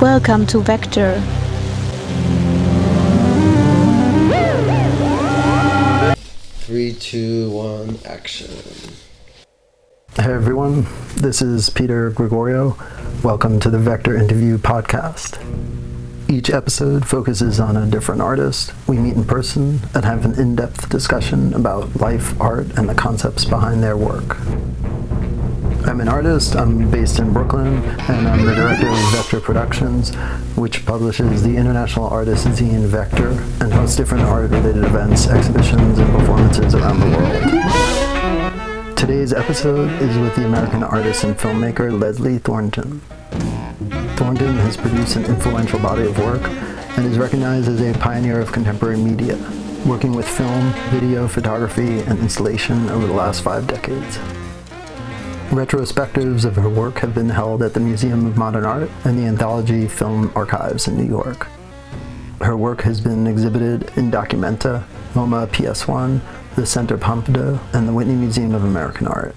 Welcome to Vector. Three, two, one, action. Hey everyone, this is Peter Gregorio. Welcome to the Vector Interview Podcast. Each episode focuses on a different artist. We meet in person and have an in depth discussion about life, art, and the concepts behind their work. I'm an artist. I'm based in Brooklyn, and I'm the director of Vector Productions, which publishes the international artist zine Vector and hosts different art-related events, exhibitions, and performances around the world. Today's episode is with the American artist and filmmaker Leslie Thornton. Thornton has produced an influential body of work and is recognized as a pioneer of contemporary media, working with film, video, photography, and installation over the last five decades. Retrospectives of her work have been held at the Museum of Modern Art and the Anthology Film Archives in New York. Her work has been exhibited in Documenta, MoMA PS1, the Centre Pompidou, and the Whitney Museum of American Art.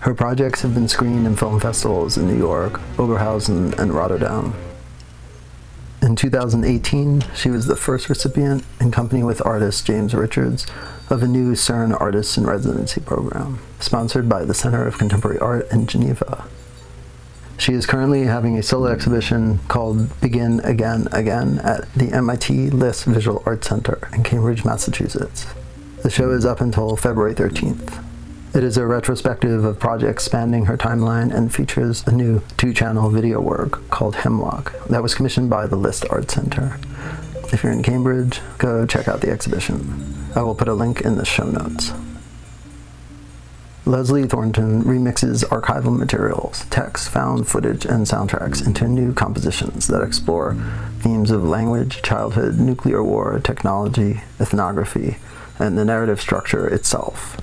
Her projects have been screened in film festivals in New York, Oberhausen, and Rotterdam. In 2018, she was the first recipient, in company with artist James Richards, of a new CERN Artists in Residency program, sponsored by the Center of Contemporary Art in Geneva. She is currently having a solo exhibition called Begin Again Again at the MIT List Visual Arts Center in Cambridge, Massachusetts. The show is up until February 13th. It is a retrospective of projects spanning her timeline and features a new two channel video work called Hemlock that was commissioned by the List Art Center. If you're in Cambridge, go check out the exhibition. I will put a link in the show notes. Leslie Thornton remixes archival materials, text, found footage, and soundtracks into new compositions that explore themes of language, childhood, nuclear war, technology, ethnography, and the narrative structure itself.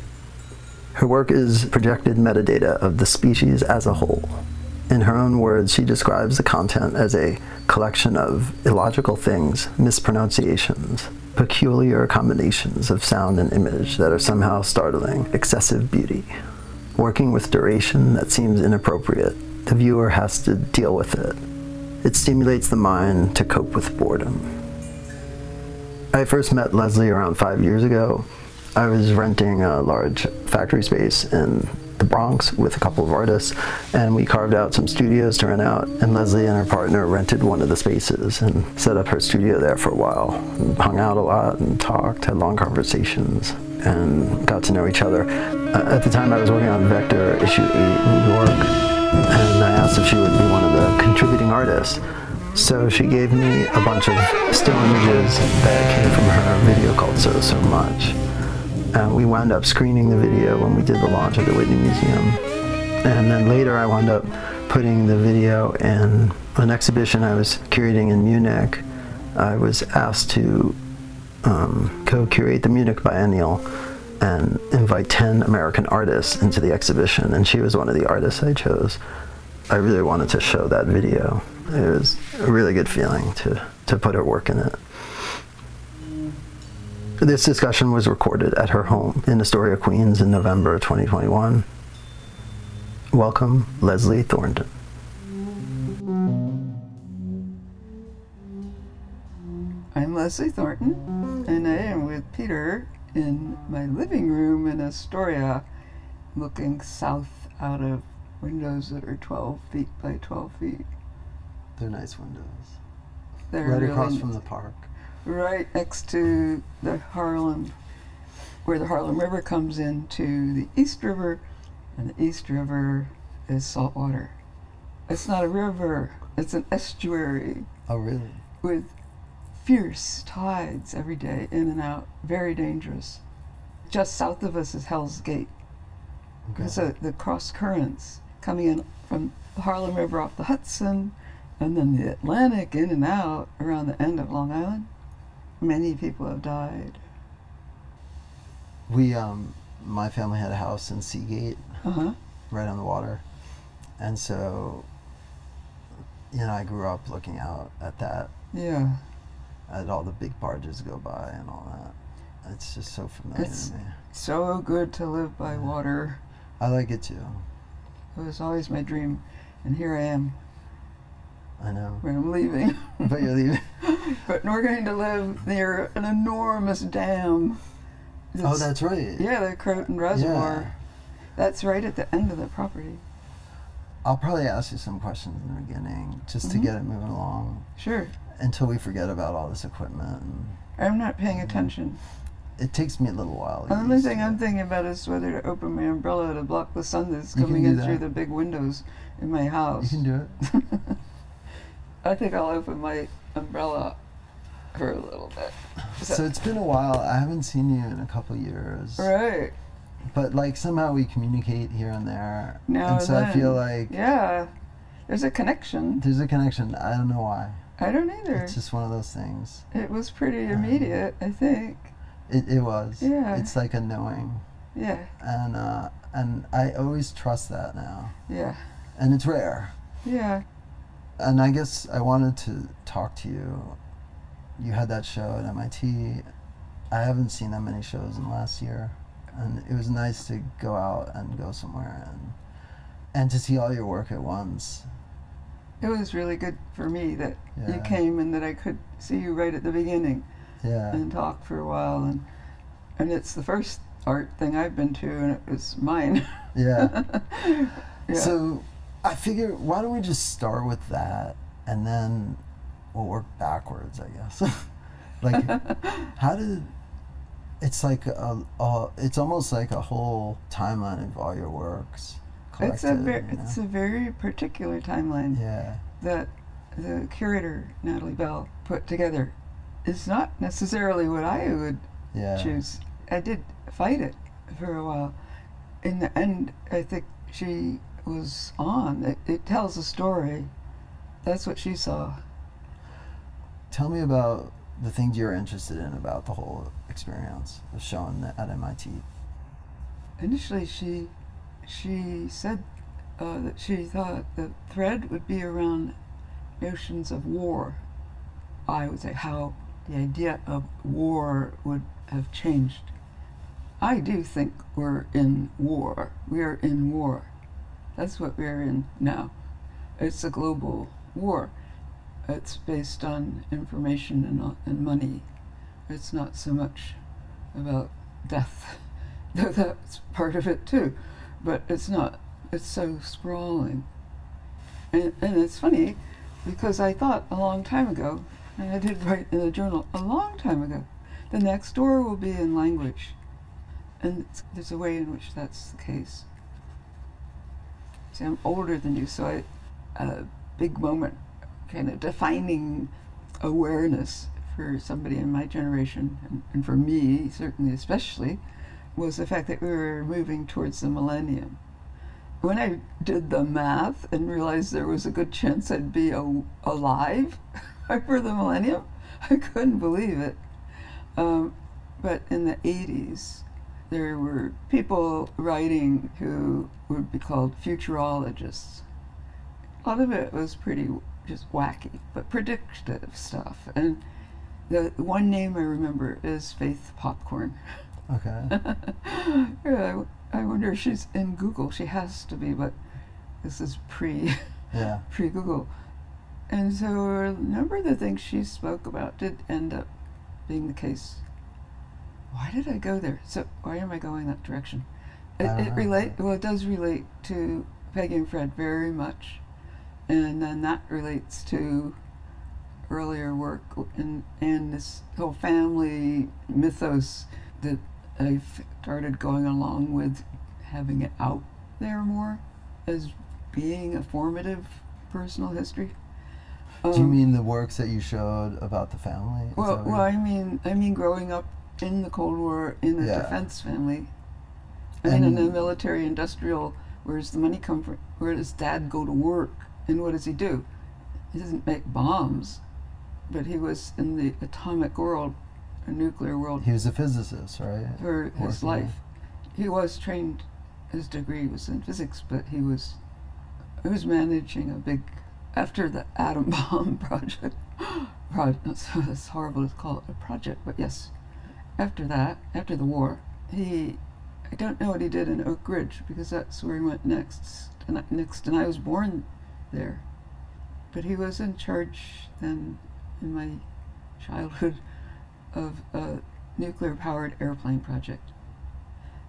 Her work is projected metadata of the species as a whole. In her own words, she describes the content as a collection of illogical things, mispronunciations, peculiar combinations of sound and image that are somehow startling, excessive beauty. Working with duration that seems inappropriate, the viewer has to deal with it. It stimulates the mind to cope with boredom. I first met Leslie around five years ago. I was renting a large factory space in the Bronx with a couple of artists, and we carved out some studios to rent out. And Leslie and her partner rented one of the spaces and set up her studio there for a while. And hung out a lot and talked, had long conversations, and got to know each other. Uh, at the time, I was working on Vector issue 8 in New York, and I asked if she would be one of the contributing artists. So she gave me a bunch of still images that came from her video called So So Much. And we wound up screening the video when we did the launch of the Whitney Museum. And then later I wound up putting the video in an exhibition I was curating in Munich. I was asked to um, co-curate the Munich Biennial and invite 10 American artists into the exhibition, and she was one of the artists I chose. I really wanted to show that video. It was a really good feeling to, to put her work in it. This discussion was recorded at her home in Astoria, Queens in November 2021. Welcome, Leslie Thornton. I'm Leslie Thornton, and I am with Peter in my living room in Astoria, looking south out of windows that are 12 feet by 12 feet. They're nice windows. They're right really across from the park. Right next to the Harlem, where the Harlem River comes into the East River, and the East River is salt water. It's not a river, it's an estuary Oh, really? with fierce tides every day, in and out, very dangerous. Just south of us is Hell's Gate. Okay. So the cross currents coming in from the Harlem River off the Hudson, and then the Atlantic in and out around the end of Long Island. Many people have died. We, um, my family had a house in Seagate, Uh huh. right on the water, and so, you know, I grew up looking out at that, Yeah. at all the big barges go by and all that. It's just so familiar It's- to me. So good to live by water. I like it too. It was always my dream, and here I am. I know. where I'm leaving. But you're leaving. but we're going to live near an enormous dam. oh, that's right. yeah, the Croton Reservoir. Yeah. That's right at the end of the property. I'll probably ask you some questions in the beginning just to Mhm. get it moving along Sure. until we forget about all this equipment. I'm not paying attention. it takes me a little while. to The only thing I'm thinking about is whether to open my umbrella to block the sun that's coming in that. through the big windows in my house. You can do it. I think I'll open my umbrella for a little bit. So it's been a while. I haven't seen you in a couple years. Right. But like somehow we communicate here and there. Now and so I feel like Yeah. There's a connection. there's a connection. I don't know why. I don't either. It's just one of those things. It was pretty Um, immediate, I think. It, it was. Yeah. It's like a knowing. Yeah. And uh, and I always trust that now. Yeah. And it's rare. Yeah. And I guess I wanted to talk to you. You had that show at MIT. I haven't seen that many shows in the last year. And it was nice to go out and go somewhere and and to see all your work at once. It was really good for me that you came and that I could see you right at the beginning Yeah. and talk for a while and and it's the first art thing I've been to and it was mine. Yeah. yeah. So I figure why don't we just start with that and then we'll work backwards, I guess. like how did it's like a, a it's almost like a whole timeline of all your works it's a very you know? it's a very particular timeline yeah that the curator Natalie Bell put together. is not necessarily what I would yeah choose. I did fight it for a while. In the end, I think she was on. It, it tells a story. That's what she saw. Tell me about the things you're interested in about the whole experience of showing at MIT Initially, she she said uh, that she thought the thread would be around notions of war. I would say how the idea of war would have changed. I do think we're in war. We are in war. That's what we're in now. It's a global war. It's based on information and, and money. It's not so much about death, though that's part of it too. But it's not. It's so sprawling. And, and it's funny because I thought a long time ago, and I did write in a journal a long time ago, the next door will be in language. And there's a way in which that's the case. See, I'm older than you, so I, a big moment, kind of defining awareness for somebody in my generation, and, and for me, certainly, especially, was the fact that we were moving towards the millennium. When I did the math and realized there was a good chance I'd be a, alive for the millennium, I couldn't believe it. Um, but in the 80s, there were people writing who would be called futurologists. A lot of it was pretty just wacky, but predictive stuff. And the one name I remember is Faith Popcorn. okay yeah, I, I wonder if she's in Google. She has to be, but this is pre yeah pre Google. And so a number of the things she spoke about did end up being the case. Why did I go there? So why am I going that direction? It, it relate well it does relate to Peggy and Fred very much. And then that relates to earlier work and and this whole family mythos that I started going along with having it out there more as being a formative personal history. do you Um, mean the works that you showed about the family Is well, well, I mean, I mean, growing up in the Cold War in a Yeah. defense family. I mean, in a military-industrial. Where does the money come from? Where does Dad go to work? And what does he do? He doesn't make bombs, but he was in the atomic world, a nuclear world, he was a physicist right for his life. He was trained. His degree was in physics, but he was he was managing a big after the atom bomb project. Pro, that's, that's horrible to call it a project, but yes. After that, after the war, he I don't know what he did in Oak Ridge because that's where he went next. And I, next, and I was born there. but he was in charge then in my childhood of a nuclear powered airplane project.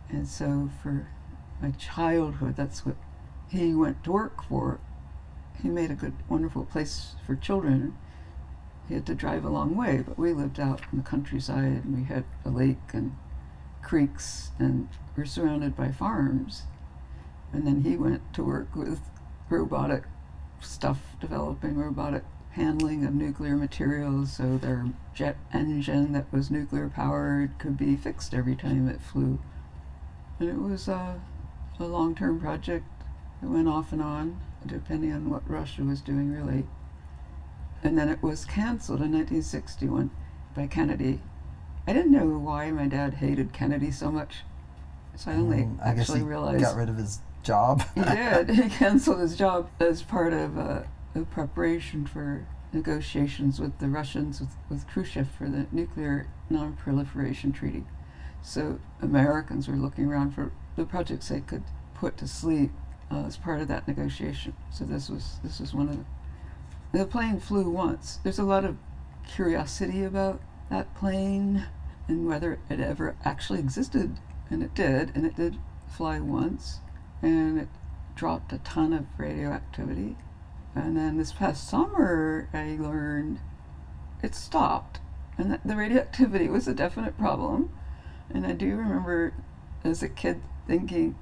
And so for my childhood, that's what he went to work for. He made a good, wonderful place for children. He had to drive a long way, but we lived out in the countryside and we had a lake and creeks and we're surrounded by farms. And then he went to work with robotic stuff, developing robotic handling of nuclear materials so their jet engine that was nuclear powered could be fixed every time it flew. And it was uh, a long term project. It went off and on, depending on what Russia was doing, really. And then it was canceled in 1961 by Kennedy. I didn't know why my dad hated Kennedy so much. So I only Mm, I actually he realized got rid of his job. he did. He canceled his job as part of uh, a preparation for negotiations with the Russians with, with Khrushchev for the nuclear non-proliferation treaty. So Americans were looking around for the projects they could put to sleep uh, as part of that negotiation. So this was this was one of the. The plane flew once. There's a lot of curiosity about that plane and whether it ever actually existed, and it did, and it did fly once, and it dropped a ton of radioactivity. And then this past summer, I learned it stopped, and the radioactivity was a definite problem. And I do remember as a kid thinking,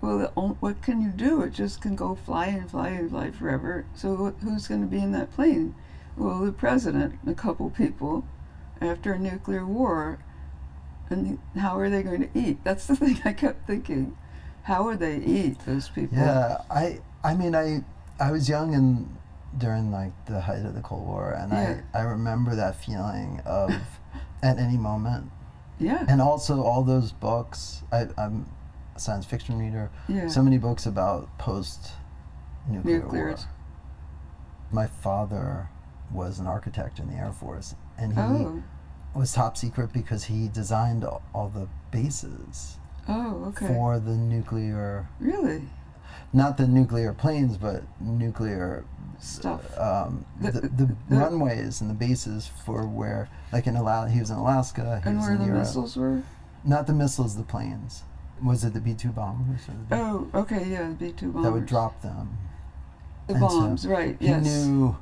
well, what can you do? It just can go fly and fly and fly forever. So who's going to be in that plane? Well, the president, and a couple people, after a nuclear war. And how are they going to eat? That's the thing I kept thinking. How would they eat, those people? Yeah, I I mean I I was young and during like the height of the Cold War and Yeah. I I remember that feeling of at any moment Yeah. and also all those books I I'm a science fiction reader yeah. so many books about post nuclear war. My father was an architect in the Air Force and he Oh. was top secret because he designed all, all the bases Oh, okay. for the nuclear Really? not the nuclear planes, but nuclear Stuff. Um, The- the, the, the- runways and the bases for where, like in Alaska, he was in Alaska. He and was where in the Europe. missiles were? Not the missiles, the planes. Was it the B two bombers? Or the, Oh, okay, yeah, the B 2 bombers. that would drop them. The and so bombs, right, He yes. knew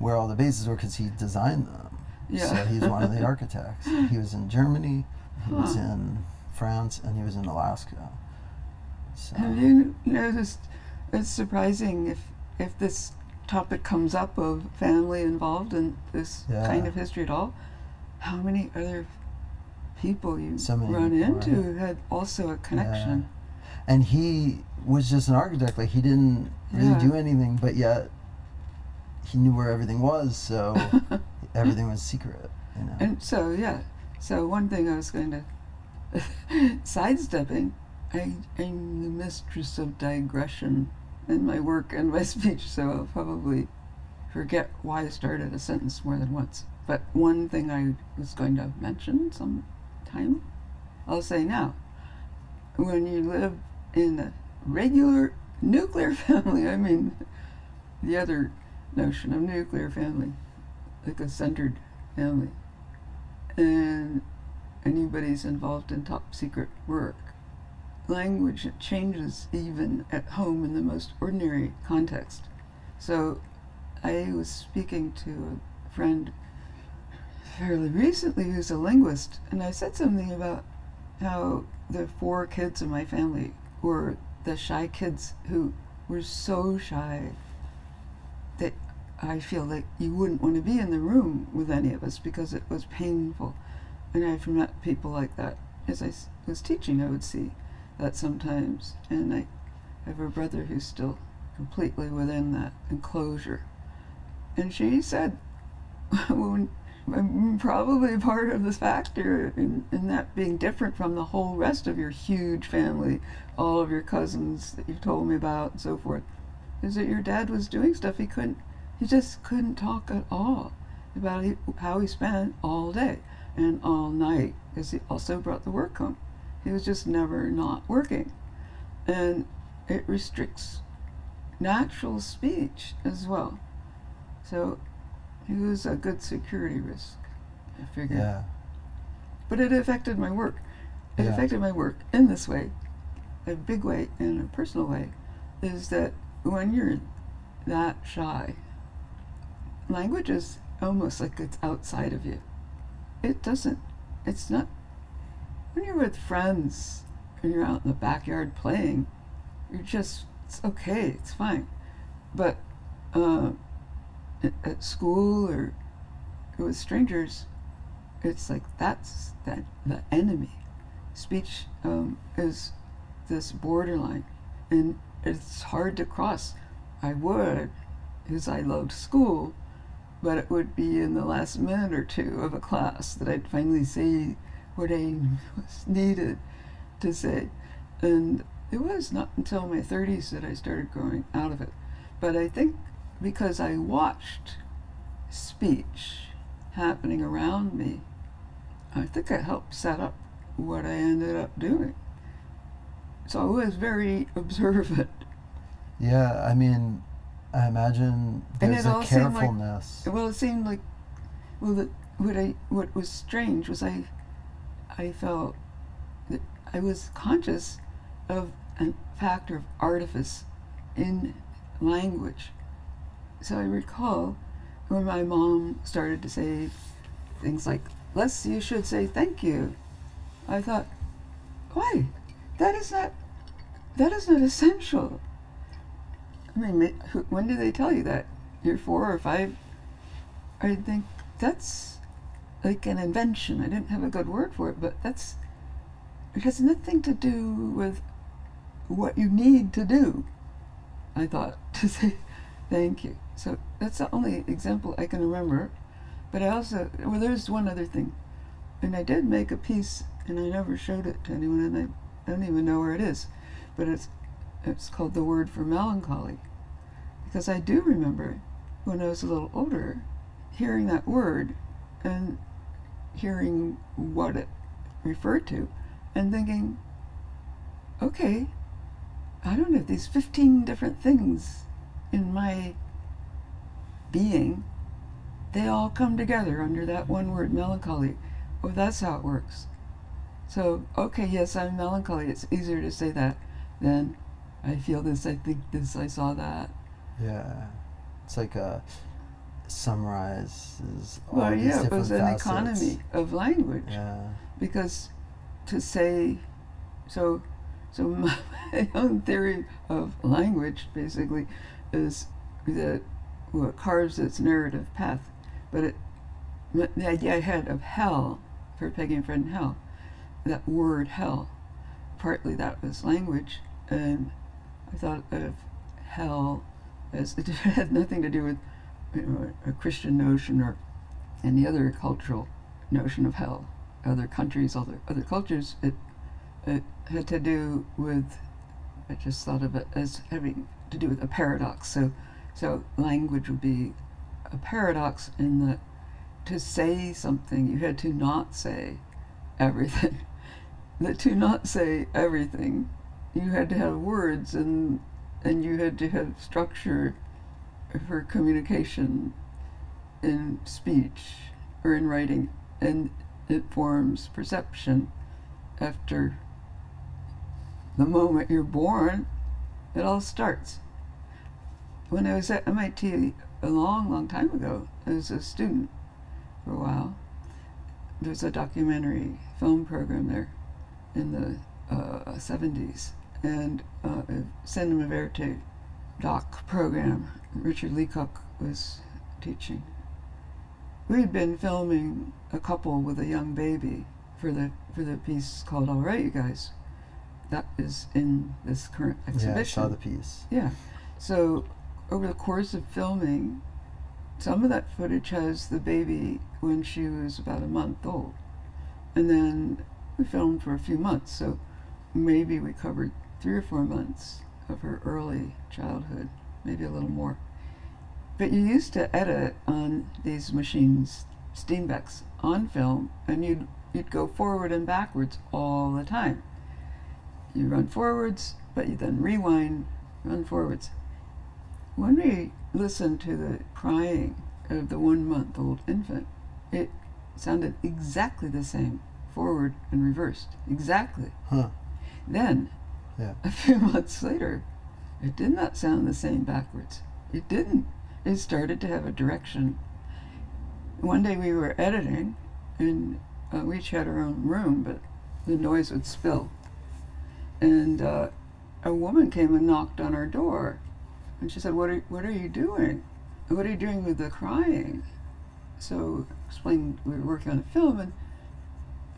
where all the bases were because he designed them. yeah. So he's one of the architects. He was in Germany, he was in France, and he was in Alaska. So Have you noticed it's surprising if if this topic comes up of family involved in this Yeah. kind of history at all, how many other people you So run people, into had also a connection. and he was just an architect like he didn't really Yeah. do anything but yet he knew where everything was so everything was secret you know And so, yeah. So, one thing I was going to sidestepping, I, I'm the mistress of digression in my work and my speech, so I'll probably forget why I started a sentence more than once. But one thing I was going to mention sometime, I'll say now. When you live in a regular nuclear family, I mean the other notion of nuclear family, like a centered family, and anybody's involved in top secret work. Language changes even at home in the most ordinary context. So I was speaking to a friend fairly recently who's a linguist, and I said something about how the four kids in my family were the shy kids who were so shy that I feel like you wouldn't want to be in the room with any of us because it was painful. And I've met people like that. As I was teaching, I would see that sometimes. And I have a brother who's still completely within that enclosure. And she said, I'm mm, probably part of this factor in, in that being different from the whole rest of your huge family, all of your cousins that you've told me about and so forth, is that your dad was doing stuff he couldn't, he just couldn't talk at all about how he spent all day and all night because he also brought the work home. He was just never not working. And it restricts natural speech as well. So he was a good security risk, I figured. Yeah. But it affected my work. It Yeah. affected my work in this way, a big way and a personal way, is that when you're that shy, language is almost like it's outside of you. It doesn't, it's not, when you're with friends and you're out in the backyard playing, you're just, it's okay, it's fine. But uh, at, school or with strangers, it's like that's that the enemy. Speech um, is this borderline, and it's hard to cross. I would, because I loved school, but it would be in the last minute or two of a class that I'd finally say what I was needed to say, and it was not until my 30s that I started growing out of it. But I think because I watched speech happening around me, I think it helped set up what I ended up doing. So I was very observant. Yeah, I mean, I imagine there's a seemed like- carefulness. Well, it seemed like, well, the, what I what was strange was I, I felt that I was conscious of a factor of artifice in language. So I recall when my mom started to say things like, "Les, you should say thank you." I thought, why? That is not. That is not essential. I mean, when do they tell you that? You're four or five. I think that's like an invention. I didn't have a good word for it, but that's. It has nothing to do with what you need to do. I thought to say thank you. So that's the only example I can remember. But I also well, there's one other thing, and I did make a piece, and I never showed it to anyone, and I, I don't even know where it is, but it's it's called the word for melancholy, because I do remember when I was a little older, hearing that word, and hearing what it referred to, and thinking, okay, I don't know these fifteen different things in my being they all come together under that one word, melancholy. Oh, that's how it works. So, okay, yes, I'm melancholy. It's easier to say that than I feel this, I think this, I saw that. Yeah, it's like a summarizes all well, these yeah, it different was an economy of language. Yeah, because to say, so, so my, own theory of language basically is that well, it carves its narrative path, but it, the idea I had of hell for Peggy and Fred in Hell, that word hell, partly that was language, and I thought of hell it had nothing to do with you know, a Christian notion or any other cultural notion of hell. Other countries, other other cultures, it it had to do with. I just thought of it as having to do with a paradox. So, so language would be a paradox in that to say something you had to not say everything. that to not say everything, you had to have words and and you had to have structure for communication in speech or in writing, and it forms perception after the moment you're born. It all starts. When I was at MIT a long, long time ago, as a student for a while, there's a documentary film program there in the uh, 70s, and uh, a Cinema Verite doc program Richard Leacock was teaching. We had been filming a couple with a young baby for the for the piece called "All Right, You Guys." That is in this current exhibition. yeah, I saw the piece. Yeah. So over the course of filming, some of that footage has the baby when she was about a month old. And then we filmed for a few months, so maybe we covered three or four months of her early childhood, maybe a little more. But you used to edit on these machines, Steenbecks, on film, and you'd you'd go forward and backwards all the time. You run forwards, but you then rewind, run forwards. When we listened to the crying of the one month old infant, it sounded exactly the same, forward and reversed. Exactly. Huh. Then, Yeah. a few months later, it did not sound the same backwards. It didn't. It started to have a direction. One day we were editing, and uh, we each had our own room, but the noise would spill. And uh, a woman came and knocked on our door, and she said, "What are What are you doing? What are you doing with the crying?" So explained we were working on a film, and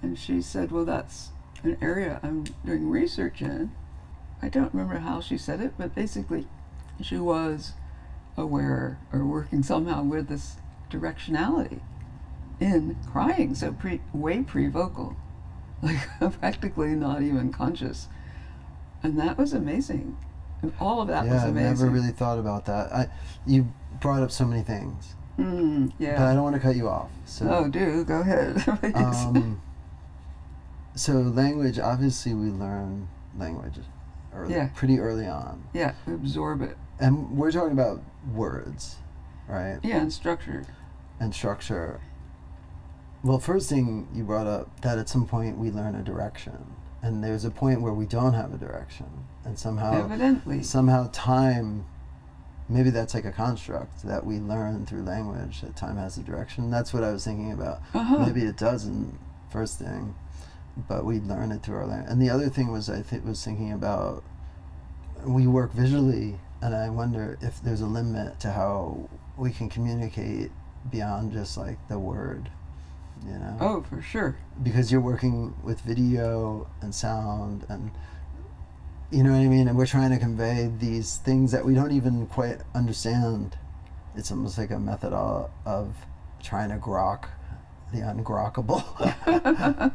and she said, "Well, that's an area I'm doing research in." I don't remember how she said it, but basically, she was aware or working somehow with this directionality in crying, so pre way pre vocal, like practically not even conscious, and that was amazing. And all of that was yeah, I've never really thought about that. I, you brought up so many things, Mm, but I don't want to cut you off. So, Oh, do go ahead. um, so language. Obviously, we learn language early, Yeah. pretty early on, yeah, absorb it. and we're talking about words, right? Yeah, and structure. and structure. Well, first thing you brought up that at some point we learn a direction, and there's a point where we don't have a direction, and somehow Evidently. somehow time maybe that's like a construct that we learn through language that time has a direction that's what i was thinking about Uh-huh. maybe it doesn't first thing but we learn it through our language and the other thing was i th- was thinking about we work visually and i wonder if there's a limit to how we can communicate beyond just like the word you know? Oh, for sure. because you're working with video and sound and you know what I mean? And we're trying to convey these things that we don't even quite understand. It's almost like a method of, of trying to grok the ungrockable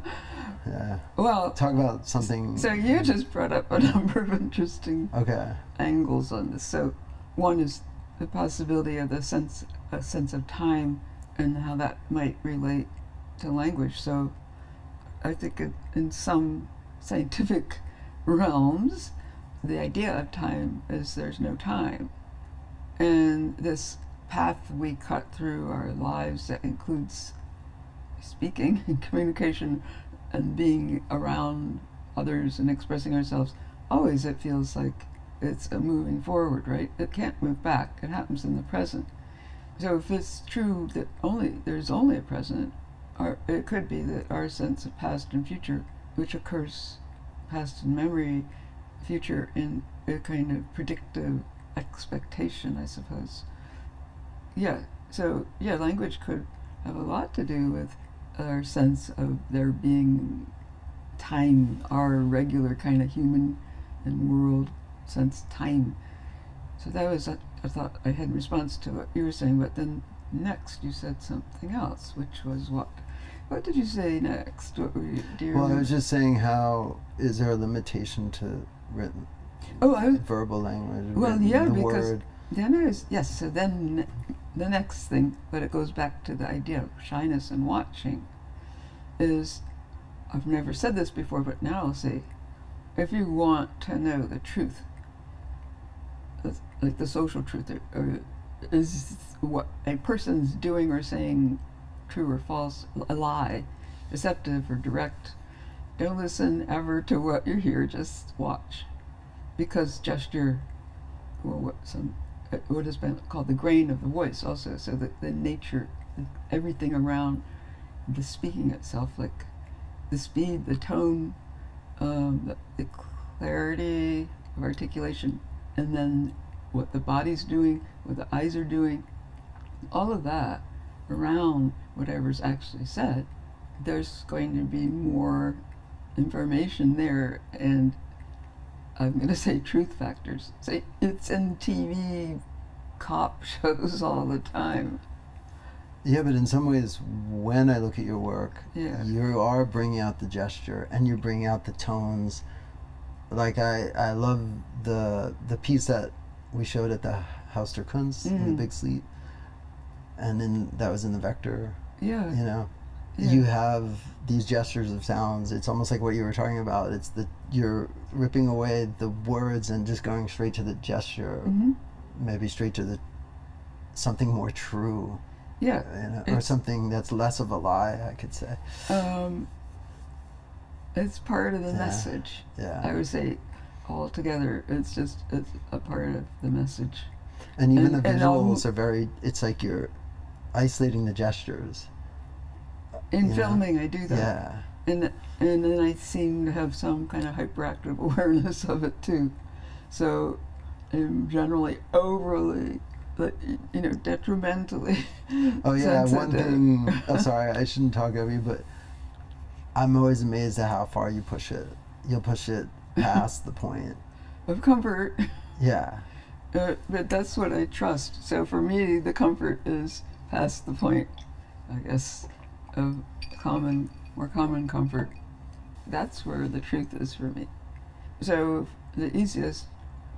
yeah Well, talk about something so you just brought up a number of interesting okay angles on this. So, one is the possibility of the sense a sense of time and how that might relate to language. So, I think in, in some scientific realms, the idea of time is there's no time, and this path we cut through our lives that includes speaking and communication and being around others and expressing ourselves oh, always it feels like it's a moving forward, right? It can't move back. It happens in the present. So if it's true that only there's only a present, or it could be that our sense of past and future, which occurs past in memory, future in a kind of predictive expectation, I suppose. Yeah. So yeah, language could have a lot to do with our sense of there being time, our regular kind of human and world sense time. So that was, a, I thought I had in response to what you were saying, but then next you said something else, which was what? What did you say next? What were you, well I was just saying how is there a limitation to written oh, I was, verbal language Well, written, yeah, the because- word Then I was yes. So then the next thing, but it goes back to the idea of shyness and watching, is I've never said this before, but now I'll say, if you want to know the truth, like the social truth, or, or is what a person's doing or saying true or false, a lie, deceptive or direct, don't listen ever to what you hear. Just watch, because gesture well, what some what has been called the grain of the voice also so that the nature everything around the speaking itself like the speed the tone um, the, the clarity of articulation and then what the body's doing what the eyes are doing all of that around whatever's actually said there's going to be more information there and I'm going to say truth factors. Say it's in TV cop shows all the time. Yeah, but in some ways, when I look at your work, Yeah. you are bringing out the gesture and you're bringing out the tones. Like I, I love the the piece that we showed at the Haus der Kunst in the Mhm. Big Sleep, and then that was in the Vector. Yeah. You know, yeah. you have these gestures of sounds. It's almost like what you were talking about. It's the you're ripping away the words and just going straight to the gesture, hmm maybe straight to the something more true. Yeah. you know, or something that's less of a lie, I could say. Um, it's part of the Yeah. message. Yeah, I would say altogether, it's just it's a part of the message. And even and- the visuals are very, it's like you're isolating the gestures. In Yeah. filming, I do that. Yeah. and and then I seem to have some kind of hyperactive awareness of it too. So I'm generally overly, like, you know, detrimentally. Oh yeah, one thing. Oh, sorry, I shouldn't talk over you, but I'm always amazed at how far you push it. You'll push it past the point. of comfort, Yeah, uh, but that's what I trust. So for me, the comfort is past the point, I guess, of common, more common comfort. That's where the truth is for me. So the easiest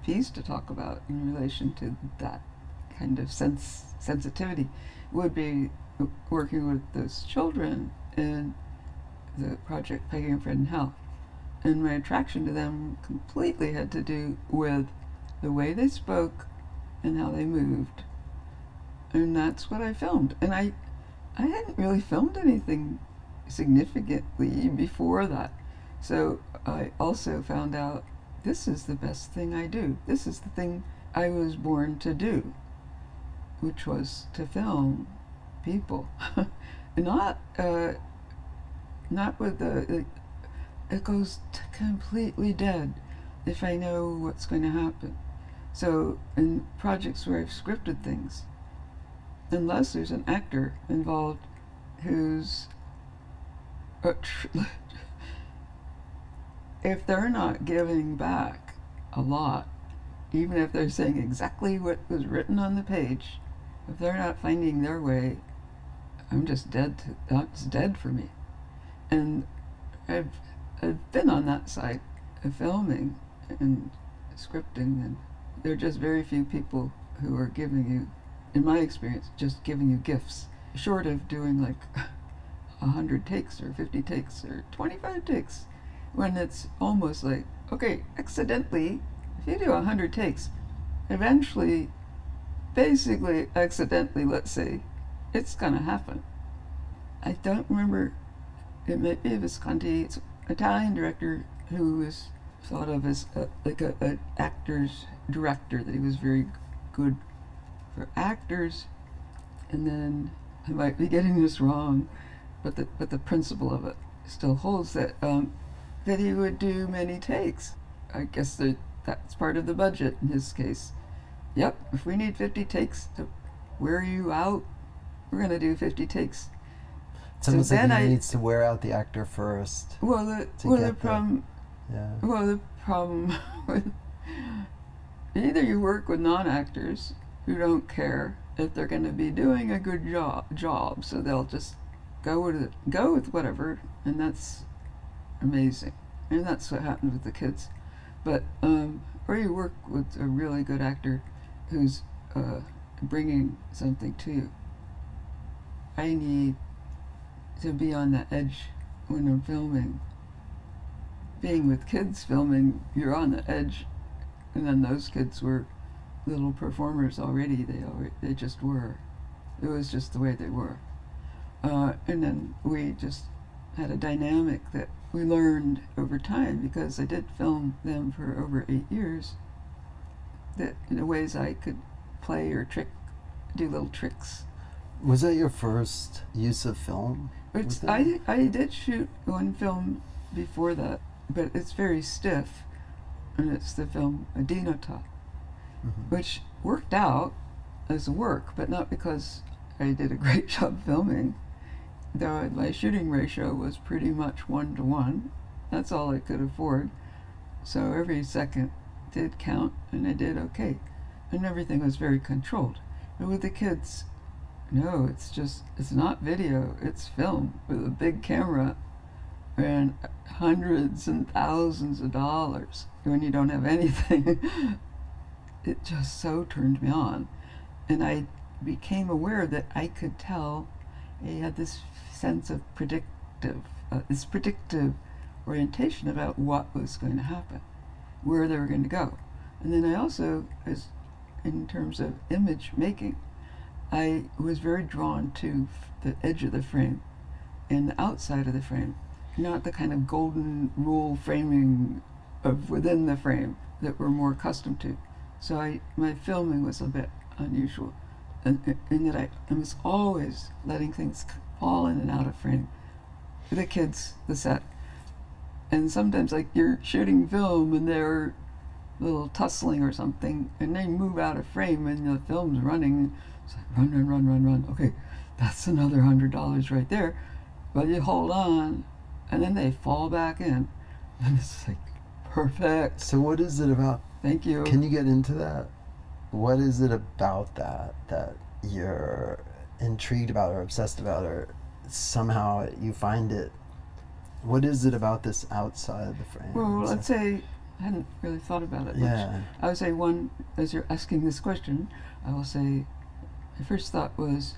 piece to talk about in relation to that kind of sense sensitivity would be working with those children in the project Peggy and Fred in Hell. And my attraction to them completely had to do with the way they spoke and how they moved. And that's what I filmed. And I I hadn't really filmed anything significantly before that. So I also found out this is the best thing I do. This is the thing I was born to do, which was to film people, not uh, not with the. It, it goes completely dead if I know what's going to happen. So in projects where I've scripted things, unless there's an actor involved who's uh, if they're not giving back a lot, even if they're saying exactly what was written on the page, if they're not finding their way, I'm just dead. To, that's dead for me. And I've I've been on that side of filming and scripting, and there are just very few people who are giving you, in my experience, just giving you gifts, short of doing like a hundred takes or fifty takes or twenty-five takes when it's almost like okay accidentally if you do a hundred takes eventually basically accidentally let's say it's gonna happen. I don't remember it might be visconti it's an italian director who was thought of as a, like a, a actor's director that he was very good for actors and then i might be getting this wrong but the but the principle of it still holds that um, that he would do many takes. I guess that that's part of the budget in his case. Yep, if we need 50 takes to wear you out, we're gonna do 50 takes. it's So almost like then he I- needs to wear out the actor first. Well, the To well the get the- problem Yeah. well the problem with either you work with non-actors who don't care if they're going to be doing a good job job, so they'll just go with it, go with whatever, and that's amazing. And that's what happened with the kids. But um, or you work with a really good actor who's uh, bringing something to you. I need to be on the edge when I'm filming. Being with kids filming, you're on the edge, and then those kids were little performers already. They already, they just were. It was just the way they were. Uh, and then we just had a dynamic that we learned over time because I did film them for over eight years. That in the ways I could play or trick, do little tricks. Was that your first use of film? It's, I? I did shoot one film before that, but it's very stiff, and it's the film Adynata, Mhm. which worked out as work, but not because I did a great job filming. Though my shooting ratio was pretty much one to one, that's all I could afford. So every second did count, and I did okay, and everything was very controlled. But with the kids, no, it's just it's not video, it's film with a big camera and hundreds and thousands of dollars when you don't have anything. It just so turned me on. And I became aware that I could tell I had this sense of predictive, uh, this predictive orientation about what was going to happen, where they were going to go. And then I also, as in terms of image making, I was very drawn to the edge of the frame and the outside of the frame, not the kind of golden rule framing of within the frame that we're more accustomed to. So I, my filming was a bit unusual, in, in that I, I was always letting things fall in and out of frame. The kids, the set, and sometimes like you're shooting film and they're little tussling or something, and they move out of frame and the film's running. It's like run, run, run, run, run. Okay, that's another hundred dollars right there. But you hold on, and then they fall back in, and it's like perfect. So what is it about? Thank you. Can you get into that? What is it about that that you're intrigued about or obsessed about or somehow you find it? What is it about this outside the frame? well, let's say I hadn't really thought about it much. Yeah. I would say one, as you're asking this question, I will say, my first thought was,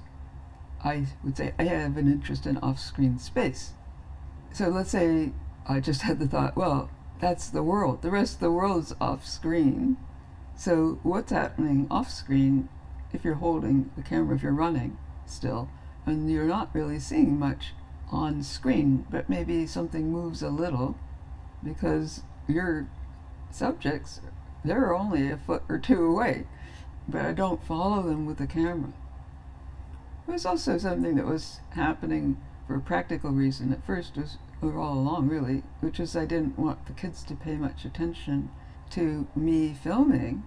I would say I have an interest in off-screen space. So let's say I just had the thought, well, that's the world. The rest of the world's off-screen. So what's happening off-screen if you're holding the camera, if you're running still, and you're not really seeing much on screen, but maybe something moves a little because your subjects, they're only a foot or two away, but I don't follow them with the camera. It was also something that was happening for a practical reason. At first, was or all along really, which is I didn't want the kids to pay much attention to me filming,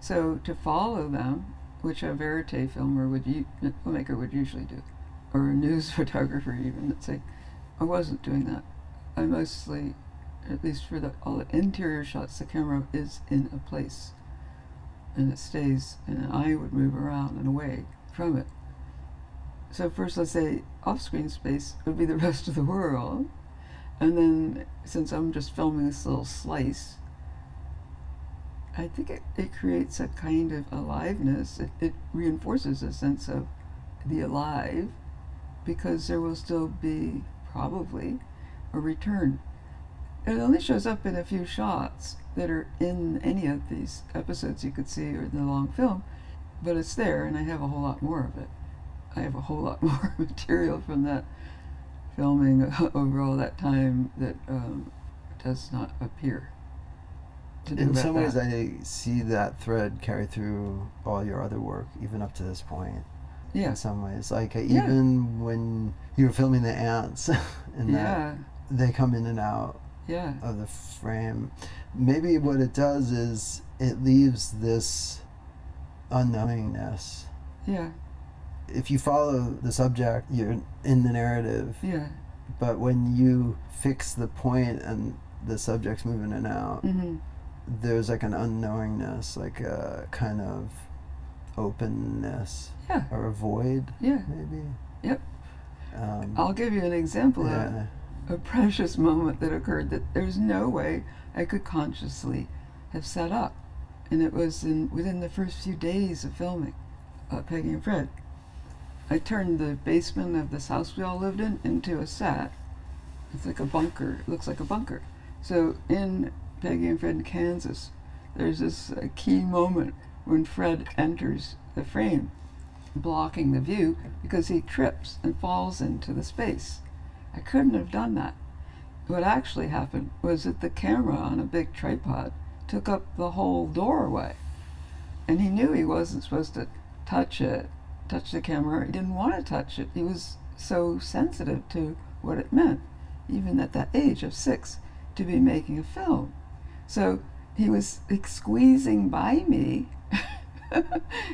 so to follow them, which a verite filmer would, filmmaker would usually do, or a news photographer even. Let's say, I wasn't doing that. I mostly at least for the all the interior shots, the camera is in a place and it stays, and I would move around and away from it. So first, let's say off-screen space would be the rest of the world, and then since I'm just filming this little slice, I think it, it creates a kind of aliveness. It, it reinforces a sense of the alive, because there will still be probably a return it only shows up in a few shots that are in any of these episodes you could see or in the long film, but it's there, and I have a whole lot more of it. I have a whole lot more material from that filming over all that time that um, does not appear. To do In some ways, that. I see that thread carry through all your other work, even up to this point. yeah, In some ways, like uh, Yeah. even when you were filming the ants, and that yeah, they come in and out yeah, of the frame. Maybe what it does is it leaves this unknowingness. yeah, If you follow the subject, you're in the narrative, yeah. but when you fix the point and the subject's moving in and out, hmm there's like an unknowingness, like a kind of openness Yeah, or a void, yeah. maybe. Yep. Um, I'll give you an example of a precious moment that occurred that there's no way I could consciously have set up. And it was in within the first few days of filming uh, Peggy and Fred. I turned the basement of this house we all lived in into a set. It's like a bunker. It looks like a bunker. So in Peggy and Fred Kansas, there's this uh, key moment when Fred enters the frame, blocking the view because he trips and falls into the space. I couldn't have done that. What actually happened was that the camera on a big tripod took up the whole doorway. And he knew he wasn't supposed to touch it, touch the camera. He didn't want to touch it. He was so sensitive to what it meant, even at that age of six, to be making a film. So he was squeezing by me. I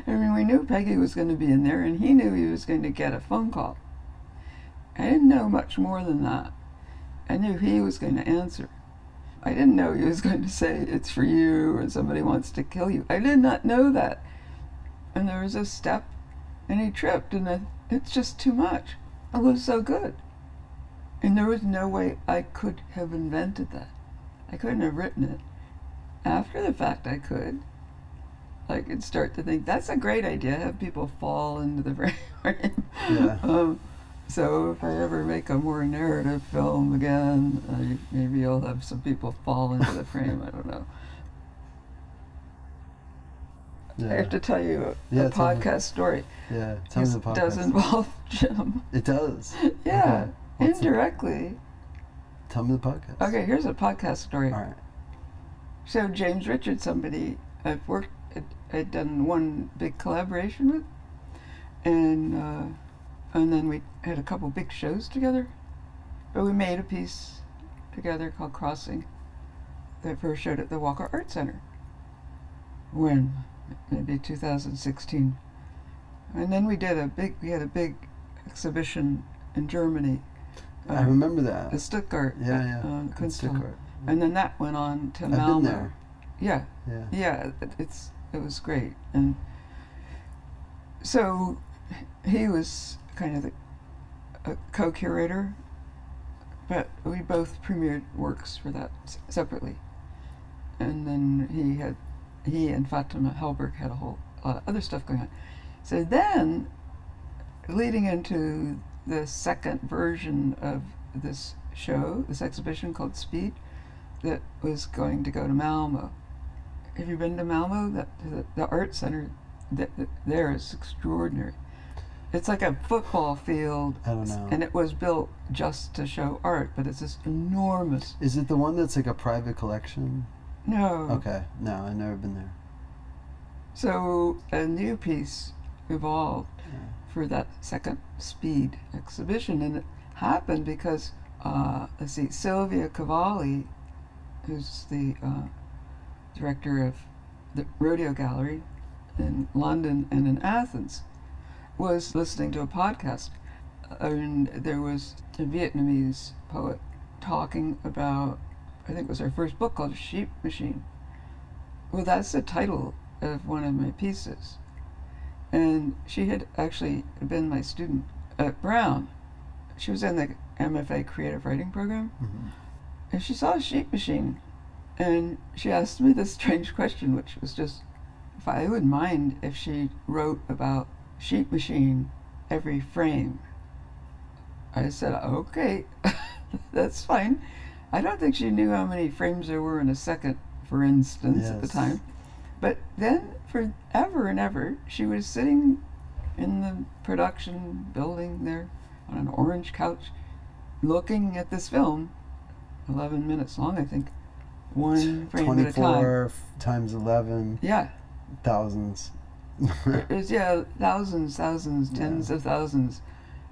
mean, we knew Peggy was going to be in there, and he knew he was going to get a phone call. I didn't know much more than that. I knew he was going to answer. I didn't know he was going to say, It's for you, or somebody wants to kill you. I did not know that. And there was a step, and he tripped, and it's just too much. It was so good. And there was no way I could have invented that. I couldn't have written it. After the fact, I could. I could start to think that's a great idea. Have people fall into the frame. Yeah. um, so if I ever make a more narrative film again, I, maybe I'll have some people fall into the frame. I don't know. I have to tell you a, Yeah, a tell me. podcast story. Yeah. Tell me the podcast. does involve Jim. It does. yeah, Okay. What's the- indirectly. Tell me the podcast. Okay, here's a podcast story. All right. So James Richard, somebody I've worked, I'd, I'd done one big collaboration with, and uh, and then we had a couple big shows together. But we made a piece together called Crossing, that first showed at the Walker Art Center. When maybe 2016, and then we did a big. We had a big exhibition in Germany. I uh, remember that. the Stuttgart Yeah, yeah. uh, Kunsthalle. Stuttgart. And then that went on to I've Malmo. been there. Yeah, Yeah. yeah, it, it's it was great, and so he was kind of the a co-curator, but we both premiered works for that s- separately, and then he had he and Fatima Hellberg had a whole lot of other stuff going on. So then, leading into the second version of this show, this exhibition called Speed, that was going to go to Malmo. Have you been to Malmo? That the, the art center th- th- there is extraordinary. It's like a football field, I don't know. and it was built just to show art, but it's this enormous. Is it the one that's like a private collection? No. Okay. No, I've never been there. So a new piece evolved Yeah. for that second speed exhibition, and it happened because uh, let's see, Sylvia Kouvali, who's the uh, director of the Rodeo Gallery in London and in Athens, was listening to a podcast, and there was a Vietnamese poet talking about, I think it was her first book called Sheep Machine. Well, that's the title of one of my pieces. And she had actually been my student at Brown. She was in the MFA creative writing program. Mhm. And she saw a sheep machine. And she asked me this strange question, which was just if I would mind if she wrote about sheep machine every frame. I said, okay, that's fine. I don't think she knew how many frames there were in a second, for instance, at the Yes. time. But then, forever and ever, she was sitting in the production building there on an orange couch, looking at this film, 11 minutes long, I think, one frame at a time. 24 times 11 Yeah, thousands. it was, yeah, thousands, thousands, Yeah. tens of thousands.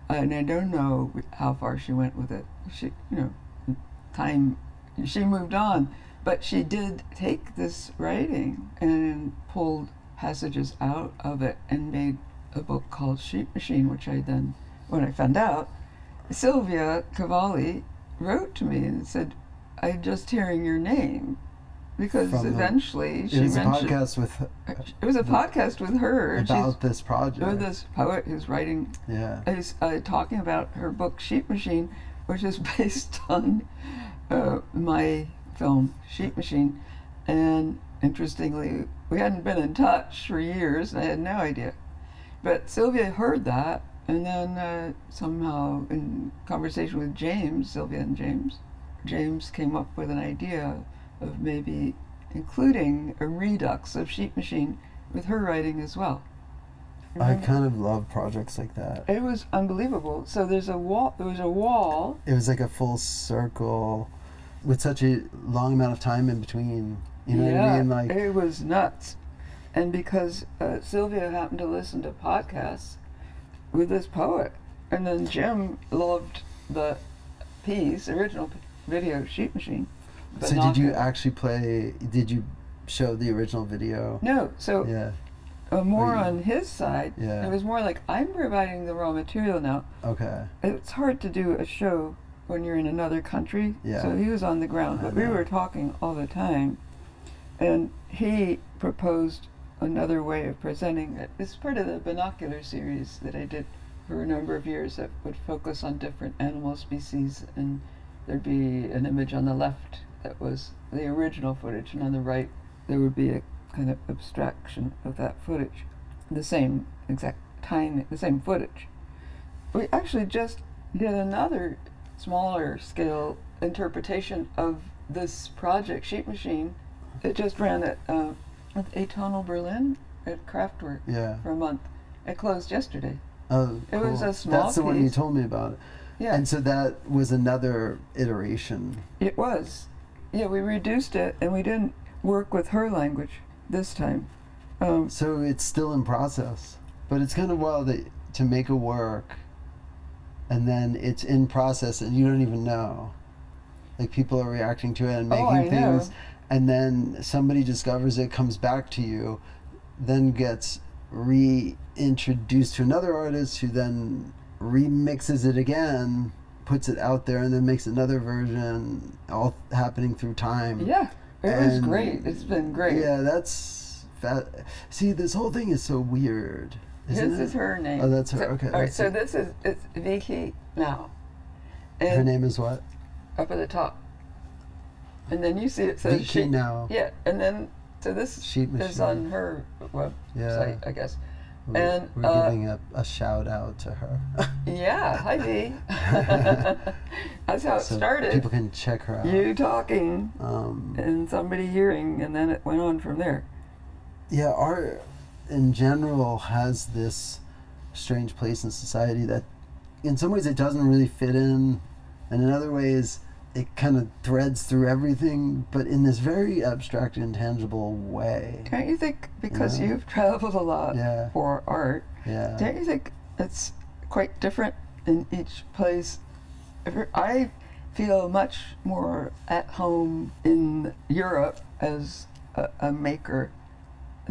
And I don't know how far she went with it. She, you know, time, she moved on. But she did take this writing and pulled passages out of it and made a book called Sheep Machine, which I then, when I found out, Sylvia Kouvali wrote to me and said, I'm just hearing your name. Because From the- eventually she it was a mentioned podcast with it was a podcast with her. about this project. With this poet who's writing, Yeah. is uh, talking about her book Sheep Machine, which is based on uh, my film Sheep Machine. And interestingly, we hadn't been in touch for years, and I had no idea. But Sylvia heard that, and then uh, somehow, in conversation with James, Sylvia and James, James came up with an idea of maybe including a redux of Sheep Machine with her writing as well. I kind of love projects like that. It was unbelievable. So there's a wall. There was a wall. It was like a full circle with such a long amount of time in between. You know yeah, what I mean? Like, it was nuts. And because uh, Sylvia happened to listen to podcasts with this poet, and then Jim loved the piece, original p- video Sheep Machine. so did you actually play? Did you show the original video? No. So Yeah. uh, more you- on his side. Yeah. It was more like I'm providing the raw material now. Okay. it's hard to do a show when you're in another country. Yeah. So he was on the ground, but we were talking all the time. And he proposed another way of presenting it. It's part of the binocular series that I did for a number of years that would focus on different animal species and there'd be an image on the left that was the original footage and on the right there would be a kind of abstraction of that footage. The same exact time, the same footage. We actually just did another smaller scale interpretation of this project, Sheep Machine. It just ran at, uh, at Atonal Berlin at Kraftwerk Yeah. for a month. It closed yesterday. Oh, It was a small That's the one you told me about. Yeah, And so that was another iteration. it was. Yeah, we reduced it and we didn't work with her language this time. Um, So it's still in process, but it's kind of wild that to make a work, and then it's in process and you don't even know. Like people are reacting to it and making Oh, I know. things, and then somebody discovers it, comes back to you, then gets reintroduced to another artist who then remixes it again, puts it out there, and then makes another version, all happening through time. yeah, it was great. It's been great. Yeah, that's fat. See, this whole thing is so weird. Isn't This it? is her name. Oh, that's her. So- Okay, All right, so this is it's Vicky now. Her name is what? up at the top. And then you see it says Vi Khi she, now. Yeah, and then so this Sheet is on her website, Yeah. I guess. We're, and, we're uh, giving a, a shout out to her. Yeah, hi V. That's how it started. People can check her out. You talking Um, and somebody hearing, and then it went on from there. yeah, art in general has this strange place in society that, in some ways, it doesn't really fit in, and in other ways, it kind of threads through everything, but in this very abstract, intangible way. Don't you think because Yeah. you've traveled a lot Yeah. for art, Yeah. don't you think it's quite different in each place? I feel much more at home in Europe as a, a maker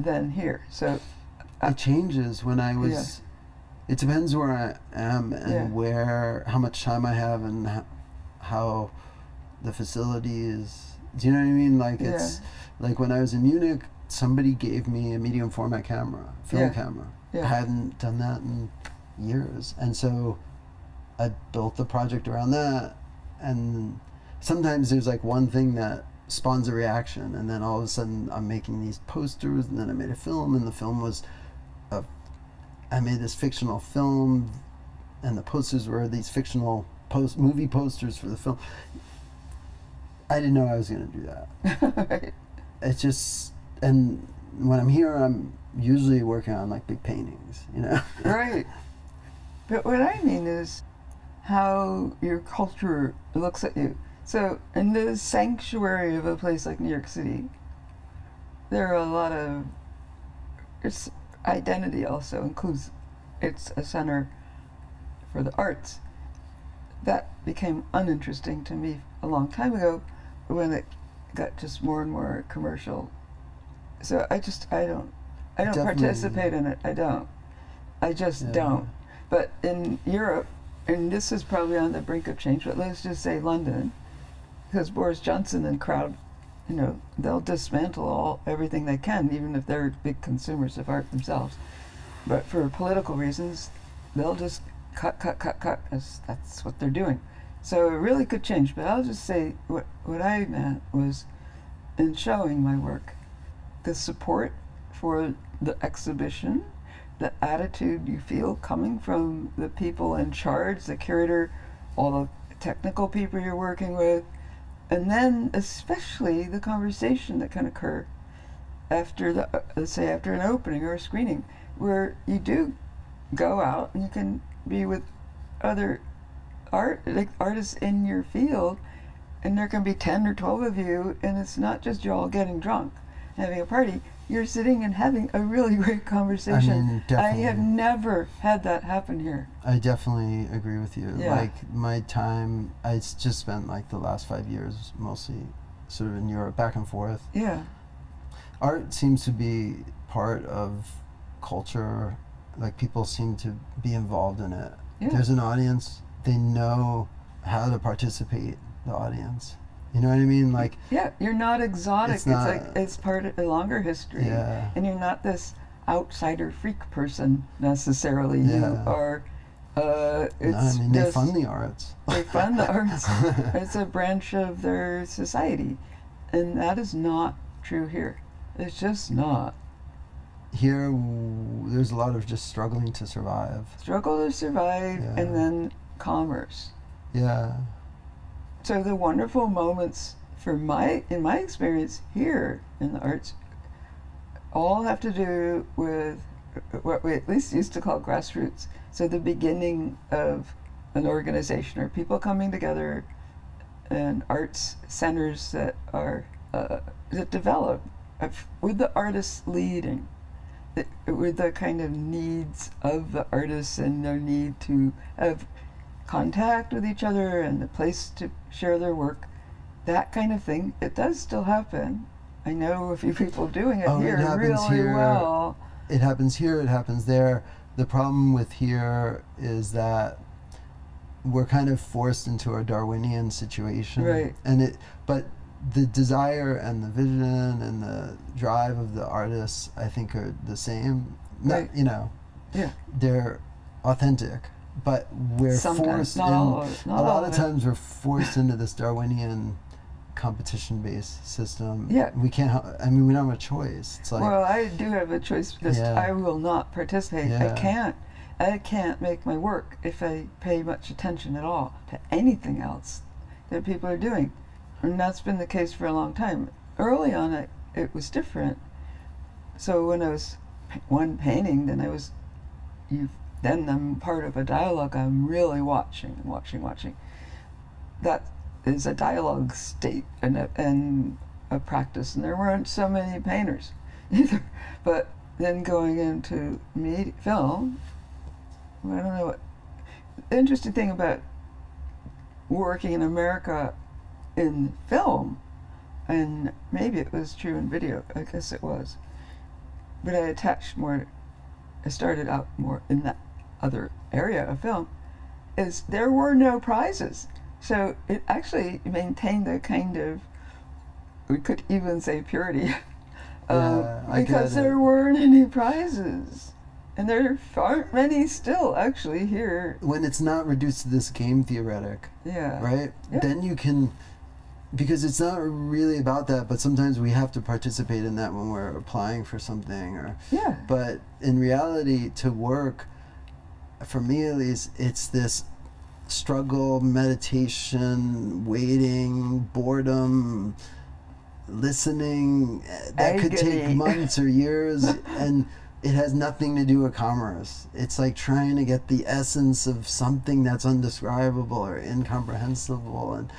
than here. So it changes when I was. It depends where I am and Yeah. where, how much time I have, and ho- how the facility is. Do you know what I mean? Like it's like when I was in Munich, somebody gave me a medium format camera, film Yeah. camera. Yeah. I hadn't done that in years, and so I built the project around that. And sometimes there's like one thing that spawns a reaction, and then all of a sudden I'm making these posters, and then I made a film, and the film was a. I made this fictional film, and the posters were these fictional post movie posters for the film. I didn't know I was going to do that. right. It's just, and when I'm here, I'm usually working on like big paintings, you know. right. But what I mean is how your culture looks at you. So, in the sanctuary of a place like New York City, there are a lot of. Its identity also includes it's a center for the arts. That became uninteresting to me a long time ago when it got just more and more commercial. So I just I don't I don't Definitely. participate in it. I don't. I just Yeah. don't. But in Europe, and this is probably on the brink of change, but let's just say London, because Boris Johnson and crowd, you know, they'll dismantle all everything they can, even if they're big consumers of art themselves. But for political reasons, they'll just cut, cut, cut, cut. That's, that's what they're doing. So it really could change. But I'll just say what what I meant was, in showing my work, the support for the exhibition, the attitude you feel coming from the people in charge, the curator, all the technical people you're working with, and then especially the conversation that can occur after the uh, say after an opening or a screening where you do go out and you can be with other art like artists in your field and there can be 10 or 12 of you and it's not just you all getting drunk having a party you're sitting and having a really great conversation I, mean, I have never had that happen here I definitely agree with you. Yeah. Like my time, I just spent like the last five years mostly sort of in Europe, back and forth. yeah Art seems to be part of culture. Like people seem to be involved in it. Yeah. There's an audience. They know how to participate. The audience. You know what I mean? Like yeah you're not exotic It's it's, like not- it's part of a longer history yeah, and you're not this outsider freak person necessarily you Yeah. are uh, it's no, I mean they just- fund the arts. they fund the arts it's a branch of their society and that is not true here it's just not Here, w- there's a lot of just struggling to survive. struggle to survive Yeah. and then commerce Yeah, so the wonderful moments for my in my experience here in the arts all have to do with what we at least used to call grassroots. So the beginning of an organization or people coming together and arts centers that are uh, that develop with the artists leading, with the kind of needs of the artists and their need to have contact with each other and the place to share their work, that kind of thing. It does still happen. I know a few people doing it Oh, it here happens really here. well. it happens here, it happens there. The problem with here is that we're kind of forced into a Darwinian situation. Right. And it but the desire and the vision and the drive of the artists I think are the same. Not, Right. you know, Yeah. they're authentic. But we're Sometimes, forced in a lot of times we're forced into this Darwinian competition based system. Yeah. We can't I mean we don't have a choice. It's like well, I do have a choice because Yeah. I will not participate. I can't. I can't make my work if I pay much attention at all to anything else that people are doing, and that's been the case for a long time. Early on, it, it was different. So when I was one painting, then I was, you, then I'm part of a dialogue. I'm really watching watching, watching. That is a dialogue state and a, and a practice, and there weren't so many painters either. But then going into media, film, I don't know what. The interesting thing about working in America in film, and maybe it was true in video, I guess it was, but I attached more, I started out more in that other area of film, is there were no prizes. So it actually maintained a kind of, we could even say purity, um, Yeah, because there weren't any prizes. And there aren't many still, actually, here. when it's not reduced to this game theoretic, Yeah. right? Yeah. Then you can, because it's not really about that, but sometimes we have to participate in that when we're applying for something, or. Yeah. But in reality, to work, for me at least, it's this struggle, meditation, waiting, boredom, listening. That could take months or years, and it has nothing to do with commerce. It's like trying to get the essence of something that's undescribable or incomprehensible, and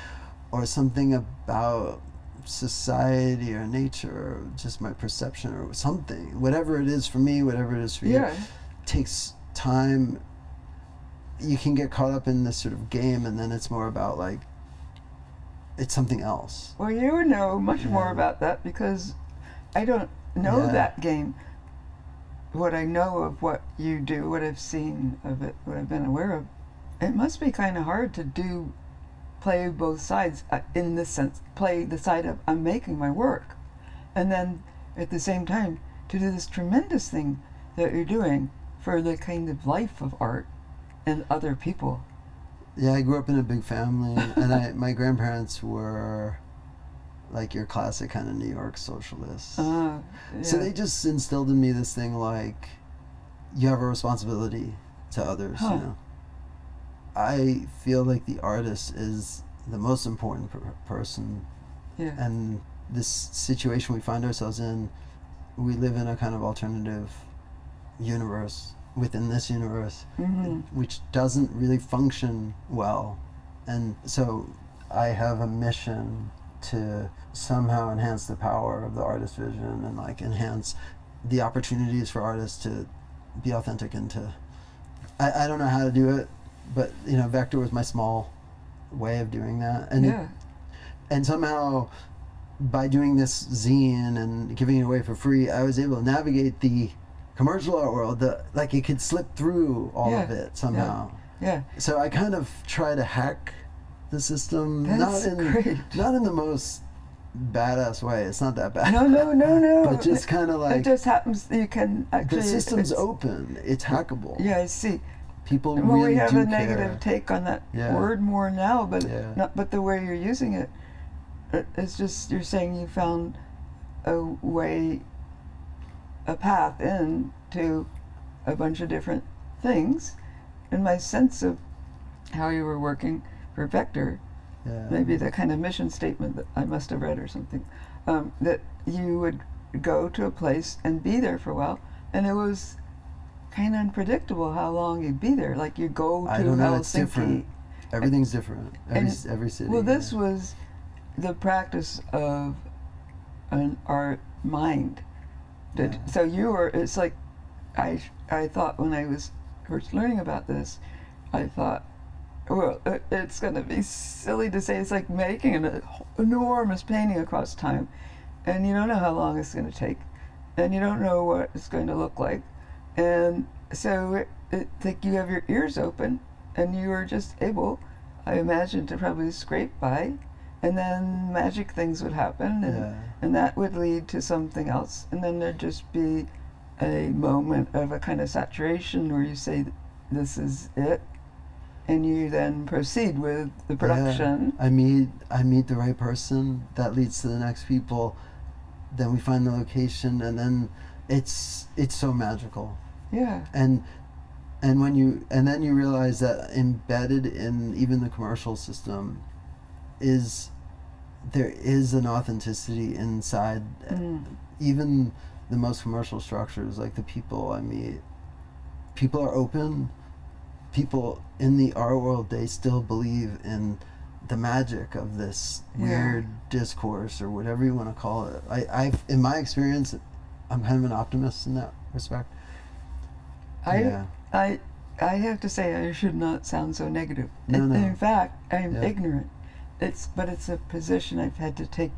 or something about society or nature or just my perception or something whatever it is for me whatever it is for Yeah. you takes time you can get caught up in this sort of game and then it's more about like it's something else Well, you would know much more about that because I don't know Yeah. that game. What I know of what you do, what I've seen of it, what I've been aware of, it must be kind of hard to do, play both sides uh, in this sense, play the side of I'm making my work, and then at the same time to do this tremendous thing that you're doing for the kind of life of art and other people. yeah i grew up in a big family and I, my grandparents were like your classic kind of new york socialists Uh, So they just instilled in me this thing like you have a responsibility to others, Huh. you know. I feel like the artist is the most important per- person yeah. and this situation we find ourselves in we live in a kind of alternative universe within this universe hmm which doesn't really function well. And so I have a mission to somehow enhance the power of the artist vision and like enhance the opportunities for artists to be authentic and to I, I don't know how to do it, but you know, Vector was my small way of doing that. And yeah. and somehow by doing this zine and giving it away for free, I was able to navigate the commercial art world. The like it could slip through all of it somehow. Yeah. yeah. So I kind of try to hack the system, That's not in great. not in the most badass way. It's not that bad. No, no, no, no. but just kind of like it just happens. You can actually. the system's it's- open. It's hackable. Yeah, I see. People Well, really we have do a negative care. take on that Yeah. word more now, but Yeah. not. But the way you're using it, it- it's just you're saying you found a way, a path in to a bunch of different things, and my sense of how you were working for Vector Yeah. maybe the kind of mission statement that I must have read or something, um, that you would go to a place and be there for a while, and it was kind of unpredictable how long you'd be there. Like you go to I don't know, Helsinki. it's different. Everything's different. Every, and- every city. Well, this yeah. was the practice of an art mind. That, Yeah. So you were. It's like I I thought when I was first learning about this, I thought, well, it, it's going to be silly to say it's like making an enormous painting across time, and you don't know how long it's going to take, and you don't know what it's going to look like, and so it, it's like you have your ears open, and you are just able, I imagine, to probably scrape by, and then magic things would happen, and Yeah. and that would lead to something else, and then there'd just be a moment of a kind of saturation where you say, "This is it," and you then proceed with the production. Yeah. I meet I meet the right person that leads to the next people. Then we find the location, and then it's it's so magical. Yeah, And and when you and then you realize that embedded in even the commercial system is there is an authenticity inside Mm. even the most commercial structures like the people i meet people are open people in the art world they still believe in the magic of this Yeah. weird discourse or whatever you want to call it i i've in my experience i'm kind of an optimist in that respect I yeah I I have to say I should not sound so negative. No, in, no. in fact, I'm Yeah. ignorant. It's but it's a position I've had to take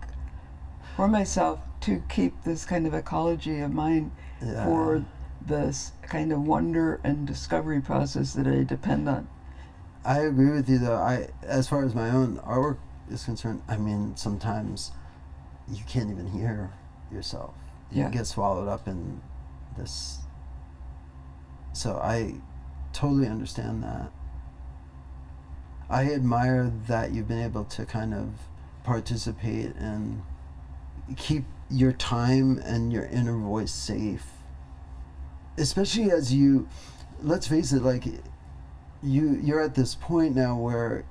for myself to keep this kind of ecology of mind yeah. for this kind of wonder and discovery process that I depend on. I agree with you though. I as far as my own artwork is concerned, I mean sometimes you can't even hear yourself. You Yeah. get swallowed up in this so I totally understand that. I admire that you've been able to kind of participate and keep your time and your inner voice safe. Especially as you let's face it, like you you're at this point now where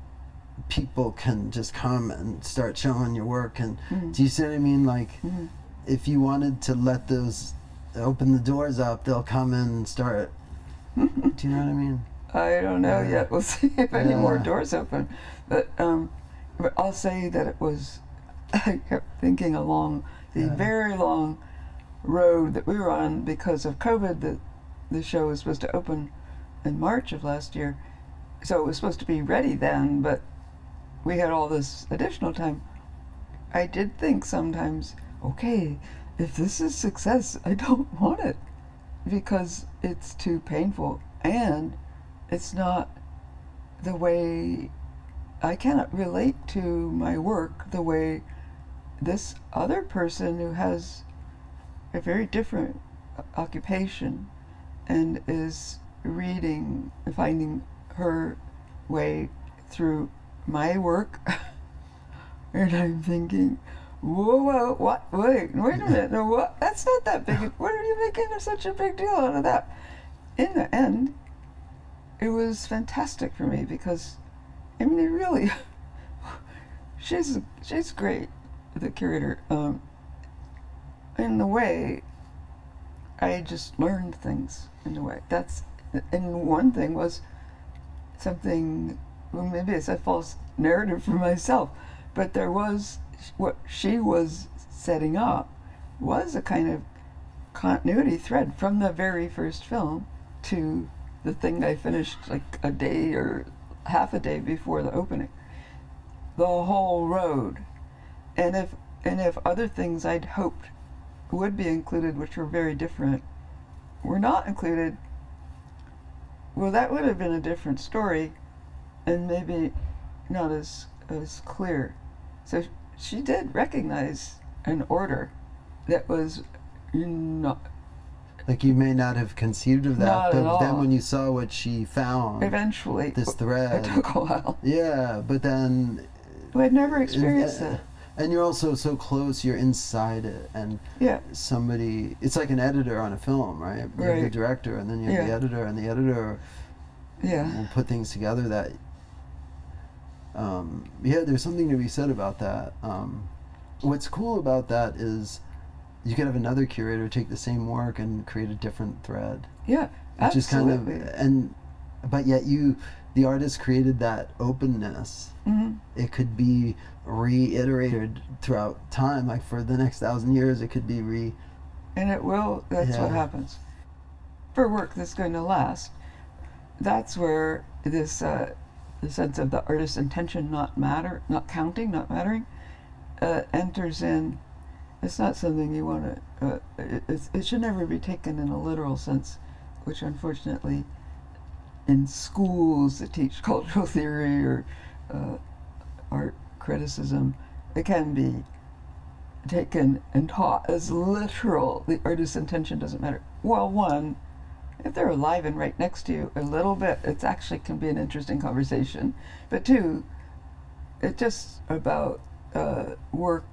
people can just come and start showing your work and Mhm. do you see what I mean? Like Mhm. if you wanted to let those open the doors up, they'll come in and start do you know what I mean? I don't know yet. We'll see if any more doors open. But um, but I'll say that it was. I kept thinking along the Yeah. very long road that we were on because of COVID. That the show was supposed to open in March of last year, so it was supposed to be ready then. But we had all this additional time. I did think sometimes, okay, if this is success, I don't want it because it's too painful and it's not the way I cannot relate to my work the way this other person who has a very different occupation and is reading finding her way through my work. And I'm thinking whoa whoa what? Wait wait a minute. No what? That's not that big what are you making such a big deal out of that. In the end it was fantastic for me because I mean, it really, she's she's great, the curator. Um, in the way, I just learned things in a way. That's and one thing was something. Well, maybe it's a false narrative for myself, but there was what she was setting up was a kind of continuity thread from the very first film to the thing I finished like a day or half a day before the opening. The whole road. And if and if other things I'd hoped would be included which were very different were not included, well that would have been a different story and maybe not as as clear. So she did recognize an order that was not Like you may not have conceived of that, Not at but then when you saw what she found, eventually this thread. it took a while. yeah, but then But I'd never experienced and, that. and you're also so close, you're inside it, and Yeah. somebody, it's like an editor on a film, right? You have the director, and then you have the editor, and the editor Yeah. will put things together that, um, yeah, there's something to be said about that. Um, what's cool about that is you could have another curator take the same work and create a different thread. Yeah, Which is kind of and but yet you the artist created that openness. Mhm. It could be reiterated throughout time. Like for the next thousand years, it could be re. and it will that's what happens for work that's going to last that's where this uh, the sense of the artist's intention not matter not counting not mattering uh, enters in it's not something you want to uh, it, it should never be taken in a literal sense which unfortunately in schools that teach cultural theory or uh, art criticism it can be taken and taught as literal. The artist's intention doesn't matter. Well, one, if they're alive and right next to you a little bit, it actually can be an interesting conversation. But two, it's just about uh, work.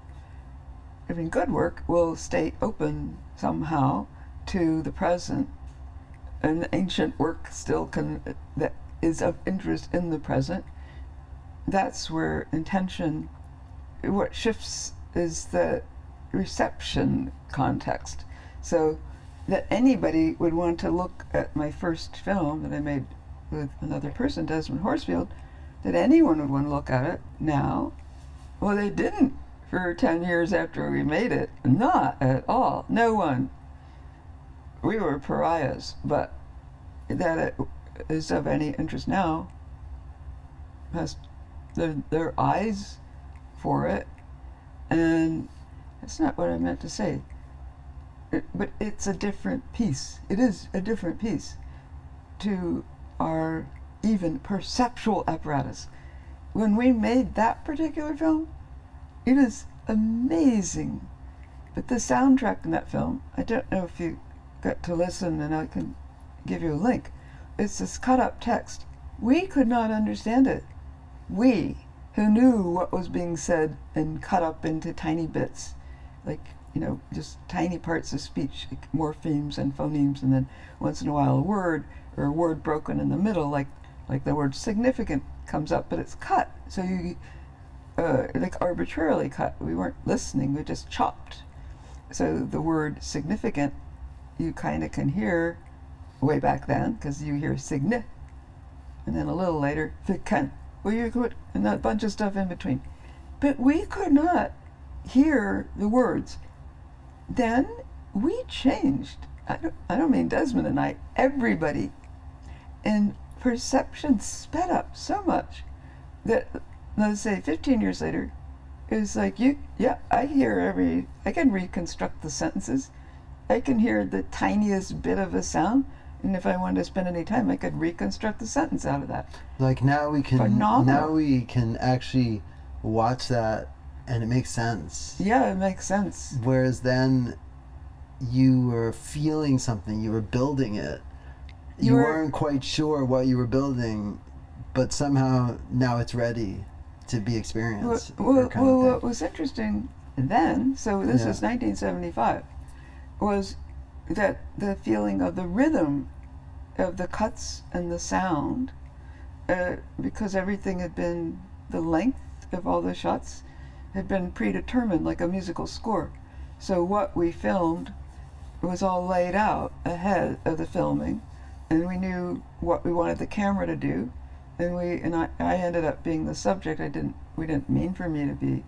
Mean, good work will stay open somehow to the present, and ancient work still can that is of interest in the present. That's where intention what shifts is the reception context. So that anybody would want to look at my first film that I made with another person, Desmond Horsfield, that anyone would want to look at it now. Well, they didn't for 10 years after we made it. Not at all. No one. We were pariahs, but that it is of any interest now has their, their eyes for it and that's not what I meant to say. It, but it's a different piece. It is a different piece to our even perceptual apparatus. When we made that particular film, it is amazing. But the soundtrack in that film, I don't know if you got to listen and I can give you a link. It's this cut up text. We could not understand it. We, who knew what was being said and cut up into tiny bits, like, you know, just tiny parts of speech, like morphemes and phonemes, and then once in a while a word or a word broken in the middle, like like the word significant comes up, but it's cut. So you, uh, like arbitrarily cut. We weren't listening, we just chopped. So the word significant, you kind of can hear way back then, because you hear signi, and then a little later, ficant. Well, you could, and a bunch of stuff in between. But we could not hear the words. Then we changed. I don't, I don't mean Desmond and I, everybody. And perception sped up so much that, let's say, 15 years later, it was like, you, yeah, I hear every, I can reconstruct the sentences. I can hear the tiniest bit of a sound. And if I wanted to spend any time, I could reconstruct the sentence out of that. Like now we can Phenomenal. now we can actually watch that and it makes sense. Yeah, it makes sense. Whereas then you were feeling something, you were building it. You, You were- weren't quite sure what you were building, but somehow now it's ready to be experienced. well, well, what was interesting then, so this Yeah. is 1975, was that the feeling of the rhythm of the cuts and the sound, uh, because everything had been, the length of all the shots had been predetermined like a musical score. So what we filmed was all laid out ahead of the filming, and we knew what we wanted the camera to do, and we and I, I ended up being the subject. I didn't we didn't mean for me to be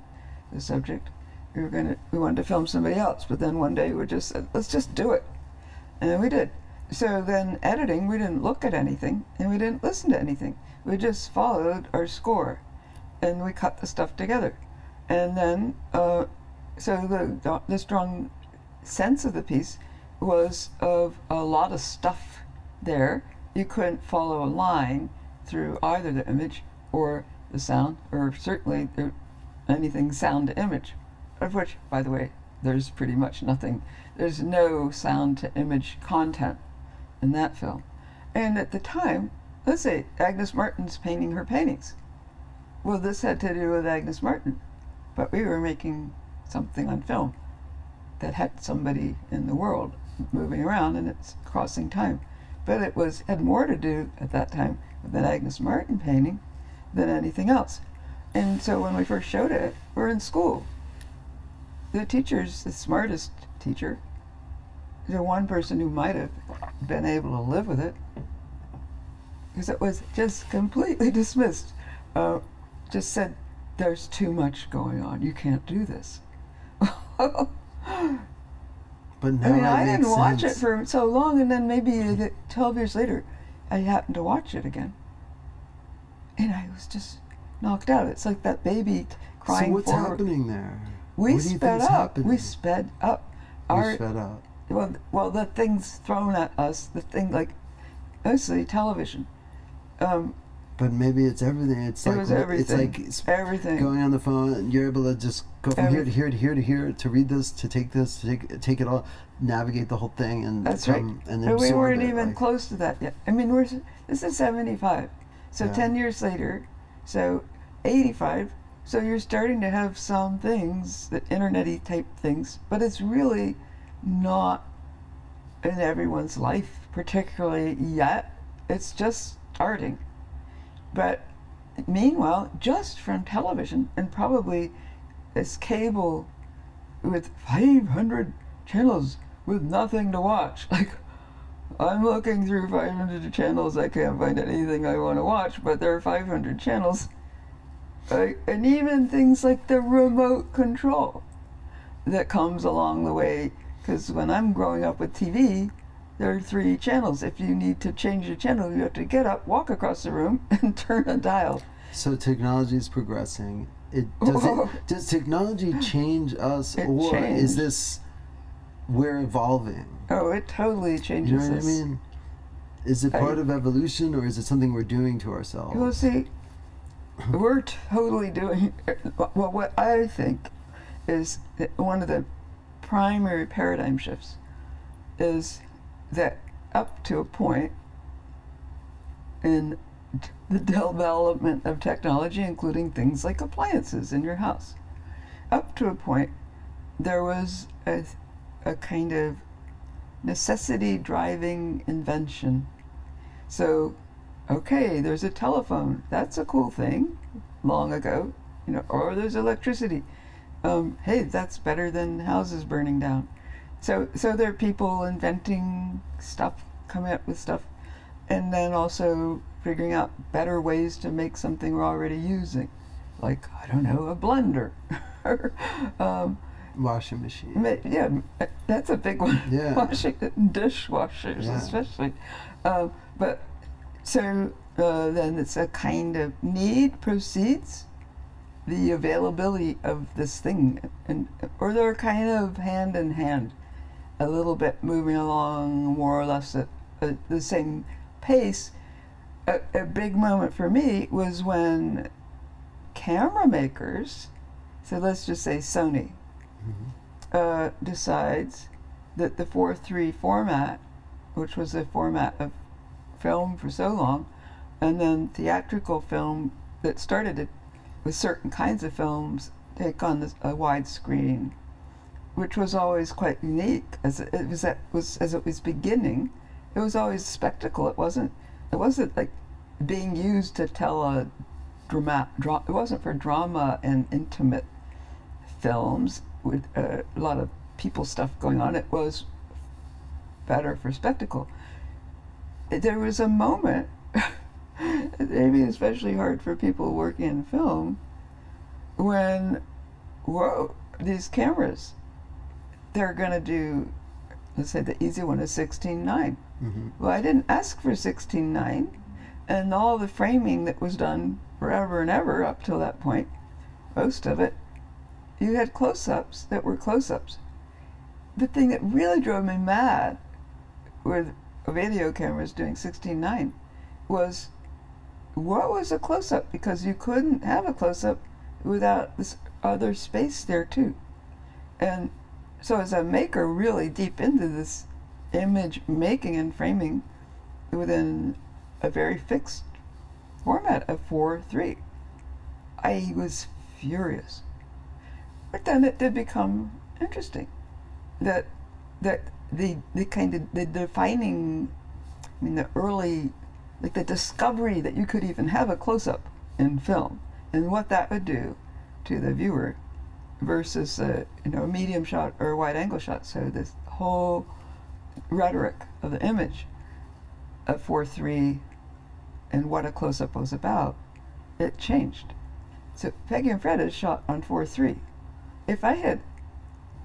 the subject. We were gonna we wanted to film somebody else, but then one day we just said let's just do it, and we did. So then editing, we didn't look at anything and we didn't listen to anything. We just followed our score, and we cut the stuff together, and then uh, so the the strong sense of the piece was of a lot of stuff there. You couldn't follow a line through either the image or the sound, or certainly anything sound to image, of which, by the way, there's pretty much nothing. There's no sound to image content in that film. And at the time, let's say Agnes Martin's painting her paintings. Well, this had to do with Agnes Martin, but we were making something on film that had somebody in the world moving around and it's crossing time. But it was had more to do at that time with an Agnes Martin painting than anything else. And so when we first showed it, we're in school. The teachers, the smartest teacher. The one person who might have been able to live with it, because it was just completely dismissed. Uh, just said, "There's too much going on. You can't do this." But now I mean, I didn't watch it for so long, and then maybe 12 years later, I happened to watch it again. And I was just knocked out. It's like that baby crying So what's forward. happening there? We What do you sped up. happening? We sped up. We Our sped up. well, well, the things thrown at us, the thing like mostly television. Um, But maybe it's everything. It's it like what- everything. It's like it's everything. going on the phone. You're able to just go from here to here to here to here to read this, to take this, to take take it all, navigate the whole thing, and That's right. come and But we weren't it, even like- close to that yet. I mean, we're this is '75, so Yeah. 10 years later, so '85. So you're starting to have some things, the internety type things, but it's really not in everyone's life, particularly yet. It's just starting. But meanwhile, just from television and probably this cable with 500 channels with nothing to watch. Like, I'm looking through 500 channels. I can't find anything I want to watch, but there are 500 channels. And even things like the remote control that comes along the way. Because when I'm growing up with TV, there are three channels. If you need to change the channel, you have to get up, walk across the room, and turn a dial. So technology is progressing. It does it, does technology change us, It or is this we're evolving? Oh, it totally changes You know what I mean? Is it I- part of evolution, or is it something we're doing to ourselves? Well, see, we're totally doing. Well, what I think is one of the primary paradigm shifts is that up to a point in the development of technology, including things like appliances in your house, up to a point, there was a, a kind of necessity driving invention. So okay, there's a telephone. That's a cool thing. Long ago, you know, or there's electricity. Um, hey, that's better than houses burning down. So, so there are people inventing stuff, coming up with stuff, and then also figuring out better ways to make something we're already using, like I don't know, a blender. um, Washing machine. Ma- Yeah, uh, that's a big one. Yeah. Washing dishwashers, Yeah. especially. Um, but so uh, then it's a kind of need proceeds the availability of this thing, and or they're kind of hand in hand, a little bit moving along more or less at, at the same pace. A, a big moment for me was when camera makers, so let's just say Sony, uh, decides that the 4 3 format, which was a format of film for so long, and then theatrical film that started it with certain kinds of films, take on this, a wide screen, which was always quite unique as it, was, was as it was beginning. It was always spectacle. It wasn't. It wasn't like being used to tell a drama. Dra- it wasn't for drama and intimate films with uh, a lot of people stuff going on. It was better for spectacle. There was a moment, maybe especially hard for people working in film, when, whoa, these cameras, they're going to do, let's say the easy one is 16.9. hmm Well, I didn't ask for 16.9, and all the framing that was done forever and ever up till that point, most of it, you had close-ups that were close-ups. The thing that really drove me mad with video cameras doing 16.9 was what was a close-up because you couldn't have a close-up without this other space there too. And so as a maker really deep into this image making and framing within a very fixed format of 4 3. I was furious. But then it did become interesting that that the the kind of the defining I mean the early like the discovery that you could even have a close up in film and what that would do to the viewer versus a you know a medium shot or a wide angle shot. So this whole rhetoric of the image of four three and what a close up was about, it changed. So Peggy and Fred is shot on four three. If I had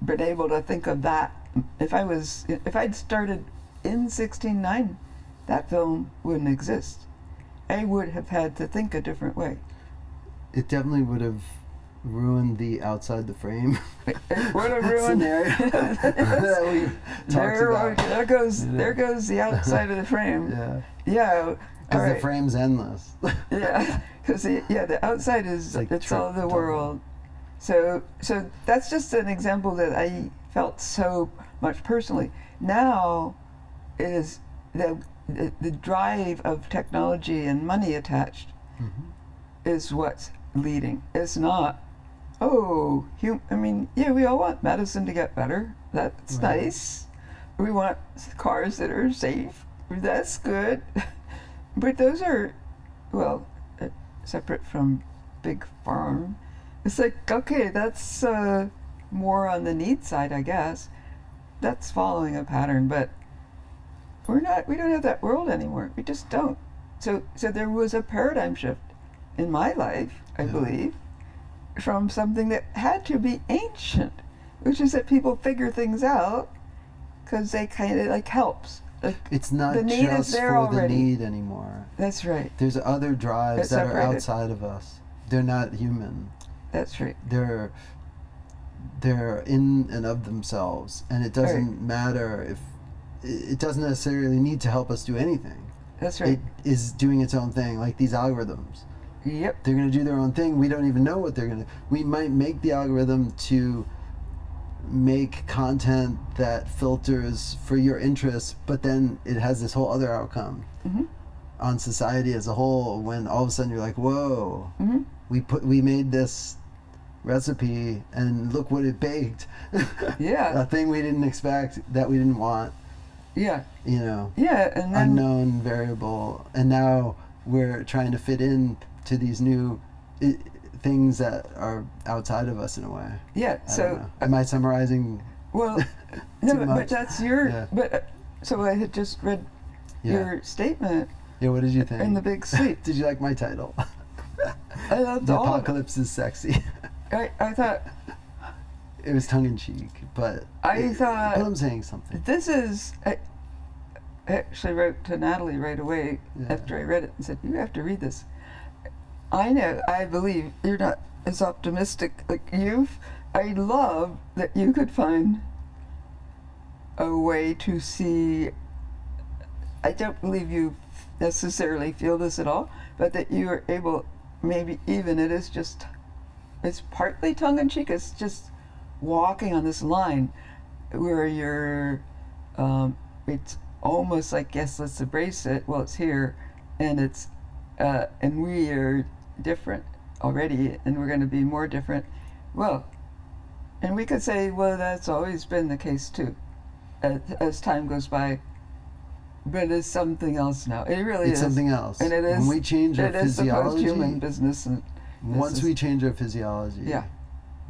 been able to think of that, if I was if I'd started in sixteen nine, that film wouldn't exist. I would have had to think a different way. It definitely would have ruined the outside the frame would have ruined scenario that we talked There, about. there goes Yeah. there goes the outside of the frame. Yeah, Yeah. because the frame's endless. Yeah, because yeah, the outside is It's like it's all the world. So so that's just an example that I felt so much personally. Now, it is the the, the drive of technology and money attached Mhm. is what's leading. It's not. Oh, hum- I mean, yeah, we all want medicine to get better. That's Right. nice. We want cars that are safe. That's good. but those are, well, uh, separate from big pharma. It's like okay, that's uh, more on the need side, I guess. That's following a pattern, but we're not. We don't have that world anymore. We just don't. So, so there was a paradigm shift in my life, I Yeah. believe, from something that had to be ancient, which is that people figure things out because they kind of like helps. Like, It's not The need is just there for already. the need anymore. that's right. There's other drives that are outside of us. They're not human. That's right. They're they're in and of themselves, and it doesn't matter if it doesn't necessarily need to help us do anything. That's right. It is doing its own thing, like these algorithms. Yep. They're going to do their own thing. We don't even know what they're going to. We might make the algorithm to make content that filters for your interests, but then it has this whole other outcome hmm on society as a whole. When all of a sudden you're like, "Whoa, hmm we put we made this recipe, and look what it baked." Yeah. a thing we didn't expect that we didn't want. Yeah. You know, Yeah. And then unknown variable, and now we're trying to fit in to these new I- things that are outside of us in a way. yeah. I So am I summarizing? well, no, but, but that's your. Yeah. But uh, so I had just read Yeah. your statement yeah. What did you think? in the big sleep. did you like my title? I loved the all of it. apocalypse is sexy. I, I thought it was tongue in cheek, but I it- thought- But I'm saying something. this is. I, I actually wrote to Natalie right away Yeah. after I read it and said, "You have to read this." I know. I believe you're not as optimistic like you've, I love that you could find a way to see. I don't believe you necessarily feel this at all, but that you are able, maybe even it is just, it's partly tongue in cheek. It's just walking on this line where you're, um, it's almost like yes, let's embrace it. Well, it's here, and it's, uh, and we are different already, and we're going to be more different. Well, and we could say, well, that's always been the case too, as, as time goes by. But it's something else now. It really It's is. something else. And it when is- we change our physiology. post-human business, and once is- we change our physiology, Yeah.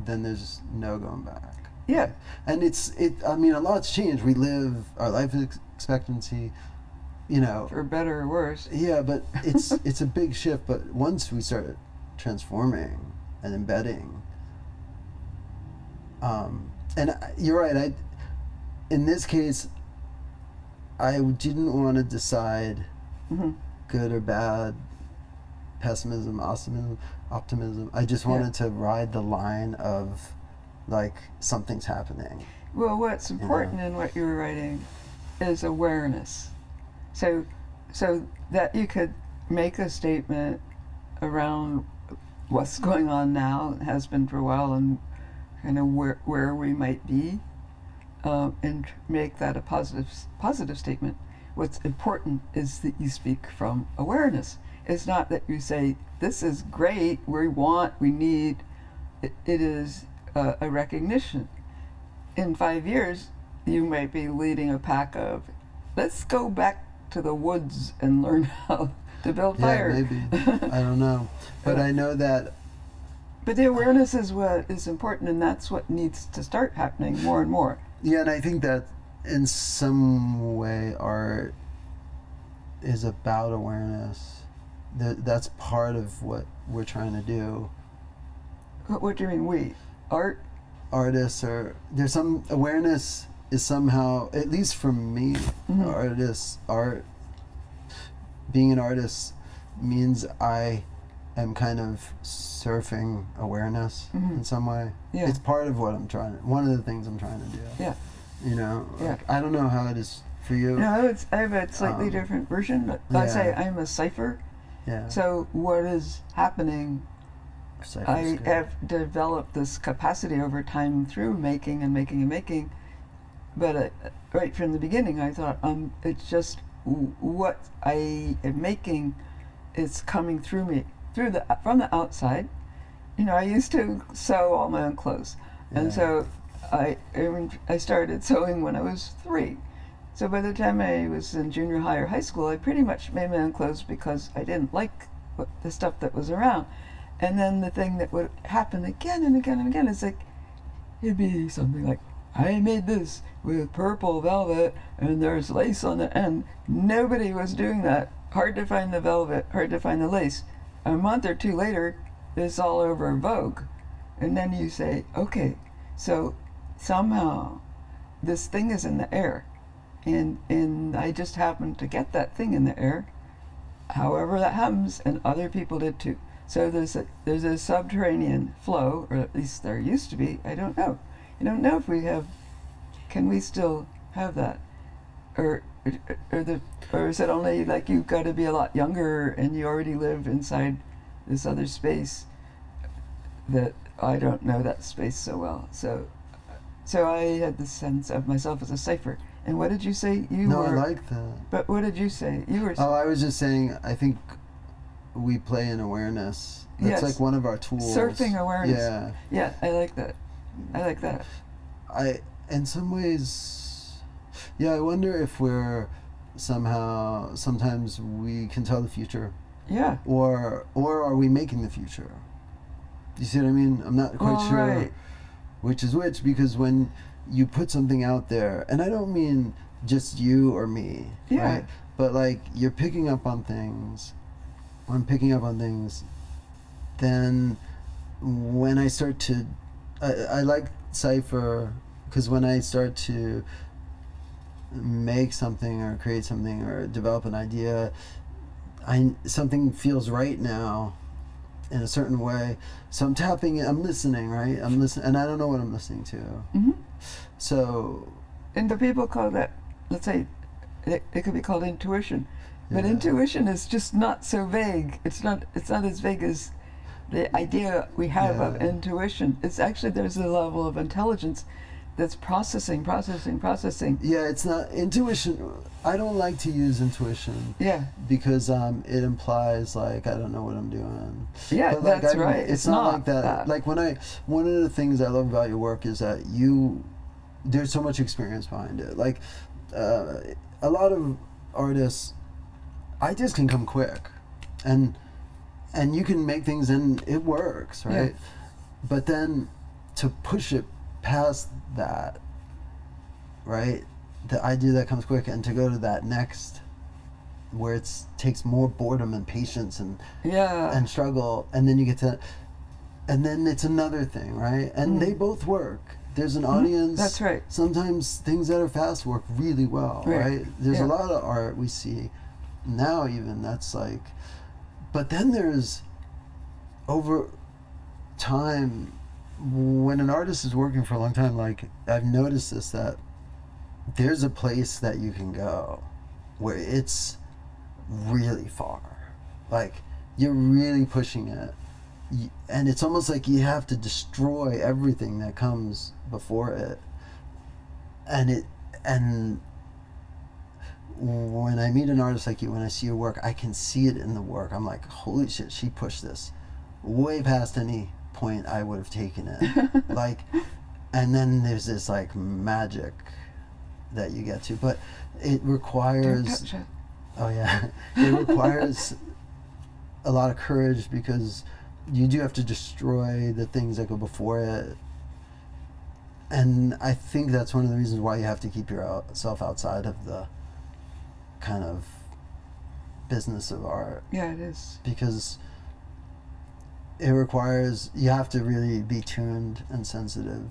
then there's no going back. yeah, and it's it i mean a lot's changed we live our life expectancy you know for better or worse. yeah but it's it's a big shift but once we start transforming and embedding um and I- you're right i in this case i didn't want to decide hmm good or bad pessimism optimism optimism i just Yeah. wanted to ride the line of like something's happening Well, what's important in what you're writing is awareness. So, so that you could make a statement around what's going on now, has been for a while, and kind of where where we might be, um, and make that a positive positive statement. What's important is that you speak from awareness. It's not that you say this is great, we want, we need. It, it is a recognition in five years, you might be leading a pack of, let's go back to the woods and learn how to build Yeah, fire. maybe. I don't know. But I know that But the awareness is what is important, and that's what needs to start happening more and more. Yeah, and I think that in some way art is about awareness. That that's part of what we're trying to do. What, what do you mean, we? Art? Artists are there's some awareness is somehow at least for me, Mhm. artists art being an artist means I am kind of surfing awareness Mhm. in some way. Yeah. It's part of what I'm trying to one of the things I'm trying to do. Yeah. You know? Yeah. Like, I don't know how it is for you. No, it's, I have a slightly Um, different version. but I say yeah. I'm a cipher. Yeah. So what is happening I have developed this capacity over time through making and making and making. But uh, right from the beginning, I thought um, it's just what I am making is coming through me through the from the outside. You know, I used to sew all my own clothes, Yeah. and so I I started sewing when I was three. So by the time I was in junior high or high school, I pretty much made my own clothes because I didn't like what, the stuff that was around. And then the thing that would happen again and again and again is like, it'd be something like, I made this with purple velvet and there's lace on the end. Nobody was doing that. Hard to find the velvet, hard to find the lace. A month or two later, it's all over Vogue. And then you say, okay, so somehow this thing is in the air. And, and I just happened to get that thing in the air however that happens, and other people did too. So there's a there's a subterranean flow, or at least there used to be. I don't know. I don't know if we have. Can we still have that, or or the or is it only like you've got to be a lot younger and you already live inside this other space that I don't know that space so well. So so I had the sense of myself as a cipher. And what did you say you no, were? I like that. but what did you say? You were. Oh, I was just saying. I think we play in awareness. That's Yes. like one of our tools. Surfing awareness. Yeah, Yeah, I like that. I like that. I. In some ways, yeah. I wonder if we're somehow. Sometimes we can tell the future, Yeah. or or are we making the future? You see what I mean? I'm not quite Well, sure right. which is which because when you put something out there, and I don't mean just you or me, Yeah. right? But like you're picking up on things. I'm picking up on things. Then, when I start to, I, I like cipher because when I start to make something or create something or develop an idea, I something feels right now in a certain way. So I'm tapping it. I'm listening, right? I'm listening, and I don't know what I'm listening to. hmm So And the people call that, let's say, it, it could be called intuition. But Yeah. intuition is just not so vague. It's not. It's not as vague as the idea we have of intuition. It's actually there's a level of intelligence that's processing, processing, processing. yeah, it's not intuition. I don't like to use intuition Yeah. because um, it implies like I don't know what I'm doing. Yeah, But, like, that's I'm- right. It's, not, like that. Like when I, one of the things I love about your work is that you, there's so much experience behind it. Like, uh, a lot of artists, ideas can come quick, and and you can make things and it works, Yeah. right? But then to push it past that, right? The idea that comes quick, and to go to that next, where it takes more boredom and patience and yeah. and struggle and then you get to and then it's another thing right and Mm. they both work there's an Mhm. audience That's right. sometimes things that are fast work really well Right. right, there's Yeah. a lot of art we see now even that's like but then there's over time when an artist is working for a long time like i've noticed this that there's a place that you can go where it's really far. Like you're really pushing it. And it's almost like you have to destroy everything that comes before it. And it and when i meet an artist like you when i see your work i can see it in the work i'm like holy shit she pushed this way past any point i would have taken it like and then there's this like magic that you get to but it requires it. Oh yeah, it requires a lot of courage because you do have to destroy the things that go before it. And I think that's one of the reasons why you have to keep yourself outside of the kind of business of art Yeah, it is. because it requires you have to really be tuned and sensitive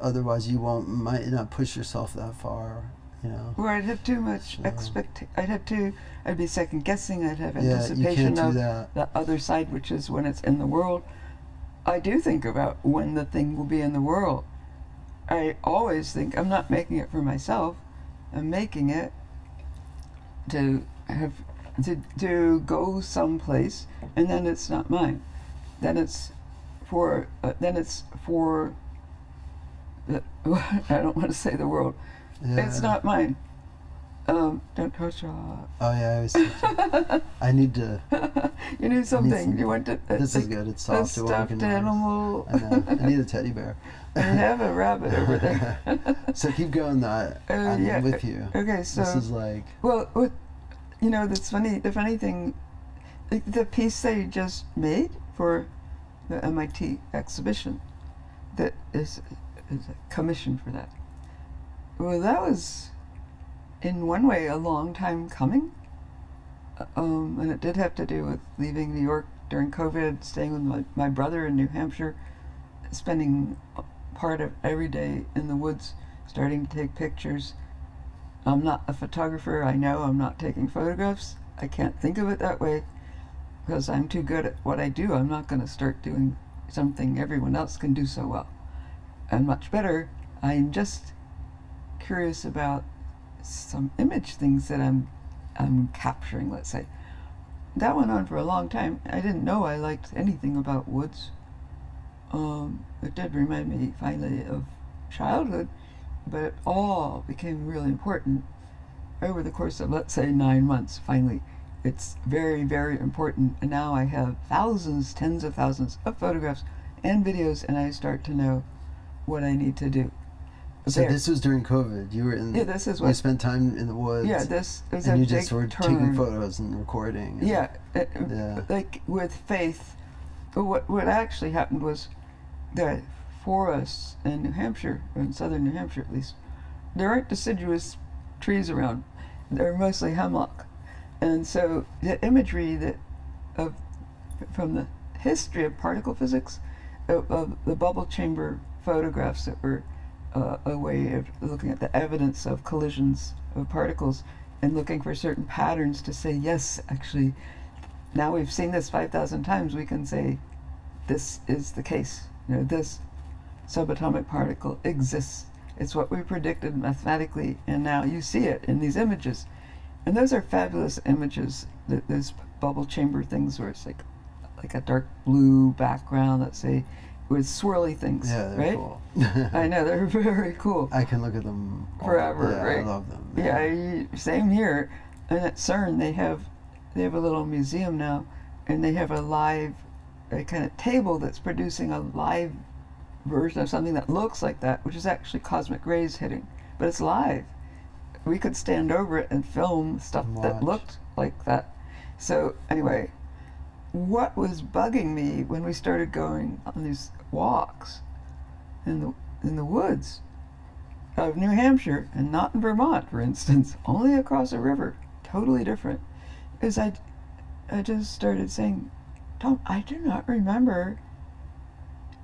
otherwise you won't might not push yourself that far you know Or I'd have too much So- expect. I'd have to. I'd be second guessing. I'd have yeah anticipation do of that the other side, which is when it's in the world. I do think about when the thing will be in the world. I always think I'm not making it for myself. I'm making it to have to to go someplace, and then it's not mine. Then it's for uh, then it's for. The, I don't want to say the world. yeah. It's not mine. Um, don't touch uh, oh yeah I, was thinking- I need to You need something. some- You want to. this is good it's A soft to stuffed animal. I need a teddy bear I have a rabbit over there. so keep going that Uh, I'm yeah, with you Okay, so this is like well, what you know, that's funny. The funny thing, the, the piece they just made for the MIT exhibition, that is, is a commission for that. Well, that was, in one way, a long time coming. Uh, Um, and it did have to do with leaving New York during COVID, staying with my, my brother in New Hampshire, spending part of every day in the woods, starting to take pictures. I'm not a photographer. I know I'm not taking photographs. I can't think of it that way because I'm too good at what I do. I'm not going to start doing something everyone else can do so well. I'm much better. I'm just curious about some image things that I'm I'm capturing, let's say. That went on for a long time. I didn't know I liked anything about woods. Um, it did remind me finally of childhood, but it all became really important over the course of, let's say, nine months. Finally, it's very, very important. And now I have thousands, tens of thousands of photographs and videos, and I start to know what I need to do. so There. this was during COVID you were in yeah, this is you what. spent time in the woods Yeah, this is and a you just were turn. taking photos and recording and- Yeah, uh, Yeah. like with faith, but what what actually happened was the forests in New Hampshire, or in southern New Hampshire at least, there aren't deciduous trees around. They're mostly hemlock, and so the imagery that of from the history of particle physics, of, of the bubble chamber photographs that were uh, a way of looking at the evidence of collisions of particles and looking for certain patterns to say yes, actually, now we've seen this 5,000 times, we can say this is the case. You know, this subatomic particle exists. It's what we predicted mathematically, and now you see it in these images. And those are fabulous images. th- Those bubble chamber things where it's like, like a dark blue background, let's say, with swirly things, yeah they're right? cool I know they're very cool. I can look at them Forever, yeah, I love them Yeah, I, same here. And at CERN, they have they have a little museum now, and they have a live, a kind of table that's producing a live version of something that looks like that, which is actually cosmic rays hitting, but it's live. We could stand over it and film stuff that looked like that. So anyway, what was bugging me when we started going on these walks in the in the woods of New Hampshire and not in Vermont, for instance, only across a river, totally different, is I, I just started saying, Tom, I do not remember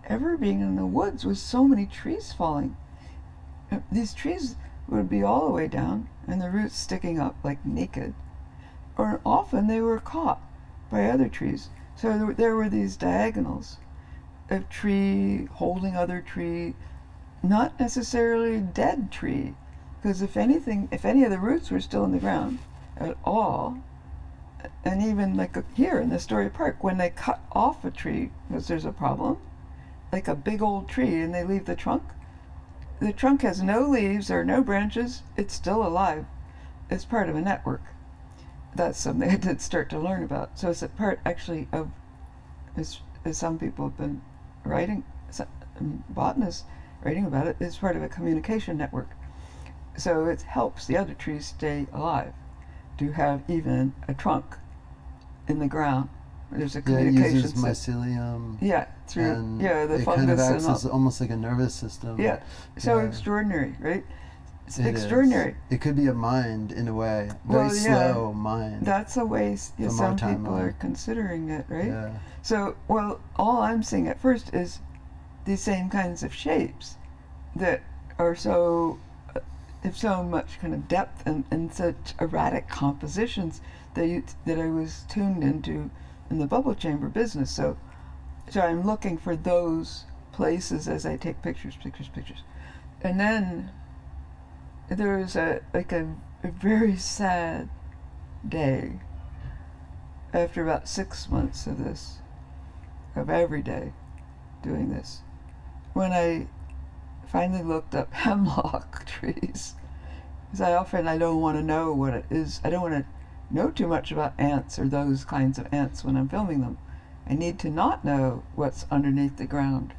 ever being in the woods with so many trees falling. These trees would be all the way down and the roots sticking up like naked, or often they were caught by other trees. So there were these diagonals of tree holding other tree, not necessarily dead tree, because if anything, if any of the roots were still in the ground at all, and even like here in the Story Park, when they cut off a tree because there's a problem, like a big old tree, and they leave the trunk, the trunk has no leaves or no branches. It's still alive. It's part of a network. That's something I did start to learn about. So it's a part actually of, as, as some people have been writing, um, botanists writing about it, it's part of a communication network. So it helps the other trees stay alive to have even a trunk in the ground There's a communication Yeah, uses mycelium. yeah, through yeah the it fungus kind of acts as almost like a nervous system. yeah. So Yeah. extraordinary, right? It's It is. extraordinary. It could be a mind in a way, very Well, yeah. slow mind. That's a way yeah, some people are considering it, right? Yeah. So, well, all I'm seeing at first is these same kinds of shapes that are so, have so much kind of depth and, and such erratic compositions that you, that I was tuned into in the bubble chamber business. So, so I'm looking for those places as I take pictures, pictures, pictures, and then there was a like a, a very sad day after about six months of this, of every day doing this, when I finally looked up hemlock trees. Because I often I don't want to know what it is. I don't want to know too much about ants or those kinds of ants when I'm filming them. I need to not know what's underneath the ground.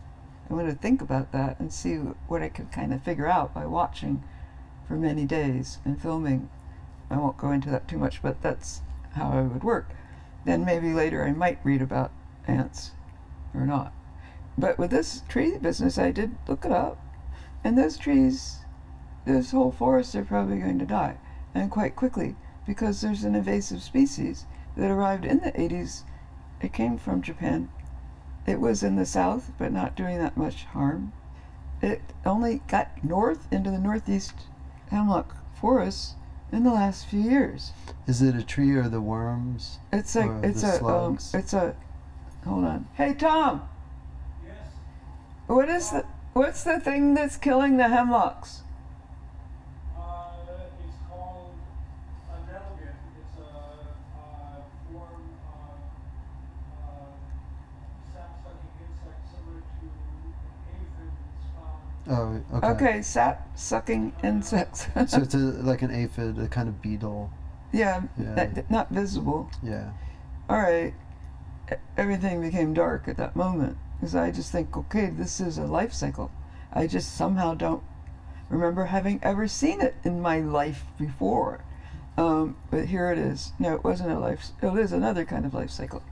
I want to think about that and see what I can kind of figure out by watching for many days and filming. I won't go into that too much, but that's how I would work. Then maybe later I might read about ants or not. But with this tree business, I did look it up, and those trees, this whole forest, are probably going to die, and quite quickly, because there's an invasive species that arrived in the 80s. It came from Japan. It was in the south, but not doing that much harm. It only got north into the northeast hemlock forests in the last few years. Is it a tree or the worms? It's like Or it's the a um, it's a hold on. Hey Tom. Yes, What is the what's the thing that's killing the hemlocks? uh, it's called a adelgid. It's a, uh form of uh, sap-sucking insect similar to an aphid that's found. Oh, okay. Okay, sap sucking insects. so it's a, like an aphid, a kind of beetle. yeah, Yeah. not, not visible. Yeah. All right. Everything became dark at that moment because I just think, okay, this is a life cycle. I just somehow don't remember having ever seen it in my life before. Um, but here it is. No, it wasn't a life. It is another kind of life cycle.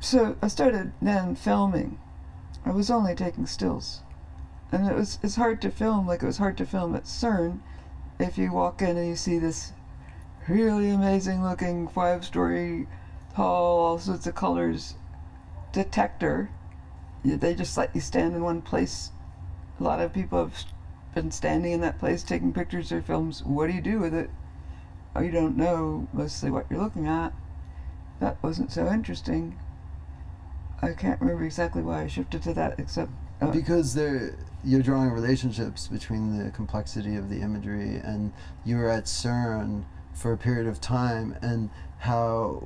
So I started then filming. I was only taking stills, and it was it's hard to film like it was hard to film at CERN. If you walk in and you see this really amazing looking five story tall, all sorts of colors detector. They just let you stand in one place. A lot of people have been standing in that place taking pictures or films. What do you do with it? Oh, you don't know mostly what you're looking at. That wasn't so interesting. I can't remember exactly why I shifted to that, except uh, Because they're, you're drawing relationships between the complexity of the imagery and you were at CERN for a period of time and how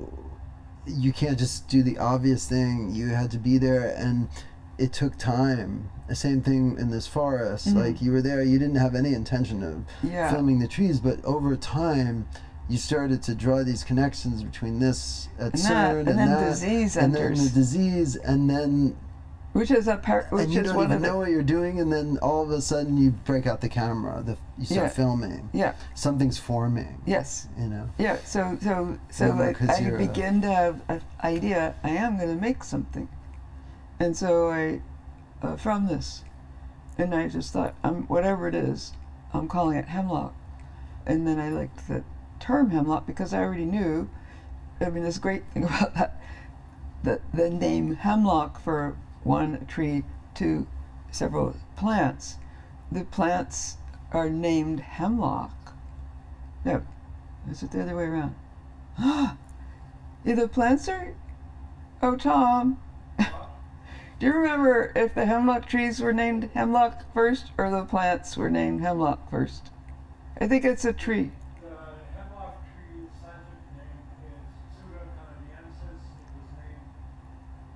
you can't just do the obvious thing. You had to be there and it took time. The same thing in this forest. Mhm. Like you were there, you didn't have any intention of yeah, filming the trees, but over time you started to draw these connections between this at and CERN that, and, and then that, disease and then the disease, and then which is a par- which and you is don't even of the know what you're doing, and then all of a sudden you break out the camera, the, you start Yeah. filming. yeah, Something's forming. yes, You know. Yeah, so so so I, I you're a- begin to have an idea. I am going to make something, and so I, uh, from this, and I just thought, um, whatever it is, I'm calling it hemlock, and then I liked the term hemlock because I already knew. I mean, this great thing about that, the the name hemlock for one tree to several plants, the plants are named hemlock. No, is it the other way around? yeah, the plants are. Oh, Tom. Do you remember if the hemlock trees were named hemlock first or the plants were named hemlock first? I think it's a tree. The hemlock tree's scientific name is Tsuga canadensis. It was named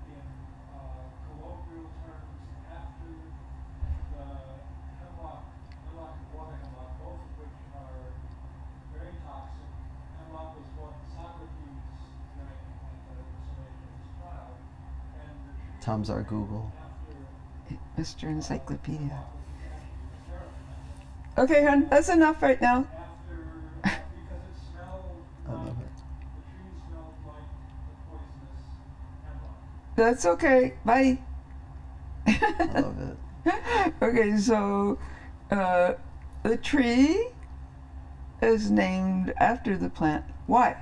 in uh, colloquial terms after the hemlock, hemlock and water hemlock, both of which are very toxic. Hemlock was what Socrates drank at the summation of his trial, and the tree Tom's our Google. Mr. Encyclopedia. hemlock was actually experiment. Okay, hon, that's enough right now. After, because it smelled I love it. the tree smelled like the poisonous That's okay. Bye. I love it. okay, so uh, the tree is named after the plant. Why?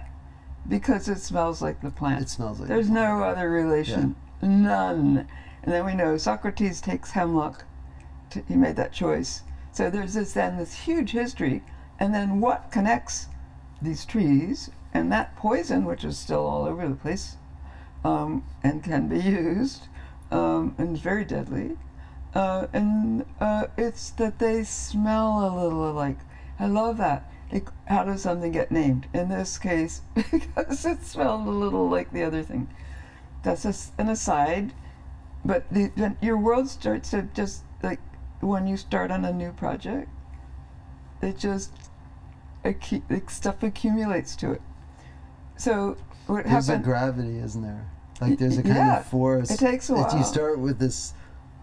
Because it smells like the plant. It smells like. There's no other relation. None. And then we know Socrates takes hemlock. To, he made that choice. So there's this then this huge history. And then what connects these trees and that poison, which is still all over the place um, and can be used um, and is very deadly. Uh, and uh, it's that they smell a little alike. I love that. Like, how does something get named? In this case, because it smelled a little like the other thing. That's just an aside. But the, your world starts to just like when you start on a new project, it just accu- like stuff accumulates to it. So what happens? There's a gravity, isn't there? Like there's a kind yeah, of force. it takes a that You start with this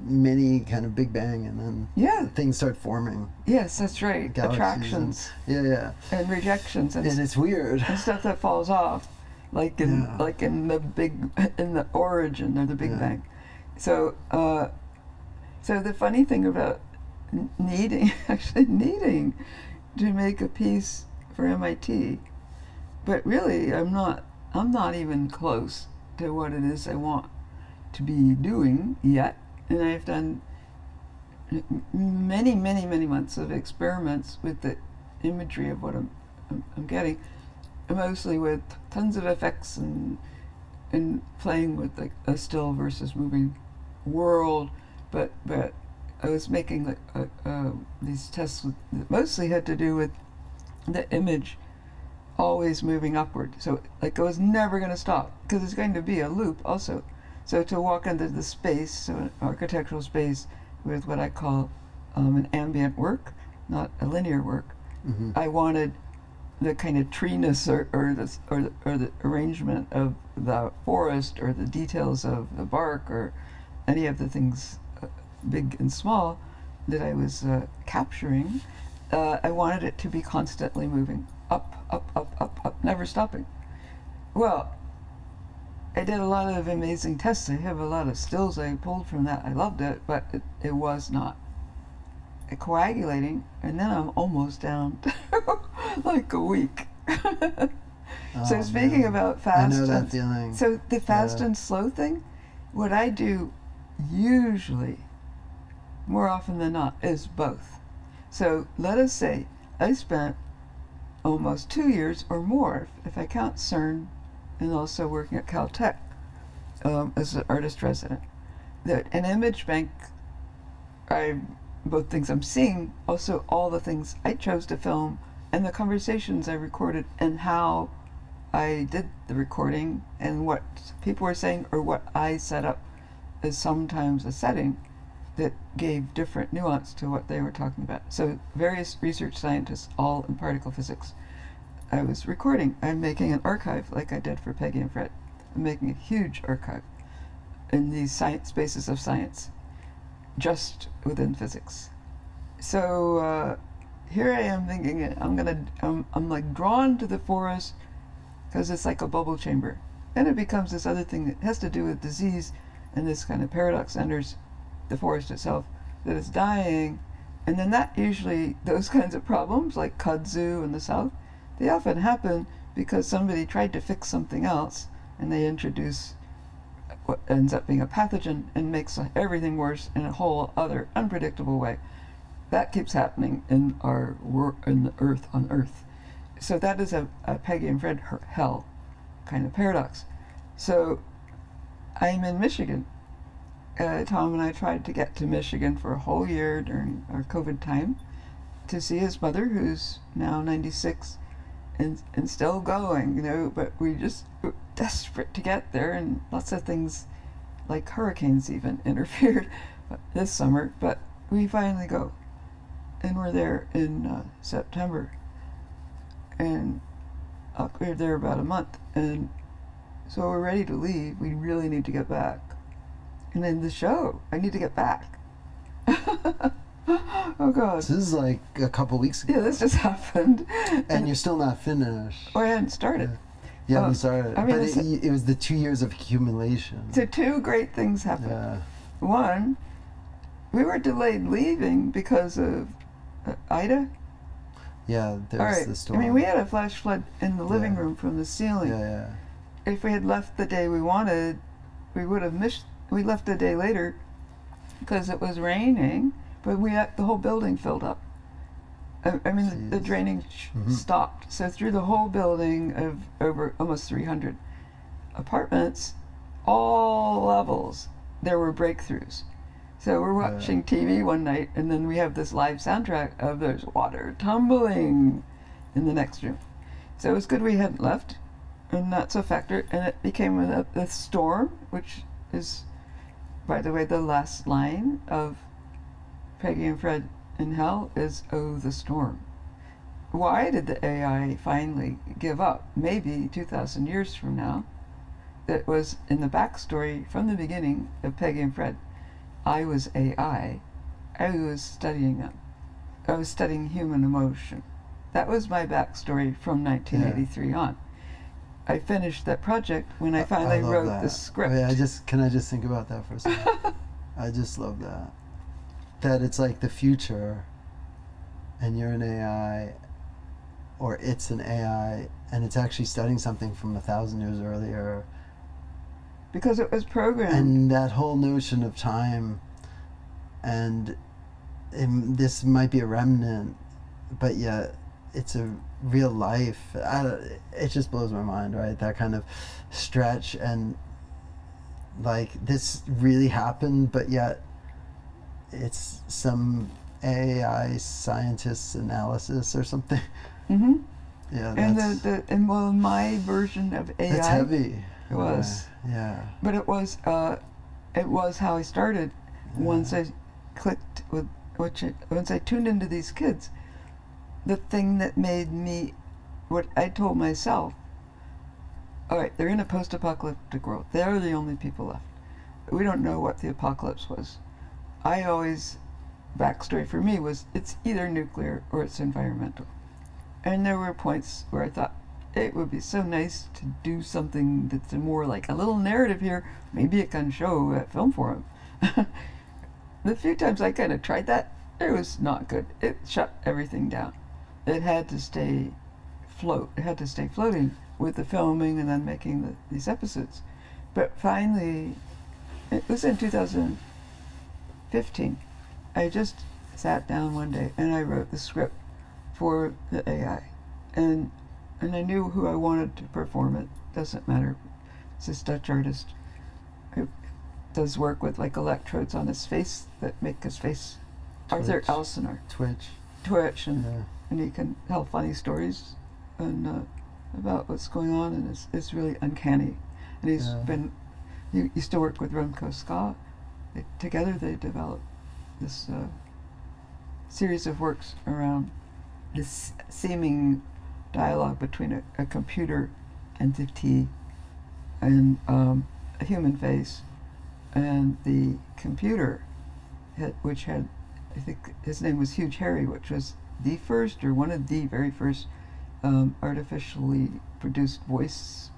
mini kind of big bang, and then yeah. things start forming. Yes, that's right. Attractions Yeah, yeah. and rejections and, And it's weird. and stuff that falls off, like in Yeah. like in the big in the origin or the Big Yeah. Bang. So, uh, so the funny thing about needing actually needing to make a piece for MIT, but really I'm not I'm not even close to what it is I want to be doing yet, and I've done many many many months of experiments with the imagery of what I'm I'm, I'm getting, mostly with tons of effects and and playing with like a still versus moving world, but but I was making like uh, uh, these tests with, that mostly had to do with the image always moving upward. So like it was never going to stop because it's going to be a loop also. So to walk into the space, so an architectural space with what I call um, an ambient work, not a linear work, hmm I wanted the kind of treeness or, or the or the, or the arrangement of the forest or the details of the bark or any of the things uh, big and small that I was uh, capturing. Uh, I wanted it to be constantly moving up, up, up, up, up, never stopping. Well, I did a lot of amazing tests. I have a lot of stills I pulled from that. I loved it, but it, it was not coagulating, and then I'm almost down like a week. so Oh, speaking man. about I fast, know that and, feeling. so the fast Yeah. and slow thing, what I do usually, more often than not, is both. So let us say I spent almost two years or more, if, if I count CERN, and also working at Caltech um, as an artist resident. That an image bank, I both things I'm seeing, also all the things I chose to film, and the conversations I recorded, and how I did the recording, and what people were saying, or what I set up as sometimes a setting that gave different nuance to what they were talking about. So various research scientists, all in particle physics. I was recording. I'm making an archive like I did for Peggy and Fred. I'm making a huge archive in these science spaces of science, just within physics. So uh, here I am thinking I'm gonna I'm, I'm like drawn to the forest because it's like a bubble chamber. Then it becomes this other thing that has to do with disease, and this kind of paradox enters the forest itself that is dying, and then that usually those kinds of problems like kudzu in the south, they often happen because somebody tried to fix something else and they introduce what ends up being a pathogen and makes everything worse in a whole other unpredictable way. That keeps happening in our wor- in the earth on Earth. So that is a, a Peggy and Fred hell kind of paradox. So I'm in Michigan. Uh, Tom and I tried to get to Michigan for a whole year during our COVID time to see his mother, who's now 96 and, and still going, you know, but we just were desperate to get there, and lots of things like hurricanes even interfered this summer, but we finally go. And we're there in uh, September. And uh, we were there about a month. And so we're ready to leave. We really need to get back. And then the show, I need to get back. oh, God. This is like a couple weeks ago. Yeah, this just happened. and you're still not finished. Oh, I hadn't started. Yeah. Yeah, Oh, we started. I mean, but it, it was the two years of accumulation. So two great things happened. yeah. One, we were delayed leaving because of Ida. Yeah, there's right. the storm. I mean, we had a flash flood in the living Yeah. room from the ceiling. Yeah, yeah. If we had left the day we wanted, we would have missed. We left a day later because it was raining, but we had, the whole building filled up. I, I mean, the, the Mhm. stopped. So through the whole building of over almost 300 apartments, all levels, there were breakthroughs. So we're watching TV one night, and then we have this live soundtrack of there's water tumbling in the next room. So it was good we hadn't left, and that's a factor. And it became a, a storm, which is, by the way, the last line of Peggy and Fred in Hell is "Oh, the storm." Why did the AI finally give up? Maybe 2,000 years from now. It was in the backstory from the beginning of Peggy and Fred. I was AI. I was studying them. I was studying human emotion. That was my backstory from 1983 on. I finished that project when I finally love wrote that. the script. Wait, I just can I just think about that for a second. I just love that. That it's like the future, and you're an AI, or it's an AI, and it's actually studying something from a thousand years earlier. Because it was programmed. and that whole notion of time and um, this might be a remnant but yet it's a real life I, it just blows my mind right that kind of stretch and like this really happened but yet it's some ai scientist's analysis or something Mm-hmm. yeah And the, the and well, my version of AI that's heavy It was. yeah But it was uh, it was how I started. Once I clicked with which it, once I tuned into these kids, the thing that made me what I told myself. All right, they're in a post-apocalyptic world. They're the only people left. We don't know what the apocalypse was. I always backstory for me was it's either nuclear or it's environmental. And there were points where I thought it would be so nice to do something that's more like a little narrative here. Maybe it can show at Film Forum. the few times I kind of tried that, it was not good. It shut everything down. It had to stay float. It had to stay floating with the filming and then making the, these episodes. But finally, it was in 2015. I just sat down one day and I wrote the script for the AI, and and I knew who I wanted to perform it. Doesn't matter. It's this Dutch artist who does work with like electrodes on his face that make his face. Arthur Twitch. Elsenaar, twitch Twitch, and yeah and he can tell funny stories and uh, about what's going on, and it's, it's really uncanny. And he's Yeah. been he used to work with Remko Scha. They, together, they developed this uh, series of works around this seeming dialogue between a, a computer entity and um, a human face, and the computer, which had, I think his name was Huge Harry, which was the first or one of the very first um, artificially produced voice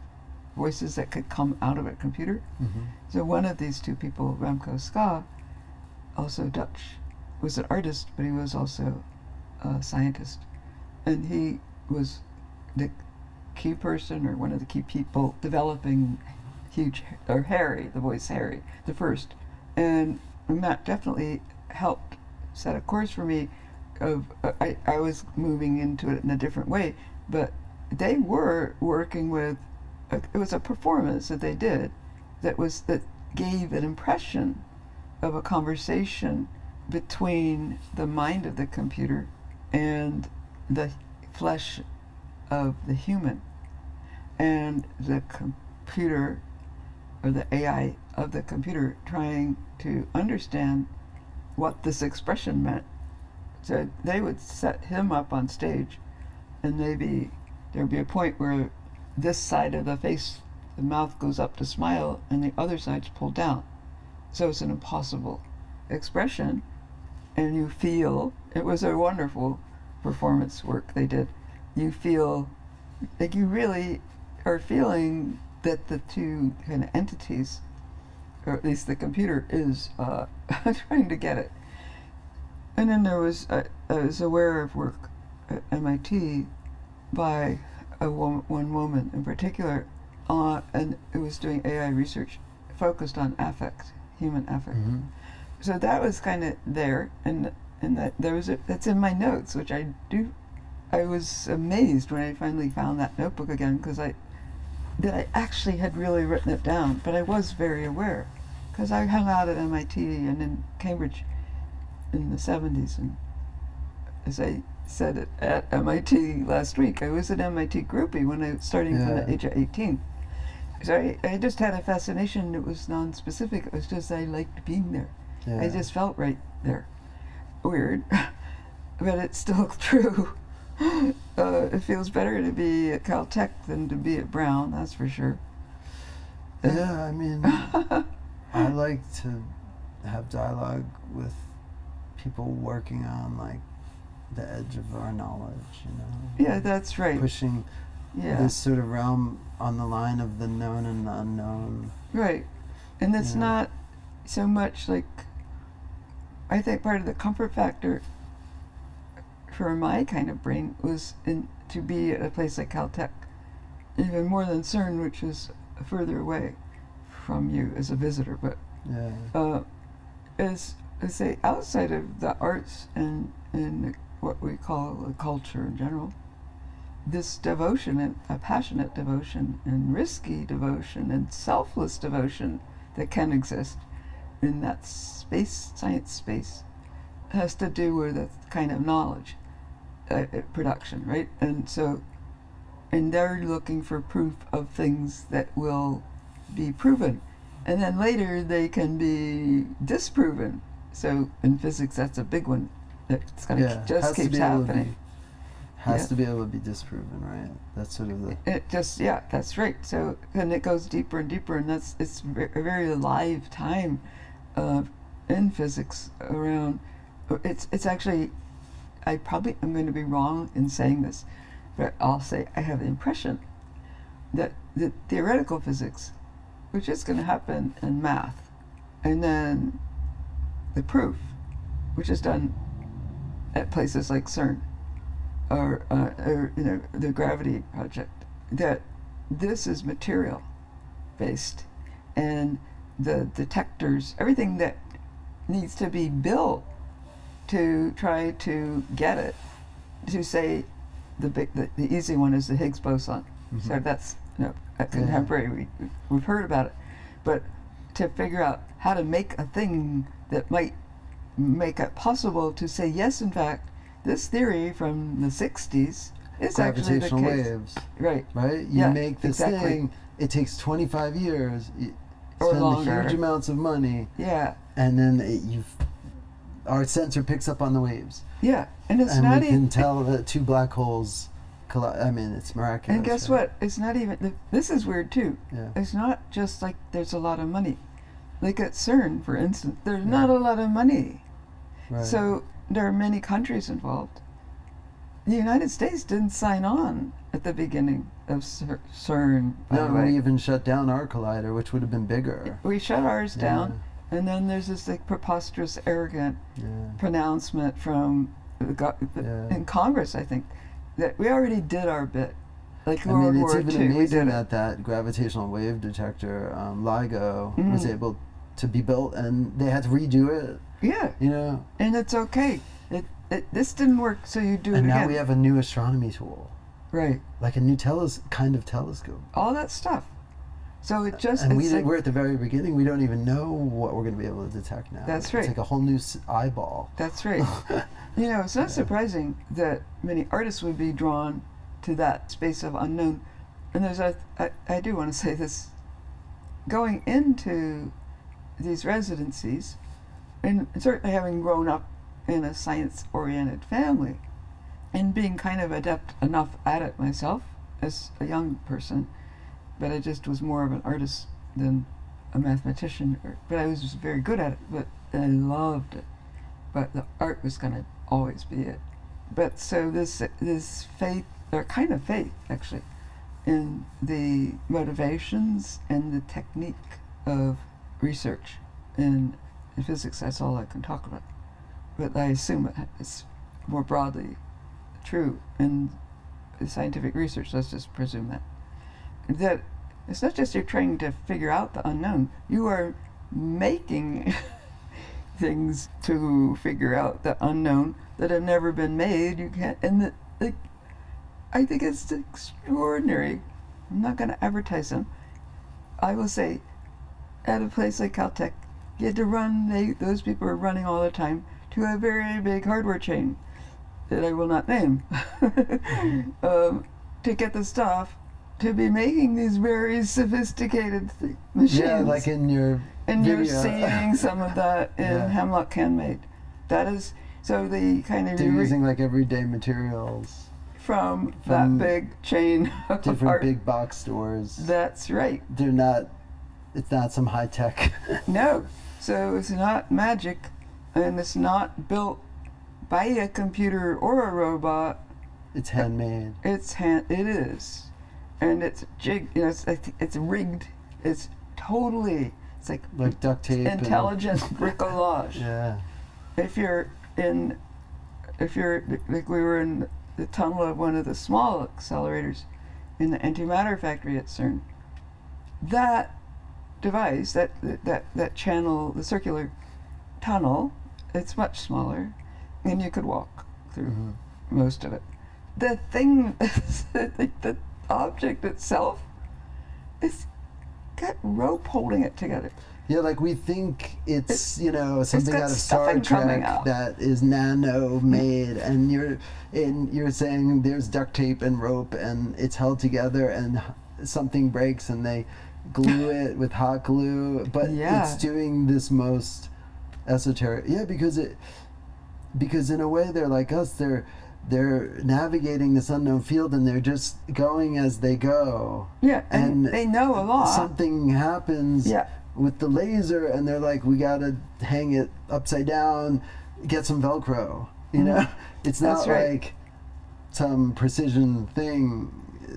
voices that could come out of a computer. mm-hmm. So one of these two people, Remko Scha, also Dutch, was an artist, but he was also a scientist, and he was the key person or one of the key people developing huge or Harry, the voice Harry, the first, and Matt definitely helped set a course for me. Of uh, I I was moving into it in a different way, but they were working with. It was a performance that they did, that was that gave an impression of a conversation between the mind of the computer and the flesh of the human and the computer or the AI of the computer trying to understand what this expression meant. So they would set him up on stage and maybe there'd be a point where this side of the face, the mouth goes up to smile and the other side's pulled down. So it's an impossible expression and you feel it was a wonderful performance work they did. You feel like you really are feeling that the two kind of entities, or at least the computer, is uh, trying to get it. And then there was, I, I was aware of work at MIT by a wo- one woman in particular, uh, and it was doing AI research focused on affect, human affect. hmm So that was kind of there, and and that there was a, that's in my notes, which I do. I was amazed when I finally found that notebook again because I that I actually had really written it down, but I was very aware because I hung out at MIT and in Cambridge in the 70s, and as I said it at MIT last week, I was an MIT groupie when I was starting from the age of 18. So I, I just had a fascination. It was non-specific. It was just I liked being there. Yeah. I just felt right there. Weird, but it's still true. Uh, it feels better to be at Caltech than to be at Brown, that's for sure. Yeah, I mean, I like to have dialogue with people working on like the edge of our knowledge, you know. yeah, that's right. Pushing Yeah, this sort of realm on the line of the known and the unknown. right. And it's Yeah. not so much like. I think part of the comfort factor for my kind of brain was in to be at a place like Caltech, even more than CERN, which is further away from you as a visitor, but Yeah. uh, is is say outside of the arts and and what we call a culture in general, this devotion and a passionate devotion and risky devotion and selfless devotion that can exist in that space, science space, has to do with a kind of knowledge uh, production, right? And so, and they're looking for proof of things that will be proven and then later they can be disproven. So in physics, that's a big one. It's gonna yeah. just keeps to happening. be has Yeah. to be able to be disproven, right? That's sort of the It just yeah, that's right. So and it goes deeper and deeper, and that's it's a very live time uh, in physics around. It's it's actually, I probably am going to be wrong in saying this, but I'll say I have the impression that the theoretical physics, which is going to happen in math, and then the proof, which is done at places like CERN or, uh, or you know the gravity project that this is material based and the detectors everything that needs to be built to try to get it to say the big the, the easy one is the Higgs boson so Mhm. that's you know contemporary we, we've heard about it but to figure out how to make a thing that might make it possible to say yes in fact this theory from the 60s is actually the gravitational case waves, right right? You Yeah, make this exactly. thing. It takes 25 years. You Or spend longer. huge amounts of money, yeah and then it, you our sensor picks up on the waves, yeah and it's and not we even can tell that two black holes collide. I mean, it's miraculous. and guess right? what it's not even this is weird too Yeah. it's not just like there's a lot of money like at cern for instance there's Yeah. not a lot of money Right. so there are many countries involved the united states didn't sign on at the beginning of cern by no, we even shut down our collider, which would have been bigger. we shut ours down and then there's this like preposterous arrogant Yeah. pronouncement from the, Yeah. in Congress, I think, that we already did our bit. Like I World mean, it's War even II, amazing that that gravitational wave detector, um, LIGO, was Mhm. able to be built, and they had to redo it. Yeah, You know, and it's okay. It, it this didn't work, so you do and it now we have a new astronomy tool, right, like a new teles- kind of telescope. all that stuff. So it uh, just and we it's did, like, we're at the very beginning. We don't even know what we're going to be able to detect now. That's right. It's like a whole new eyeball. that's right. you know, it's not surprising that many artists would be drawn to that space of unknown. And there's a I, I do want to say this. Going into these residencies, and certainly having grown up in a science-oriented family, and being kind of adept enough at it myself as a young person, but I just was more of an artist than a mathematician. Or, but I was just very good at it. But I loved it. But the art was going to always be it. But so this this faith, or kind of faith actually, in the motivations and the technique of research. In, in physics, that's all I can talk about. But I assume it's more broadly true in scientific research. Let's just presume that. That it's not just you're trying to figure out the unknown, you are making things to figure out the unknown that have never been made. You can't, and the, the I think it's extraordinary. I'm not going to advertise them. I will say, at a place like Caltech, you had to run. They, those people are running all the time to a very big hardware chain that I will not name um, to get the stuff to be making these very sophisticated th- machines. Yeah, like in your and you're seeing some of that in Yeah. Hemlock Handmade. That is so the kind of They're re- using like everyday materials, from, from that big chain of different art. big box stores. That's right. They're not. It's not some high tech. No, so it's not magic, and it's not built by a computer or a robot. it's handmade. It's hand. It is, and it's jig. You know, it's it's, rigged. It's totally. It's like Like duct tape. intelligent bricolage. yeah. if you're in if you're like we were in the tunnel of one of the small accelerators in the antimatter factory at CERN that device that that that channel the circular tunnel it's much smaller and you could walk through Mhm. most of it the thing the, the object itself it's got rope holding it together Yeah, like we think it's, you know something out of Star Trek that is nano made, and you're and you're saying there's duct tape and rope, and it's held together, and something breaks, and they glue it with hot glue, but Yeah. it's doing this most esoteric. Yeah, because it because in a way they're like us. They're they're navigating this unknown field, and they're just going as they go. yeah and, And they know a lot Something happens yeah with the laser and they're like we gotta hang it upside down get some velcro you know it's not Mm-hmm. Right. like some precision thing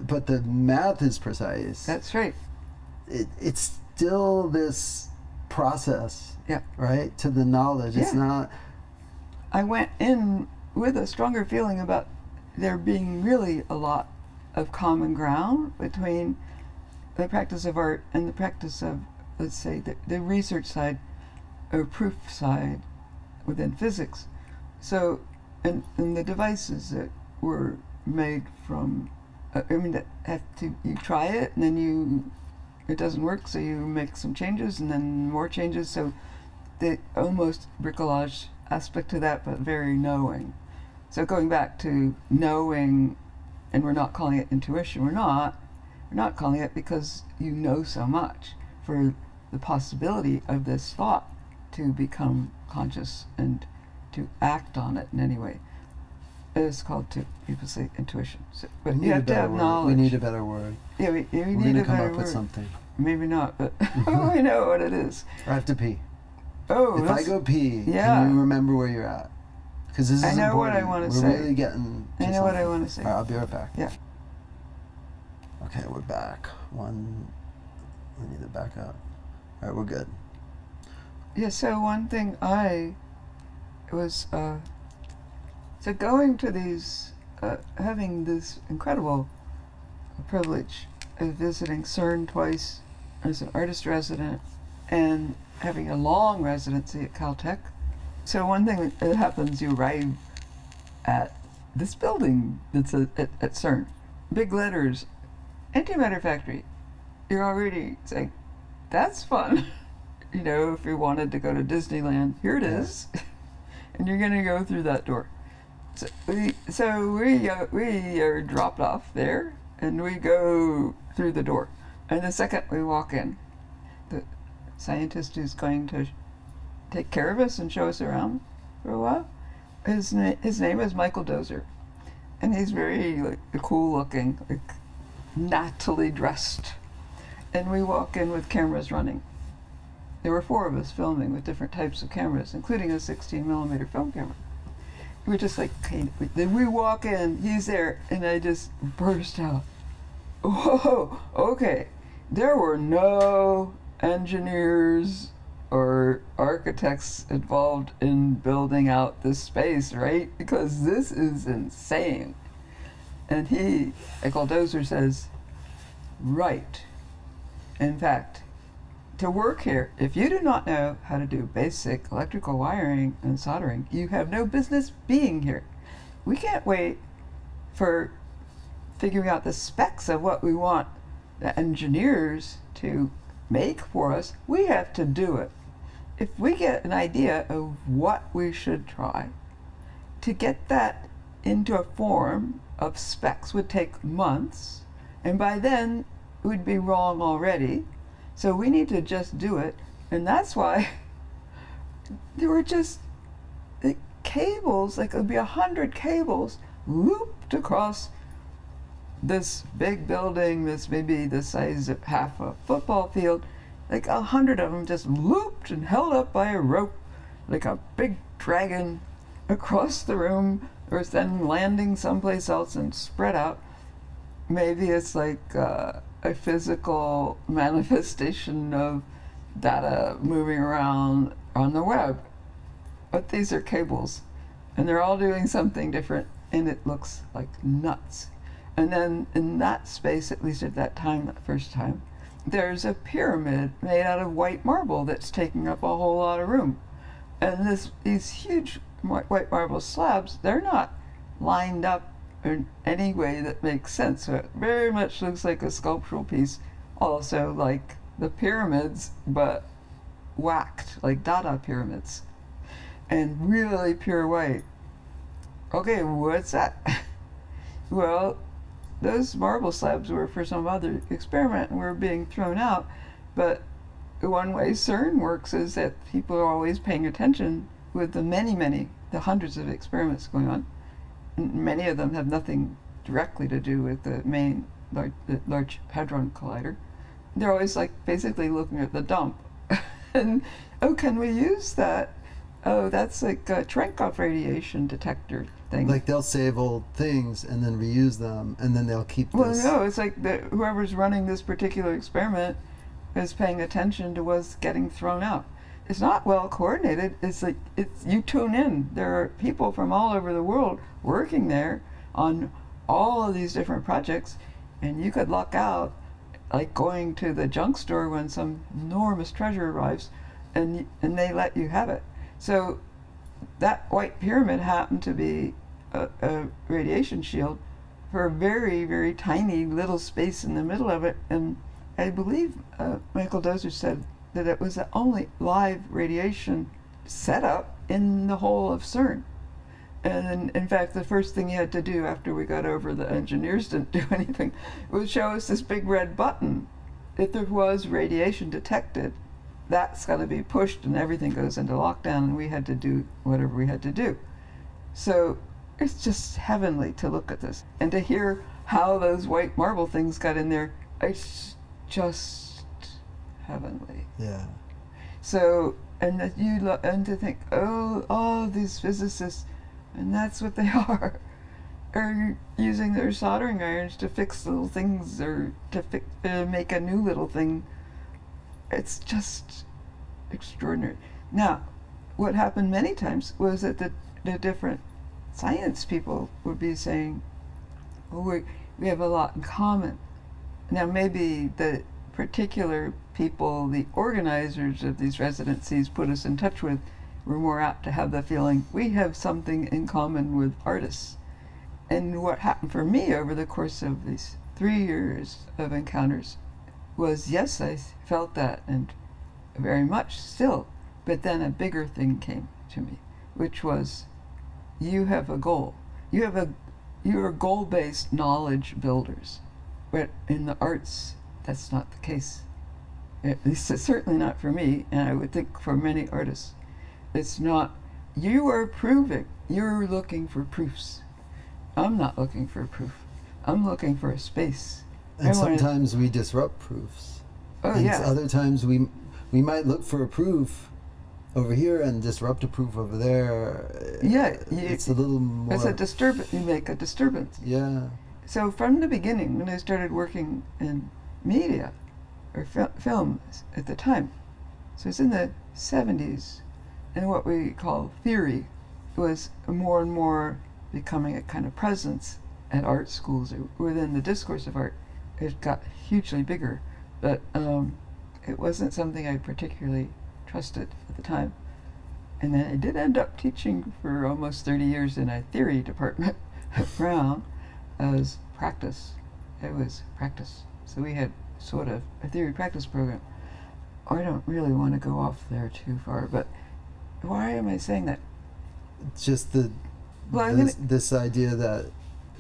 but the math is precise That's right. it, it's still this process Yeah. right to the knowledge it's not I went in with a stronger feeling about there being really a lot of common ground between the practice of art and the practice of, let's say, the, the research side or proof side within physics. So, and, and the devices that were made from, uh, I mean, that have to, you try it and then you, it doesn't work, so you make some changes and then more changes. So, the almost bricolage aspect to that, but very knowing. So going back to knowing, and we're not calling it intuition. We're not. We're not calling it because you know so much for the possibility of this thought to become conscious and to act on it in any way. It's called to people say intuition. So, but we need you a have to better have word knowledge. we need a better word yeah, we, yeah, we we're need come better up with something Maybe not, but we know what it is. i have to pee Oh, if i go pee yeah. can you remember where you're at because this is I know what I wanna we're say. really getting I to know what I want to say. All right, I'll be right back. Yeah. Okay, we're back. One. We need to back up. All right, we're good. Yeah, so one thing I was uh, so going to these, uh, having this incredible privilege of visiting CERN twice as an artist resident and having a long residency at Caltech. So one thing that happens, you arrive at this building that's a, at, at CERN, big letters, antimatter factory. You're already saying, that's fun. you know, if you wanted to go to Disneyland, here it is. And you're gonna go through that door. So we, so we, uh, we are dropped off there, and we go through the door. And the second we walk in, scientist who's going to take care of us and show us around for a while, his na- his name is Michael Doser, and he's very like cool looking, like nattily dressed. And we walk in with cameras running. There were four of us filming with different types of cameras, including a 16 millimeter film camera. We were just like. Then we walk in, he's there, and I just burst out. whoa, okay. There were no engineers or architects involved in building out this space, right? Because this is insane. And he, Michael Doser says, right. In fact, to work here, if you do not know how to do basic electrical wiring and soldering, you have no business being here. We can't wait for figuring out the specs of what we want the engineers to make for us. We have to do it. If we get an idea of what we should try, to get that into a form of specs would take months, and by then we'd be wrong already. So we need to just do it, and that's why there were just cables, like it would be a hundred cables looped across this big building that's maybe the size of half a football field, like a hundred of them just looped and held up by a rope, like a big dragon across the room, or then landing someplace else and spread out. Maybe it's like uh, a physical manifestation of data moving around on the web. But these are cables, and they're all doing something different, and it looks like nuts. And then in that space, at least at that time, that first time, there's a pyramid made out of white marble that's taking up a whole lot of room. And this these huge white marble slabs, they're not lined up in any way that makes sense. So it very much looks like a sculptural piece, also like the pyramids, but whacked, like Dada pyramids. And really pure white. Okay, what's that? well, those marble slabs were for some other experiment and were being thrown out. But one way CERN works is that people are always paying attention with the many, many, the hundreds of experiments going on. Many of them have nothing directly to do with the main large, Large Hadron Collider. They're always like basically looking at the dump. and, oh, can we use that? Oh, that's like a Cherenkov radiation detector thing. Like they'll save old things and then reuse them, and then they'll keep Well, this. no, it's like the, whoever's running this particular experiment is paying attention to what's getting thrown out. It's not well coordinated. It's like it's you tune in. There are people from all over the world working there on all of these different projects, and you could luck out, like going to the junk store when some enormous treasure arrives, and and they let you have it. So that white pyramid happened to be a, a radiation shield for a very, very tiny little space in the middle of it. And I believe uh, Michael Doser said that it was the only live radiation setup in the whole of CERN. And in, fact, the first thing he had to do after we got over the engineers didn't do anything was show us this big red button. If there was radiation detected, that's got to be pushed and everything goes into lockdown, and we had to do whatever we had to do. So it's just heavenly to look at this and to hear how those white marble things got in there. It's just heavenly. Yeah. So and that you lo- and to think, oh, all these physicists, and that's what they are, are using their soldering irons to fix little things or to fi- uh, make a new little thing. It's just extraordinary. Now, what happened many times was that the, the different science people would be saying, oh, we, we have a lot in common. Now, maybe the particular people, the organizers of these residencies, put us in touch with, were more apt to have the feeling we have something in common with artists. And what happened for me over the course of these three years of encounters was yes, I felt that, and very much still. But then a bigger thing came to me, which was you have a goal. You have a you are goal-based knowledge builders. But in the arts, that's not the case. At least it's certainly not for me, and I would think for many artists. It's not you are proving. You're looking for proofs. I'm not looking for proof. I'm looking for a space. And sometimes we disrupt proofs. Oh and yeah. other times we we might look for a proof over here and disrupt a proof over there. Yeah, you- It's a little more. It's a disturbance. You make a disturbance. yeah. so from the beginning, when I started working in media or fil- films at the time, so it's in the 70s, and what we call theory was more and more becoming a kind of presence at art schools or within the discourse of art. It got hugely bigger, but um, it wasn't something I particularly trusted at the time. And then I did end up teaching for almost 30 years in a theory department at Brown as practice. It was practice. So we had sort of a theory practice program. I don't really want to go off there too far, but why am I saying that? just the Well, this, gonna- this idea that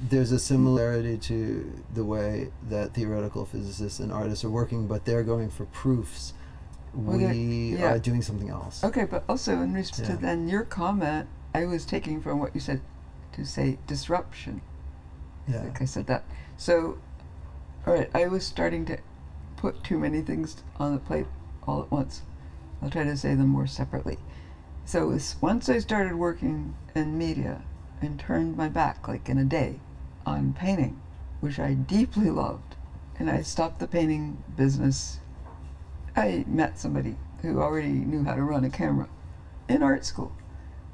there's a similarity to the way that theoretical physicists and artists are working, but they're going for proofs. Well, we yeah. are doing something else. Okay, but also in response Yeah. to then your comment, I was taking from what you said to say disruption. Yeah. Like I said that. So, all right, I was starting to put too many things on the plate all at once. I'll try to say them more separately. So, was, once I started working in media and turned my back, like in a day, on painting, which I deeply loved, and I stopped the painting business, I met somebody who already knew how to run a camera in art school.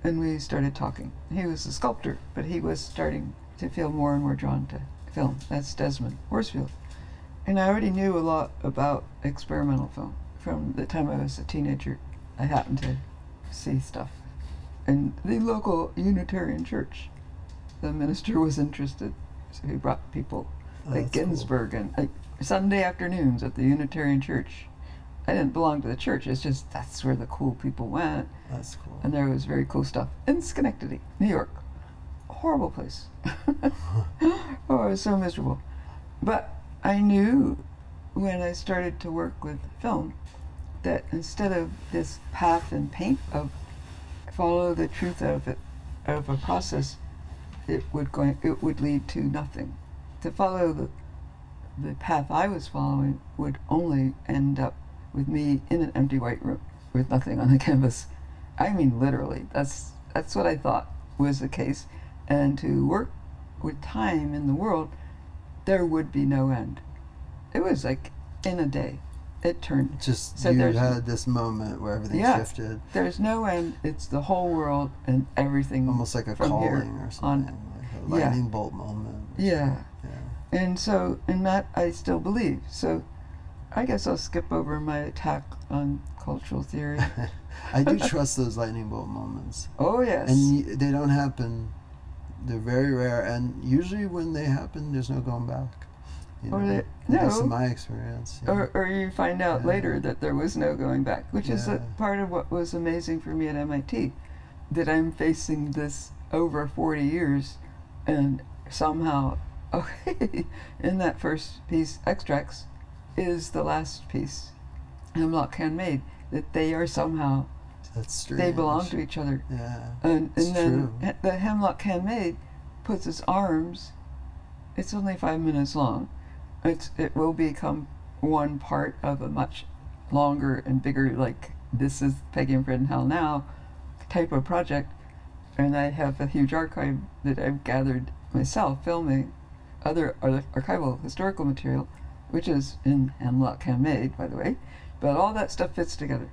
And we started talking. He was a sculptor, but he was starting to feel more and more drawn to film. That's Desmond Horsfield. And I already knew a lot about experimental film from the time I was a teenager. I happened to see stuff. And the local Unitarian church, the minister was interested. He brought people Oh, like that's cool. And like Sunday afternoons at the Unitarian church. I didn't belong to the church, it's just that's where the cool people went. That's cool. And there was very cool stuff in Schenectady, New York. Horrible place. oh, I was so miserable. But I knew when I started to work with film that instead of this path and paint of follow the truth of it of a process, it would going it would lead to nothing. To follow the the path I was following would only end up with me in an empty white room with nothing on the canvas. I mean literally. That's that's what I thought was the case. And to work with time in the world, there would be no end. It was like in a day. It turned. Just So you had this moment where everything Yeah. shifted, There's no end. It's the whole world and everything. almost like a calling or on- something, like a yeah. lightning bolt moment. Yeah. Yeah. And so, in that, I still believe. So, I guess I'll skip over my attack on cultural theory. I do trust those lightning bolt moments. oh, yes. and y- they don't happen. They're very rare, and usually when they happen, there's no going back. You know, they- at least no. in my experience. yeah. or, or you find out Yeah. later that there was no going back, which is a part of what was amazing for me at MIT. That I'm facing this over 40 years, and somehow, okay, in that first piece, Extracts, is the last piece, Hemlock Handmade, that they are somehow, That's strange. they belong to each other. Yeah, And, and then true. the hemlock handmade puts its arms. It's only five minutes long. It's it will become one part of a much longer and bigger like this is Peggy and Fred in Hell now type of project. And I have a huge archive that I've gathered myself filming other ar- archival historical material, which is in Hemlock Handmade, by the way. But all that stuff fits together.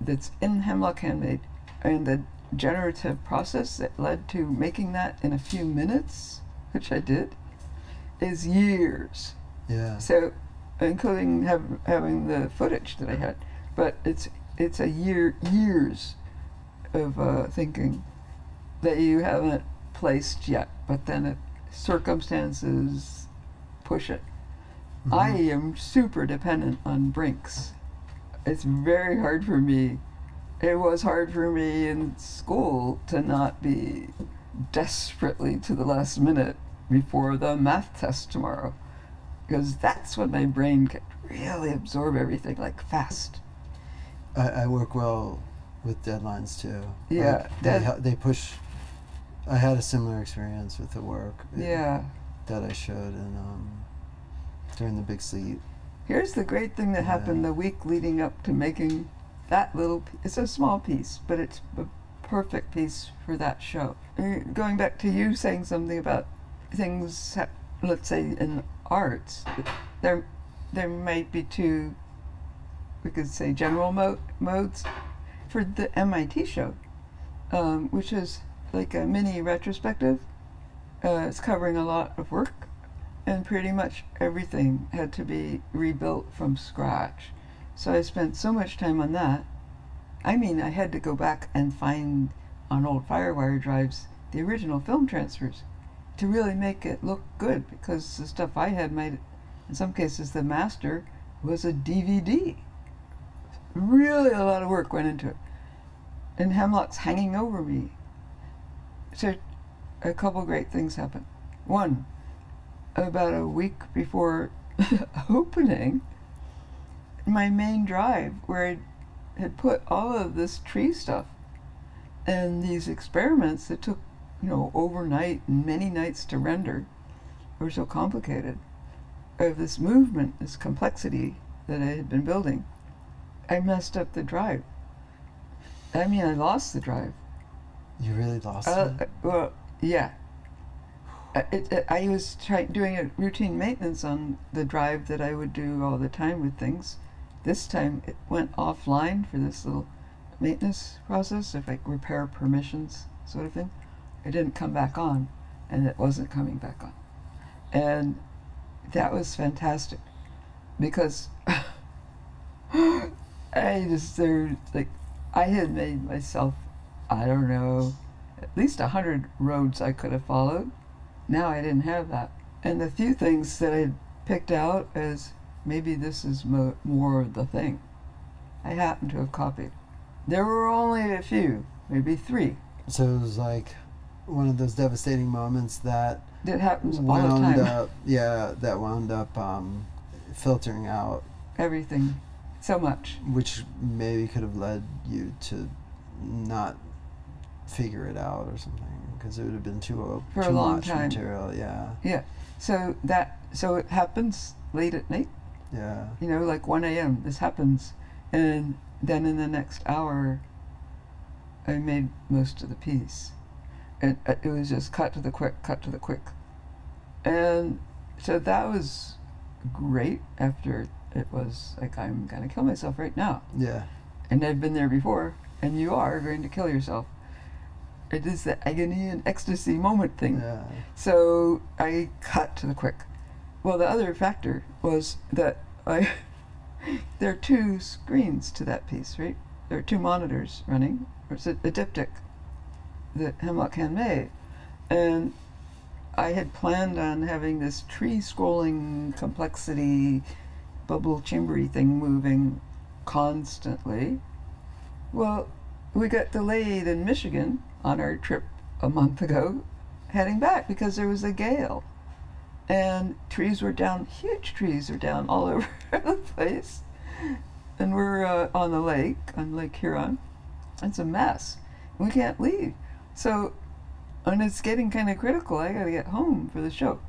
That's in Hemlock Handmade, and the generative process that led to making that in a few minutes, which I did, is years. Yeah. So, including have, having the footage that I had, but it's it's a year years of uh, thinking that you haven't placed yet, but then it, circumstances push it. I Mhm. am super dependent on Brinks. It's very hard for me. It was hard for me in school to not be desperately to the last minute before the math test tomorrow. Because that's when my brain can really absorb everything like fast. I, I work well with deadlines too. Yeah, Like, they hel- they push. I had a similar experience with the work. uh, Yeah. That I showed in um, during the big sleep. Here's the great thing that happened the week leading up to making that little. It's a small piece, but it's a perfect piece for that show. Uh, Going back to you saying something about things let's say in arts, there there might be two. We could say general mo- modes for the MIT show, um, which is like a mini retrospective. Uh, it's covering a lot of work, and pretty much everything had to be rebuilt from scratch. So I spent so much time on that. I mean, I had to go back and find on old Firewire drives the original film transfers to really make it look good because the stuff I had made, in some cases, the master was a DVD. Really, a lot of work went into it. And Hemlock's hanging over me. So, a couple great things happened. One, about a week before opening, my main drive, where I had put all of this tree stuff and these experiments that took, you know, overnight and many nights to render, were so complicated. Of this movement, this complexity that I had been building, I messed up the drive. I mean, I lost the drive. You really lost Uh, it. well, yeah. I, it, it, I was try, doing a routine maintenance on the drive that I would do all the time with things. This time it went offline for this little maintenance process of like repair permissions sort of thing. It didn't come back on, and it wasn't coming back on, and that was fantastic because I just there like I had made myself I don't know at least a hundred roads I could have followed. Now I didn't have that, and the few things that I picked out as maybe this is mo- more the thing, I happen to have copied. There were only a few, maybe three. So it was like one of those devastating moments that That happens all the time. up. Yeah, that wound up um, filtering out, Everything, so much. which maybe could have led you to not figure it out or something because it would have been too For a too long much time. material. Yeah, Yeah. So that so it happens late at night. yeah. You know, like 1 a.m. This happens, and then in the next hour, I made most of the piece. And uh, it was just cut to the quick, cut to the quick, and so that was great. After it was like I'm gonna kill myself right now, Yeah, and I've been there before, and you are going to kill yourself. It is the agony and ecstasy moment thing. yeah. So I cut to the quick. Well, the other factor was that I there are two screens to that piece, right? There are two monitors running. It's a, a diptych that Hemlock Hand made, and I had planned on having this tree scrolling complexity bubble chambery thing moving constantly. Well, we got delayed in Michigan on our trip a month ago heading back because there was a gale. And trees were down huge trees are down all over the place. And we're uh, on the lake on lake huron. It's a mess. We can't leave so and it's getting kind of critical. I gotta get home for the show.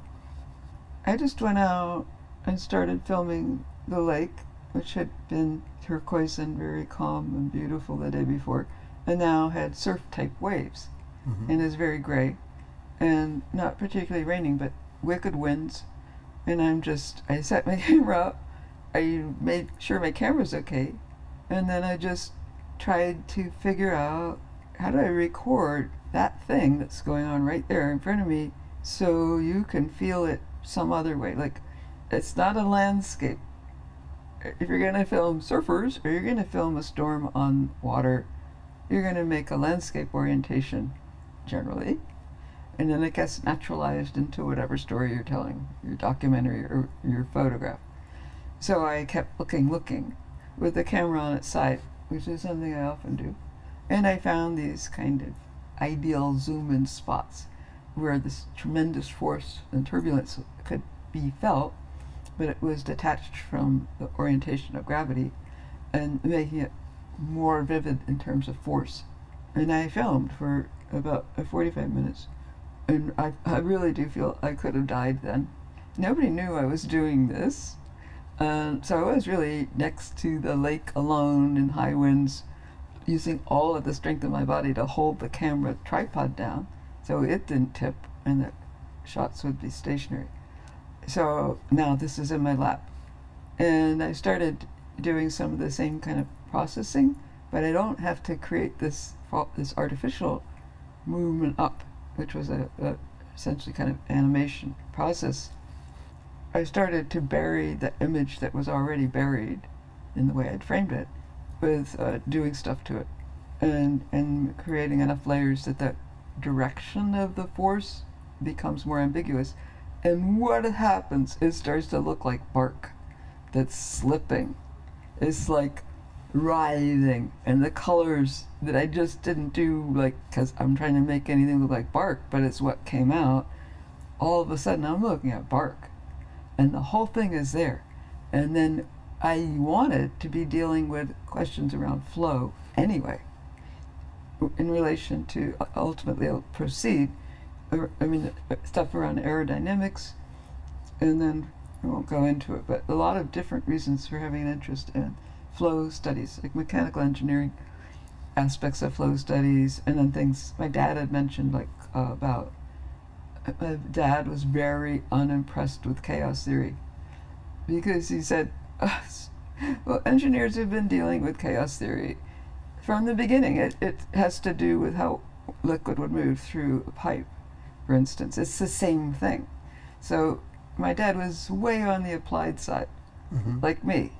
I just went out and started filming the lake which had been turquoise and very calm and beautiful the day before and now had surf type waves. Mhm. and is very gray and not particularly raining but wicked winds. And i'm just i set my camera up. I made sure my camera's okay. And then i just tried to figure out how do i record that thing that's going on right there in front of me so you can feel it some other way. Like it's not a landscape. If you're going to film surfers or you're going to film a storm on water you're going to make a landscape orientation generally. And then it gets naturalized into whatever story you're telling your documentary or your photograph. So i kept looking looking with the camera on its side which is something i often do. And i found these kind of ideal zoom in spots where this tremendous force and turbulence could be felt but it was detached from the orientation of gravity and making it more vivid in terms of force. And I filmed for about uh, 45 minutes. And I, I really do feel I could have died then. Nobody knew I was doing this. Um, so I was really next to the lake alone in high winds, using all of the strength of my body to hold the camera tripod down so it didn't tip and the shots would be stationary. so now this is in my lap. And I started doing some of the same kind of processing, but I don't have to create this this artificial movement up, which was a, a essentially kind of animation process. I started to bury the image that was already buried in the way I'd framed it with uh, doing stuff to it. And and creating enough layers that the direction of the force becomes more ambiguous. And what happens it starts to look like bark that's slipping. It's like writhing. And the colors that i just didn't do like because i'm trying to make anything look like bark but it's what came out all of a sudden i'm looking at bark. And the whole thing is there. And then i wanted to be dealing with questions around flow anyway in relation to ultimately proceed. uh, I mean, uh, stuff around aerodynamics, and then I won't go into it, but a lot of different reasons for having an interest in flow studies, like mechanical engineering aspects of flow studies, and then things my dad had mentioned, like uh, about. uh, My dad was very unimpressed with chaos theory because he said, well, engineers have been dealing with chaos theory from the beginning. It, it has to do with how liquid would move through a pipe, for instance. It's the same thing. So my dad was way on the applied side, Mhm. like me.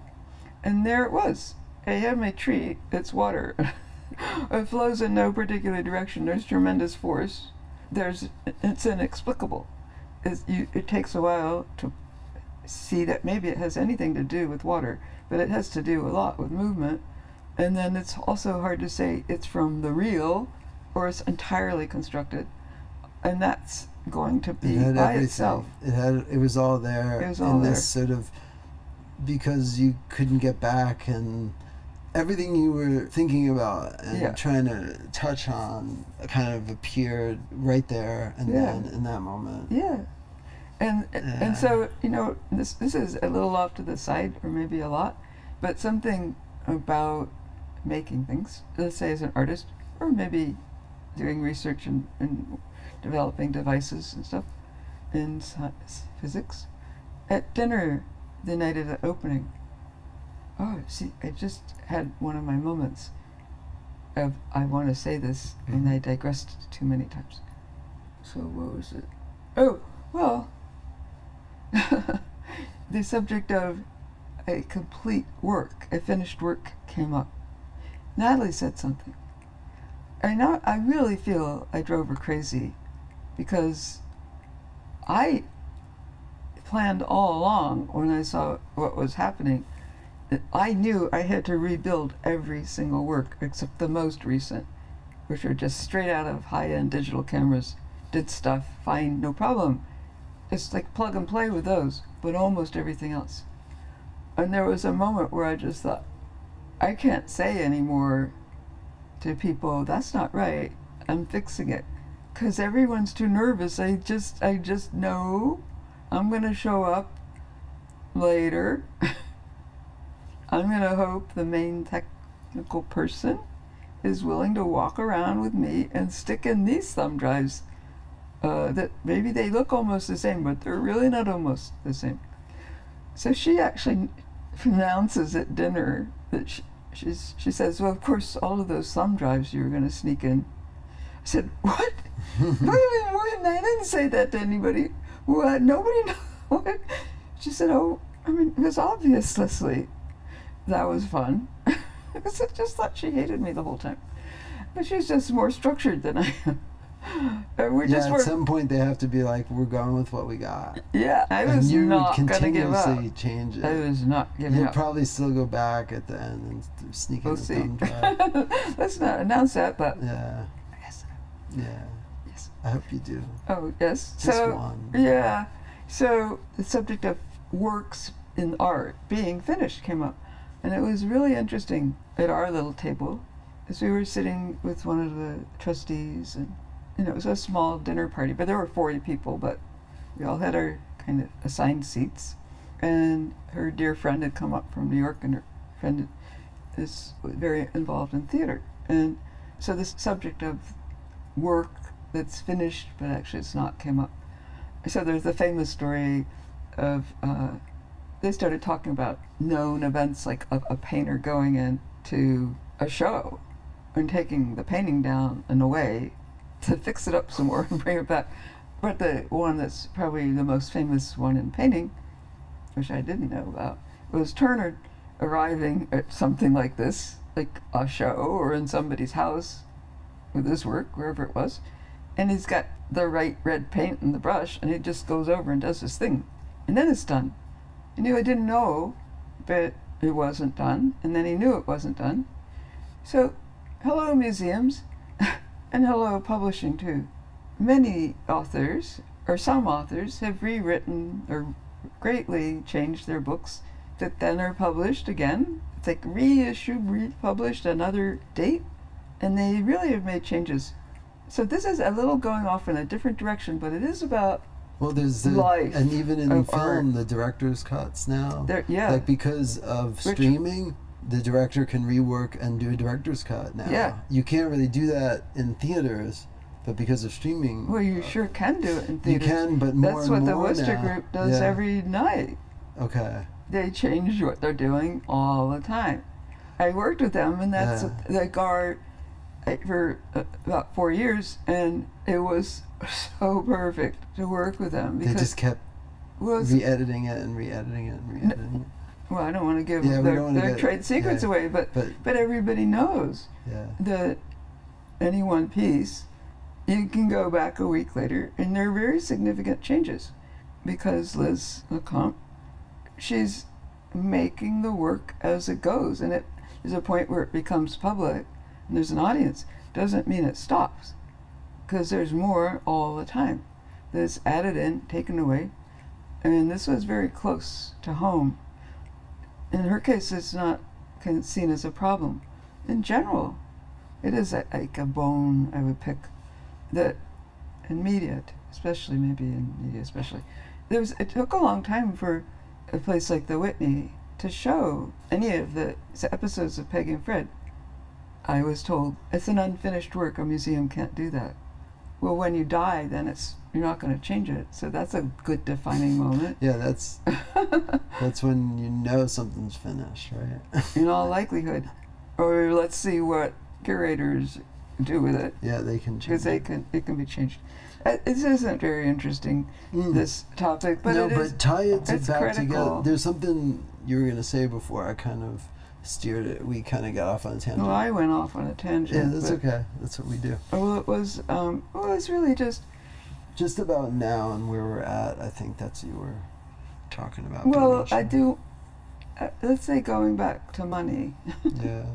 And there it was. I have my tree, it's water. it flows in no particular direction. There's tremendous force. There's it's inexplicable. It's, you, it takes a while to see that maybe it has anything to do with water, but it has to do a lot with movement. And then it's also hard to say it's from the real or it's entirely constructed. And that's going to It be had by everything. itself. It had. It was all there. It was in all this sort of because you couldn't get back and everything you were thinking about and Yeah. trying to touch on kind of appeared right there and Yeah. then in that moment. Yeah. And Yeah. and so, you know, this this is a little off to the side or maybe a lot, but something about making things, let's say as an artist, or maybe doing research and, and developing devices and stuff in science, physics. At dinner the night of the opening, oh, see, I just had one of my moments of I want to say this, and Mhm. I digressed too many times. So what was it? Oh, well, the subject of a complete work, a finished work, came up. Natalie said something. I know. I really feel I drove her crazy, because I planned all along when I saw what was happening. that I knew I had to rebuild every single work except the most recent, which are just straight out of high-end digital cameras. Did stuff fine, no problem. It's like plug and play with those, but almost everything else. And there was a moment where I just thought, I can't say anymore to people, that's not right. I'm fixing it. Cause everyone's too nervous. I just I just know I'm gonna show up later. I'm gonna hope the main technical person is willing to walk around with me and stick in these thumb drives uh, that maybe they look almost the same, but they're really not almost the same. So she actually pronounces at dinner that she, she's, she says, Well, of course, all of those thumb drives you were going to sneak in. I said, What? Wait a minute, what? I didn't say that to anybody. What? Nobody knows. She said, Oh, I mean, it was obvious, Leslie. That was fun. I just thought she hated me the whole time. But she's just more structured than I am. And we yeah, just at were. some point they have to be like, we're going with what we got. Yeah, I and was you not would gonna give up. continuously change it. I was not giving You'll up. probably still go back at the end and sneak in we'll the see. thumb drive. Let's not announce that, but yeah, yes, yeah. yes. I hope you do. Oh, yes. Just so one. yeah, so the subject of works in art being finished came up, and it was really interesting at our little table, as we were sitting with one of the trustees, and you know it was a small dinner party, but there were forty people, but we all had our kind of assigned seats, and her dear friend had come up from New York, and her friend is very involved in theater, and so this subject of work that's finished but actually it's not came up. So there's the famous story of uh, they started talking about known events like a, a painter going into a show and taking the painting down and away to fix it up some more and bring it back. But the one that's probably the most famous one in painting, which I didn't know about, was Turner arriving at something like this, like a show or in somebody's house with his work, wherever it was, and he's got the right red paint and the brush, and he just goes over and does his thing, and then it's done. He knew I didn't know, but it wasn't done, and then he knew it wasn't done. So, hello museums, and hello publishing too. Many authors, or some authors, have rewritten or greatly changed their books that then are published again. It's like reissued, republished, another date, and they really have made changes. So this is a little going off in a different direction, but it is about Well, there's the, life and even in film, art. the director's cuts now. there. Yeah, Like because of Which- streaming, the director can rework and do a director's cut now. Yeah. You can't really do that in theaters, but because of streaming, well, you sure can do it in theaters. you can. But more That's what the Wooster now. Group does Yeah. every night. Okay. They change what they're doing all the time. I worked with them, and that's Yeah. the guard uh, for uh, about four years, and it was so perfect to work with them Because, They just kept well, re-editing it and re-editing it and re-editing it. Well, I don't want to give Yeah, their, their trade secrets yeah. away, but But but everybody knows yeah. that any one piece, you can go back a week later, and there are very significant changes, because Liz LeCompte, she's making the work as it goes, and it is a point where it becomes public, and there's an audience. Doesn't mean it stops, because there's more all the time that's added in, taken away, and this was very close to home. In her case, it's not seen as a problem. In general, it is a, like a bone I would pick that in media, especially maybe in media, especially there was. It took a long time for a place like the Whitney to show any of the episodes of Peggy and Fred. I was told it's an unfinished work. A museum can't do that. Well, when you die, then it's you're not going to change it. So that's a good defining moment. Yeah, that's that's when you know something's finished, right? in all likelihood. Or let's see what curators do with it. yeah, they can change. because they it. can it can be changed. Uh, this isn't very interesting Mm. this topic, but no, it but is. tie it to back critical. together. There's something you were gonna say before I kind of steered it. We kind of got off on a tangent. Well, I went off on a tangent. yeah, that's okay. That's what we do. Well, it was. Um, well, it's really just. Just about now and where we're at. I think that's what you were talking about. Well, I do. Uh, let's say going back to money. Yeah.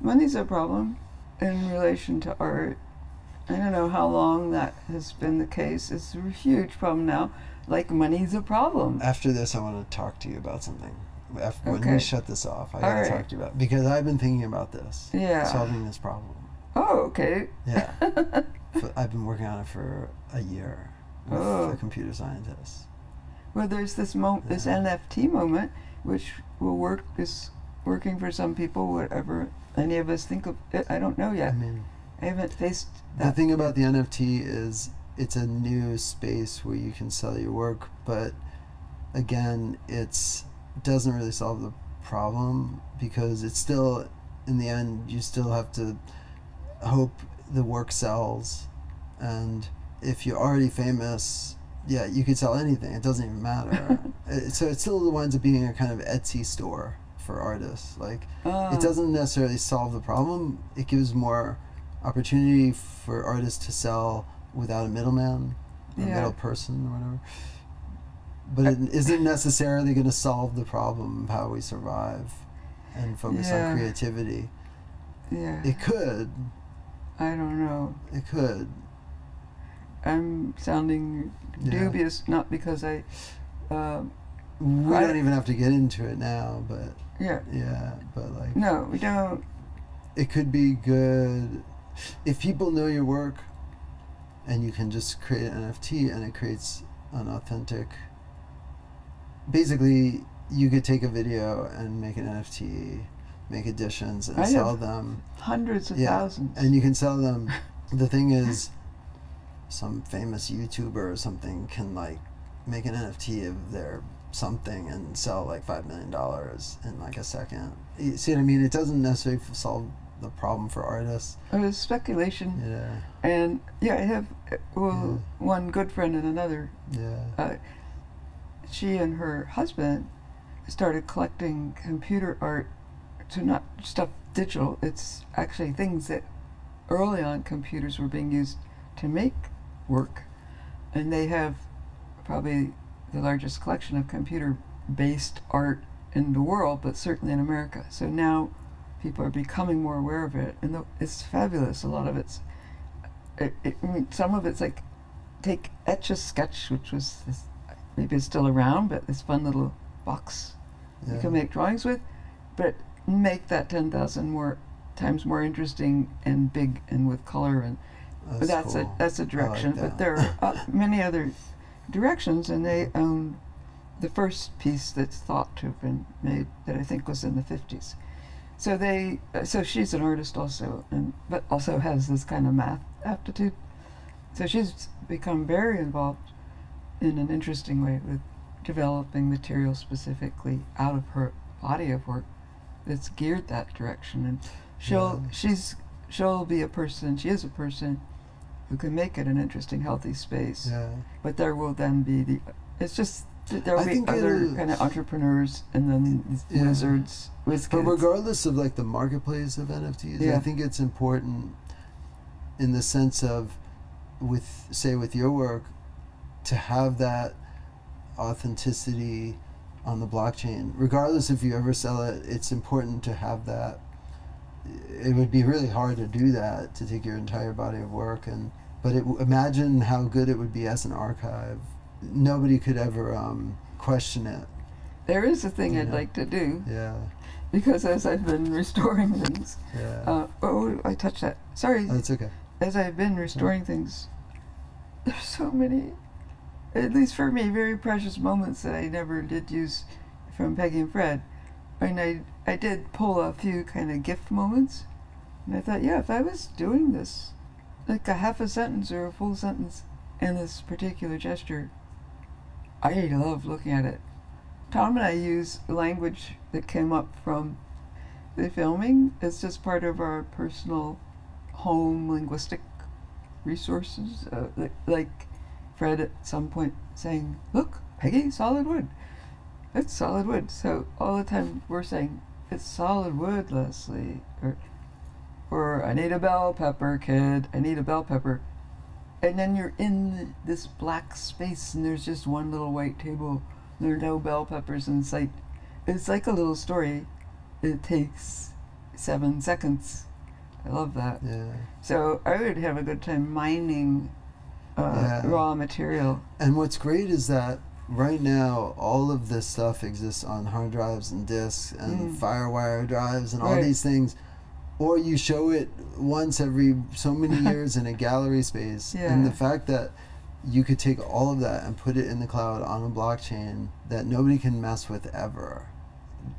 Money's a problem in relation to art. I don't know how long that has been the case. It's a huge problem now. Like money's a problem. After this, I want to talk to you about something. After, When we shut this off, I All gotta right. talk to you about because I've been thinking about this, Yeah. solving this problem. Oh, okay. Yeah. I've been working on it for a year with Oh. a computer scientist. Well, there's this mo- this NFT moment, which will work is working for some people. Whatever any of us think of it, I don't know I yet. mean, I haven't faced the thing about the NFT is it's a new space where you can sell your work, but again, it's doesn't really solve the problem because it's still in the end you still have to hope the work sells and if you're already famous yeah you could sell anything it doesn't even matter Uh, so it still winds up being a kind of etsy store for artists like Ah, it doesn't necessarily solve the problem. It gives more opportunity for artists to sell without a middleman, a Yeah. middle person, or whatever. But it isn't necessarily going to solve the problem of how we survive and focus Yeah. on creativity. Yeah, It could. I don't know. It could. I'm sounding Yeah. dubious, not because I. Um, We I- don't even have to get into it now, but yeah. yeah, but like No, we don't. it could be good if people know your work and you can just create an NFT and it creates an authentic basically you could take a video and make an NFT make editions and I sell them Hundreds of Yeah, thousands. and you can sell them the thing is some famous YouTuber or something can like make an NFT of their something and sell like five million dollars in like a second. You see what I mean? It doesn't necessarily solve the problem for artists. It was speculation, Yeah, and yeah, I have well Yeah. one good friend and another. yeah, Uh, she and her husband started collecting computer art to not stuff digital. It's actually things that early on computers were being used to make work, and they have probably the largest collection of computer-based art in the world, but certainly in America. So now people are becoming more aware of it, and the, it's fabulous. A lot of it's, it, it, I mean, some of it's like, take Etch a Sketch, which was this, maybe it's still around, but this fun little box you can make drawings with, but make that ten thousand more times more interesting and big and with color and That's, that's cool. a that's a direction. that. but there are uh, many other directions, and they own the first piece that's thought to have been made that I think was in the fifties. So they uh, so she's an artist also, and but also has this kind of math aptitude. So she's become very involved in an interesting way with developing material specifically out of her body of work that's geared that direction and she'll Yeah. she's she'll be a person she is a person who can make it an interesting healthy space yeah. but there will then be the it's just th- there will I be other kind of entrepreneurs and then Yeah. wizards whiz But regardless of like the marketplace of NFTs, I think it's important in the sense of with say with your work to have that authenticity on the blockchain. Regardless if you ever sell it, it's important to have that. It would be really hard to do that to take your entire body of work and but it, imagine how good it would be as an archive. Nobody could ever um, question it. there is a thing I'd Yeah. like to do Yeah, because as I've been restoring things yeah. uh, oh I touched that sorry That's okay. as I've been restoring things, there's so many, at least for me, very precious moments that I never did use from Peggy and Fred. And I, I did pull a few kind of gift moments. And I thought, yeah, if I was doing this, like a half a sentence or a full sentence in this particular gesture, I love looking at it. Tom and I use language that came up from the filming. It's just part of our personal home linguistic resources, uh, li- like Fred at some point saying, "Look, Peggy, solid wood. It's solid wood." So all the time we're saying, "It's solid wood, Leslie," or, or "I need a bell pepper, kid. I need a bell pepper." And then you're in this black space, and there's just one little white table. There are no bell peppers in sight. It's like a little story. It takes seven seconds. I love that. Yeah. So I would have a good time mining uh, Yeah. raw material. And what's great is that right now all of this stuff exists on hard drives and disks and Mm. FireWire drives and all Right. these things. Or you show it once every so many years in a gallery space. yeah. And the fact that you could take all of that and put it in the cloud on a blockchain that nobody can mess with ever.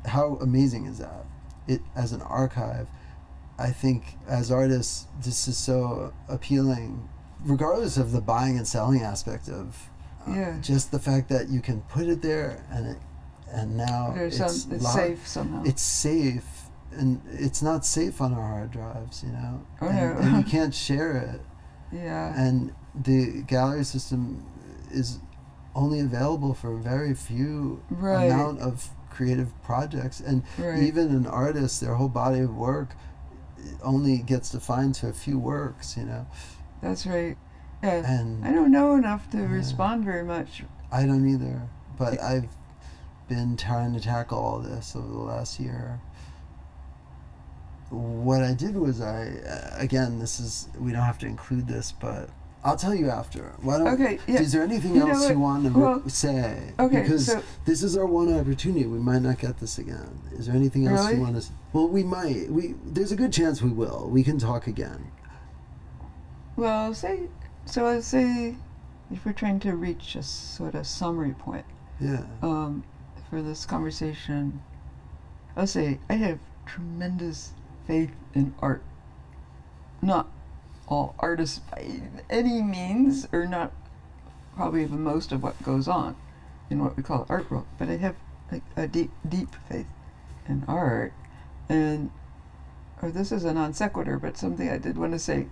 How amazing is that? It as an archive. I think as artists this is so appealing regardless of the buying and selling aspect of uh, Yeah. just the fact that you can put it there and it and now There's it's, some, it's locked- safe somehow. it's safe and it's not safe on our hard drives you know Oh, and, no. and you can't share it yeah. and the gallery system is only available for a very few Right. amount of creative projects and right. even an artist their whole body of work only gets defined to a few works you know That's right. Yeah. and I don't know enough to Yeah. respond very much. I don't either, but I've been trying to tackle all this over the last year. What I did was I, uh, again, this is we don't have to include this, but I'll tell you after. Why don't? Okay. Yeah. Is there anything You else you want to Well, say? Okay. Because so this is our one opportunity. We might not get this again. Is there anything else Really? you want to? Well, we might. We there's a good chance we will. We can talk again. Well, say so. I say if we're trying to reach a sort of summary point Yeah. um, for this conversation, I'll say I have tremendous faith in art. Not all artists by any means, or not probably even most of what goes on, in what we call art world, but I have like a deep, deep faith in art. And or this is a non sequitur, but something I did want to say.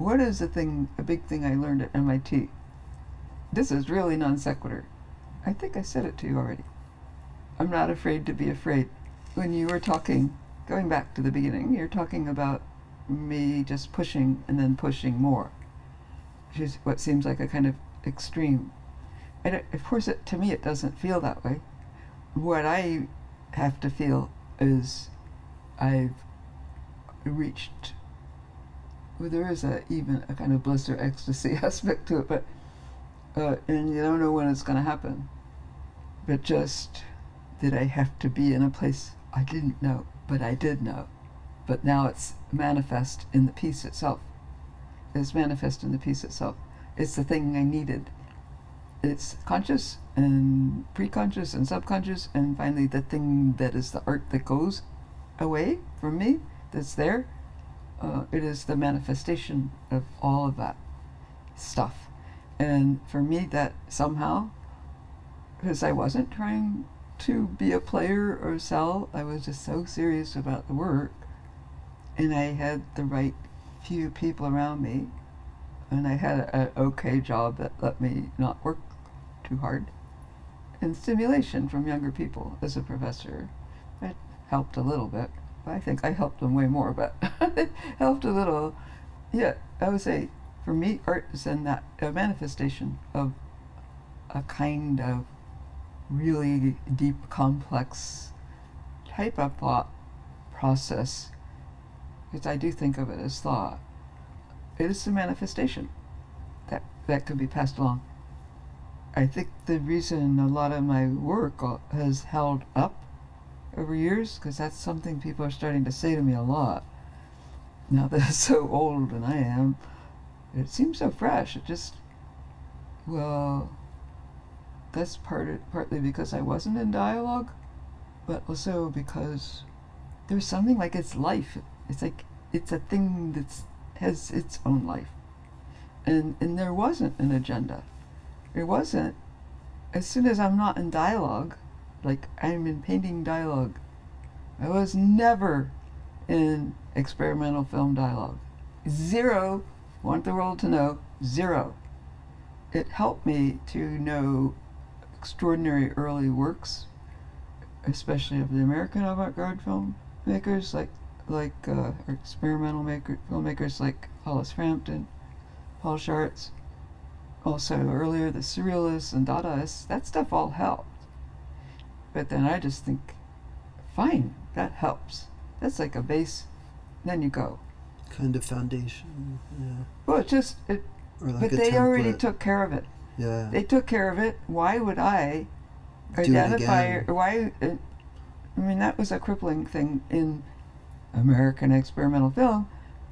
What is the thing, a big thing I learned at MIT? This is really non sequitur. I think I said it to you already. I'm not afraid to be afraid. When you were talking, going back to the beginning, you're talking about me just pushing and then pushing more, which is what seems like a kind of extreme. And of course, it, to me, it doesn't feel that way. What I have to feel is I've reached. Well, there is a even a kind of bliss or ecstasy aspect to it, but uh, and you don't know when it's going to happen. But just that I have to be in a place I didn't know, but I did know. But now it's manifest in the piece itself. It's manifest in the piece itself. It's the thing I needed. It's conscious and preconscious and subconscious, and finally the thing that is the art that goes away from me, that's there. Uh, it is the manifestation of all of that stuff. And for me, that somehow, because I wasn't trying to be a player or sell, I was just so serious about the work. And I had the right few people around me. And I had an okay job that let me not work too hard. And stimulation from younger people as a professor. It helped a little bit. I think I helped them way more, but it helped a little. Yeah, I would say for me, art is in that a manifestation of a kind of really deep, complex type of thought process. Because I do think of it as thought. It is a manifestation that that could be passed along. I think the reason a lot of my work has held up over years, because that's something people are starting to say to me a lot. Now that it's so old and I am, it seems so fresh. It just, well, that's part partly because I wasn't in dialogue, but also because there's something like it's life. It's like it's a thing that's has its own life, and and there wasn't an agenda. It wasn't. As soon as I'm not in dialogue, like I'm in painting dialogue, I was never in experimental film dialogue. Zero want the world to know zero. It helped me to know extraordinary early works, especially of the American avant-garde filmmakers, like like uh, experimental maker filmmakers like Hollis Frampton, Paul Sharits. Also earlier the Surrealists and Dadaists. That stuff all helped. But then I just think, fine, that helps. That's like a base. Then you go kind of foundation. Yeah. Well, it just it, like but they already took care of it. Yeah. They took care of it. Why would I Do it identify? again. Why? Uh, I mean, that was a crippling thing in American experimental film.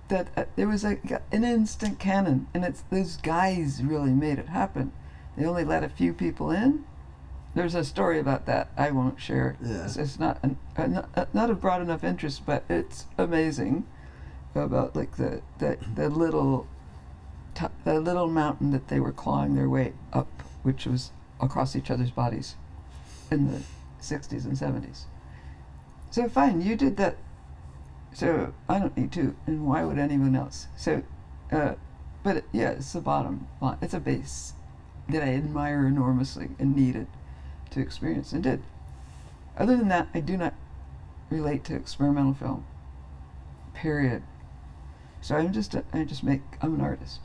That uh, there was a an instant canon, and it's those guys really made it happen. They only let a few people in. There's a story about that. I won't share. Yeah. It's, it's not an, uh, not, uh, not of broad enough interest, but it's amazing about like the the, the little t- the little mountain that they were clawing their way up, which was across each other's bodies in the 60s and 70s. So fine, you did that. So I don't need to, and why would anyone else? So, uh, but yeah, it's the bottom line. It's a base that I admire enormously and needed to experience and did. Other than that, I do not relate to experimental film. Period. So I'm just a, I just make I'm an artist,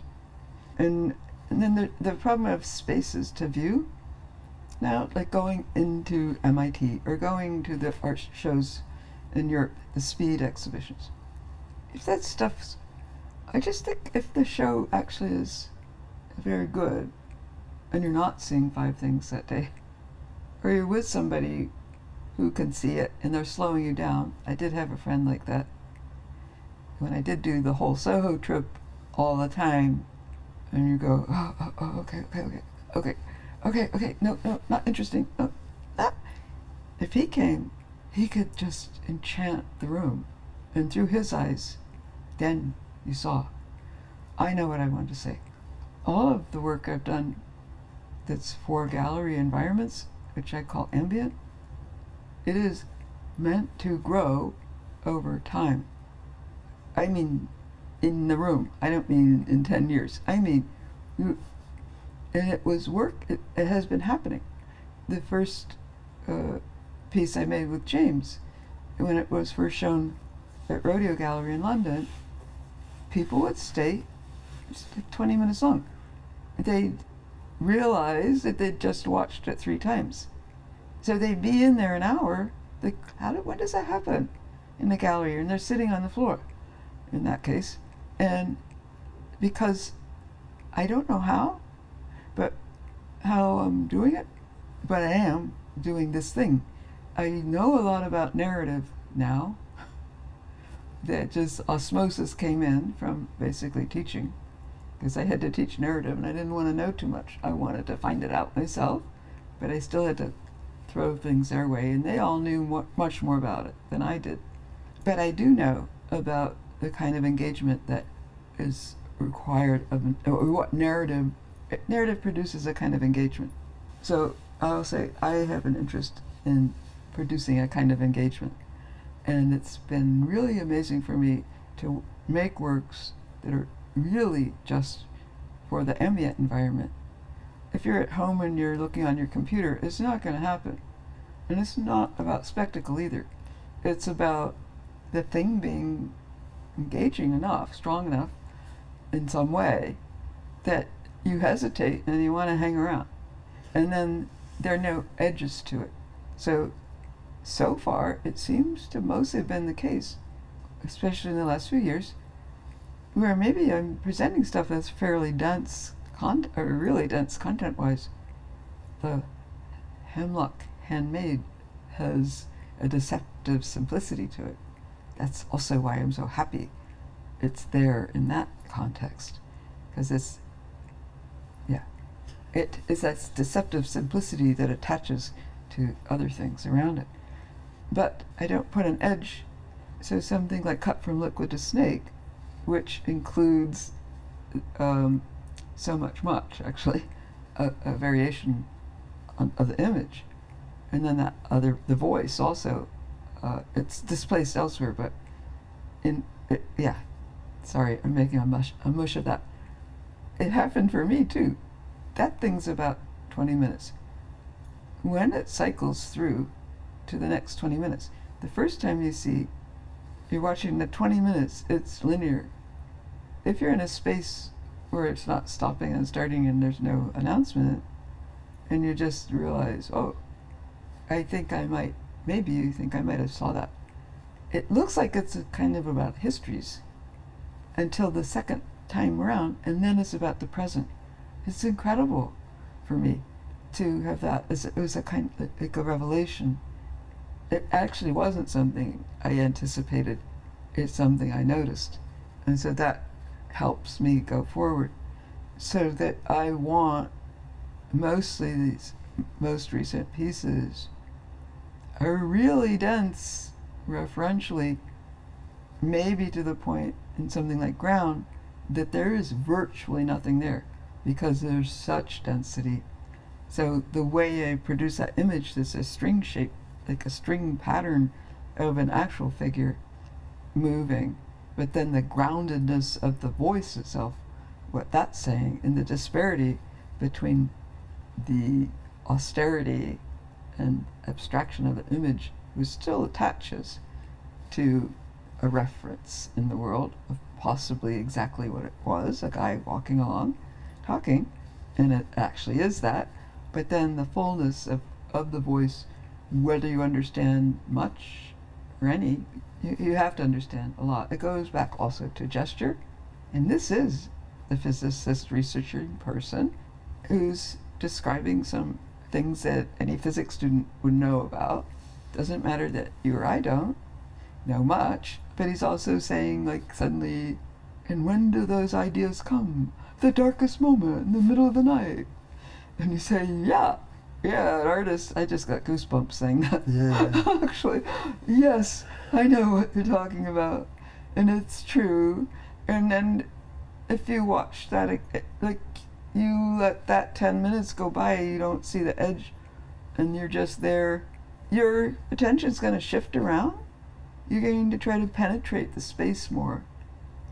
and and then the the problem of spaces to view. Now, like going into MIT or going to the art shows in Europe, the speed exhibitions. If that stuff's, I just think if the show actually is very good, and you're not seeing five things that day, or you're with somebody who can see it and they're slowing you down. I did have a friend like that when I did do the whole Soho trip all the time, and you go, oh, oh, oh okay, okay, okay, okay, okay, okay, no, no, not interesting. No, that. If he came, he could just enchant the room, and through his eyes, then you saw. I know what I want to say. All of the work I've done that's for gallery environments which I call ambient, it is meant to grow over time. I mean, in the room. I don't mean in 10 years. I mean, and it was work, it, it has been happening. The first uh, piece I made with James, when it was first shown at Rodeo Gallery in London, people would stay just 20 minutes long. They'd realize that they'd just watched it three times. So they'd be in there an hour. Like, how did, when does that happen in the gallery? And they're sitting on the floor in that case. And because I don't know how, but how I'm doing it, but I am doing this thing. I know a lot about narrative now. That just osmosis came in from basically teaching, because I had to teach narrative and I didn't want to know too much. I wanted to find it out myself, but I still had to throw things their way, and they all knew mo- much more about it than I did. But I do know about the kind of engagement that is required of or what narrative narrative produces a kind of engagement. So I'll say I have an interest in producing a kind of engagement, and it's been really amazing for me to make works that are really just for the ambient environment. If you're at home and you're looking on your computer, it's not going to happen. And it's not about spectacle either. It's about the thing being engaging enough, strong enough in some way that you hesitate and you want to hang around. And then there are no edges to it. So, so far, it seems to mostly have been the case, especially in the last few years, where maybe I'm presenting stuff that's fairly dense, con- or really dense content wise. The Hemlock Handmade has a deceptive simplicity to it. That's also why I'm so happy it's there in that context. Because it's, yeah, it is that deceptive simplicity that attaches to other things around it. But I don't put an edge, so something like cut from liquid to snake, which includes um, so much, much actually, a, a variation on, of the image, and then that other the voice also. Uh, it's displaced elsewhere, but in it, yeah. Sorry, I'm making a mush a mush of that. It happened for me too. That thing's about 20 minutes. When it cycles through to the next 20 minutes, the first time you see, you're watching the 20 minutes, it's linear. If you're in a space where it's not stopping and starting and there's no announcement, and you just realize, oh, I think I might, maybe you think I might have saw that. It looks like it's kind of about histories until the second time around, and then it's about the present. It's incredible for me to have that. It was a kind of like a revelation. It actually wasn't something I anticipated. It's something I noticed, and so that helps me go forward. So that I want mostly these most recent pieces are really dense referentially, maybe to the point in something like ground that there is virtually nothing there because there's such density. So the way I produce that image, this a string shape, like a string pattern of an actual figure moving, but then the groundedness of the voice itself, what that's saying, and the disparity between the austerity and abstraction of the image, which still attaches to a reference in the world of possibly exactly what it was a guy walking along talking, and it actually is that. But then the fullness of, of the voice, whether you understand much or any, you, you have to understand a lot. It goes back also to gesture, and this is the physicist researching person who's describing some things that any physics student would know about. Doesn't matter that you or I don't know much, but he's also saying, like, suddenly, and when do those ideas come? The darkest moment in the middle of the night. And you say, yeah, yeah, an artist. I just got goosebumps saying that. Yeah. Actually, yes, I know what you're talking about, and it's true. And then, if you watch that, it, like, you let that ten minutes go by, you don't see the edge and you're just there, your attention's going to shift around. You're going to try to penetrate the space more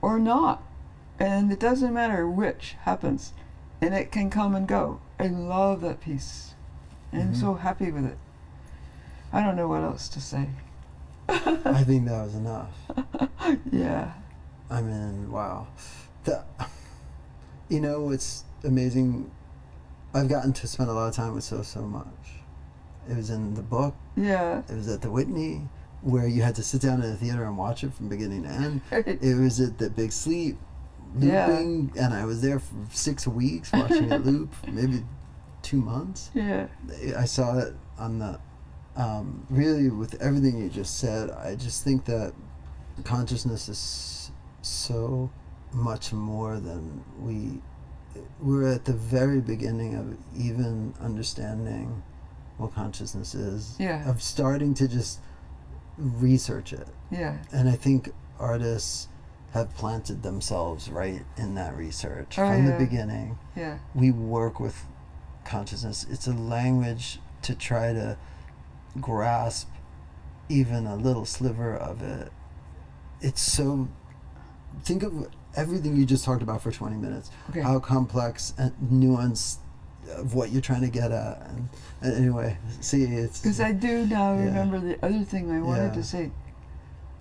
or not. And it doesn't matter which happens, and it can come and go. I love that piece. And I'm mm-hmm. so happy with it. I don't know what else to say. I think that was enough. yeah. I mean, wow. The, you know it's amazing? I've gotten to spend a lot of time with so so much. It was in the book. Yeah. It was at the Whitney, where you had to sit down in the theater and watch it from beginning to end. It was at the Big Sleep, Yeah. and I was there for six weeks watching it loop, maybe two months. yeah. I saw it on the. Um, really, with everything you just said, I just think that consciousness is so much more than we. We're at the very beginning of even understanding what consciousness is. Yeah. Of starting to just research it. Yeah. And I think artists have planted themselves right in that research Oh, from yeah. the beginning Yeah. we work with consciousness. It's a language to try to grasp even a little sliver of it. It's so. Think of everything you just talked about for 20 minutes. Okay. How complex and nuanced of what you're trying to get at. And, and anyway, see, it's. Because I do now Yeah. remember the other thing I wanted Yeah. to say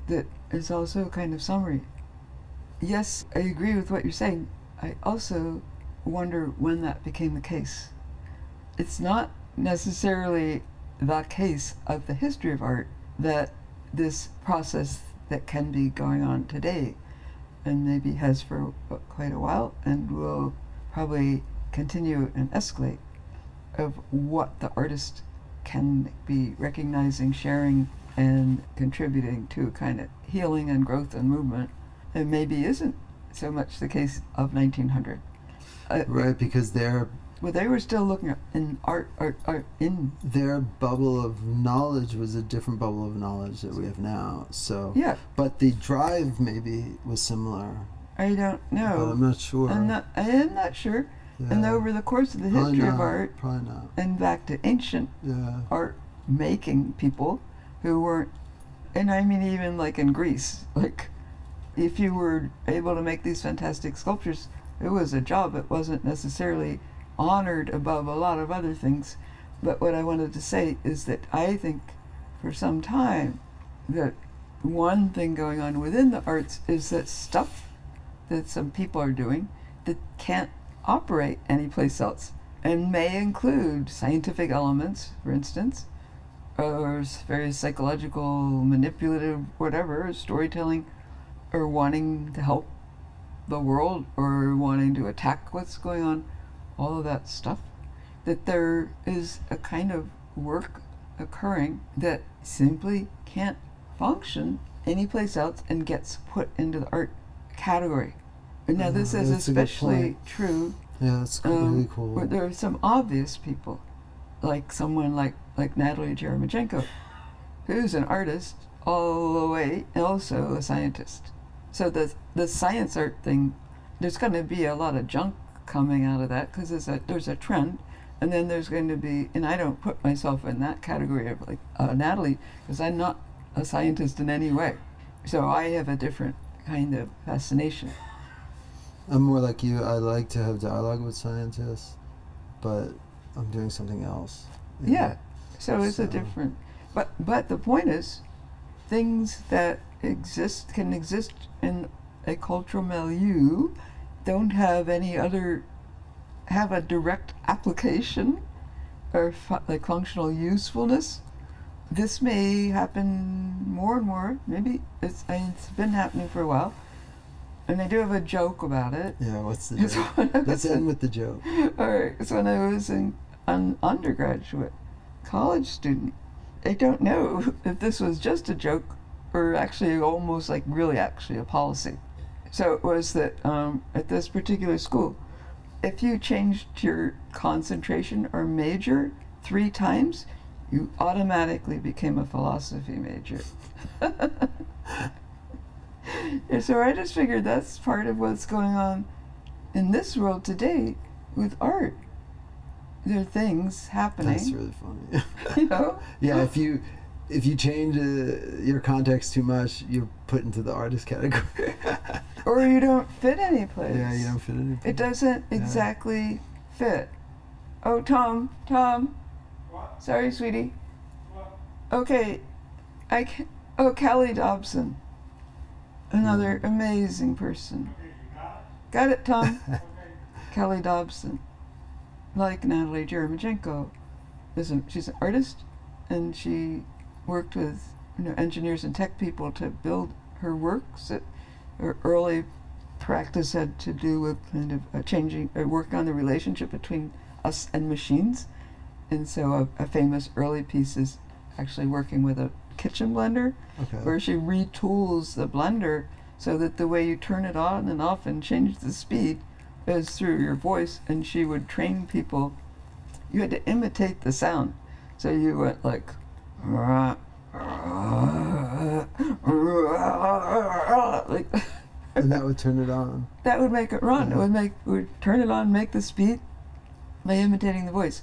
that is also a kind of summary. Yes, I agree with what you're saying. I also wonder when that became the case. It's not necessarily the case of the history of art that this process that can be going on today and maybe has for quite a while and will probably continue and escalate of what the artist can be recognizing, sharing, and contributing to kind of healing and growth and movement. It maybe isn't so much the case of 1900. Uh, Right, because their Well, they were still looking at in art, art, art in their bubble of knowledge was a different bubble of knowledge that we have now. So, yeah. but the drive maybe was similar. I don't But I'm know. not sure. I'm not. I am not sure. And over the course of the Probably history of art, Probably not. and back to ancient Yeah. art making people who weren't and I mean even like in Greece, like if you were able to make these fantastic sculptures, it was a job. It wasn't necessarily honored above a lot of other things. But what I wanted to say is that I think for some time that one thing going on within the arts is that stuff that some people are doing that can't operate anyplace else and may include scientific elements, for instance, or various psychological, manipulative, whatever, storytelling, or wanting to help the world or wanting to attack what's going on, all of that stuff. That there is a kind of work occurring that simply can't function anyplace else and gets put into the art category. And now, this Uh, is that's a good especially true Yeah, that's co- um, cool. where there are some obvious people, like someone like like Natalie Jeremijenko, who's an artist all the way, and also a scientist. So the the science art thing, there's going to be a lot of junk coming out of that because there's a there's a trend, and then there's going to be, and I don't put myself in that category of like uh, Natalie because I'm not a scientist in any way, so I have a different kind of fascination. I'm more like you. I like to have dialogue with scientists, but I'm doing something else. Yeah. So it's a different, but but the point is, things that exist can exist in a cultural milieu, don't have any other, have a direct application, or fu- like functional usefulness. This may happen more and more. Maybe it's I mean, it's been happening for a while, and I do have a joke about it. Yeah. What's the It's joke? Let's end with the joke. all right, so when I was in, an undergraduate college student, I don't know if this was just a joke or actually almost like really actually a policy. So it was that um, at this particular school, if you changed your concentration or major three times, you automatically became a philosophy major. so I just figured that's part of what's going on in this world today with art. there are things happening. That's really funny. you know. yeah, if you if you change uh, your context too much, you're put into the artist category. Or you don't fit any place. yeah, you don't fit in. It doesn't Yeah. exactly fit. Oh, Tom, Tom. What? Sorry, sweetie. What? Okay, I can. Oh, Kelly Dobson. Another Hmm. amazing person. Okay, you got Got it, Tom. Okay. Kelly Dobson, like Natalie Jeremijenko, is an, she's an artist, and she worked with you know engineers and tech people to build her works. That her early practice had to do with kind of uh, changing, uh, working on the relationship between us and machines, and so a, a famous early piece is actually working with a kitchen blender Okay. where she retools the blender so that the way you turn it on and off and change the speed is through your voice. And she would train people. You had to imitate the sound. So you went like like and that would turn it on. that would make it run. It would make would turn it on, make the speed by imitating the voice.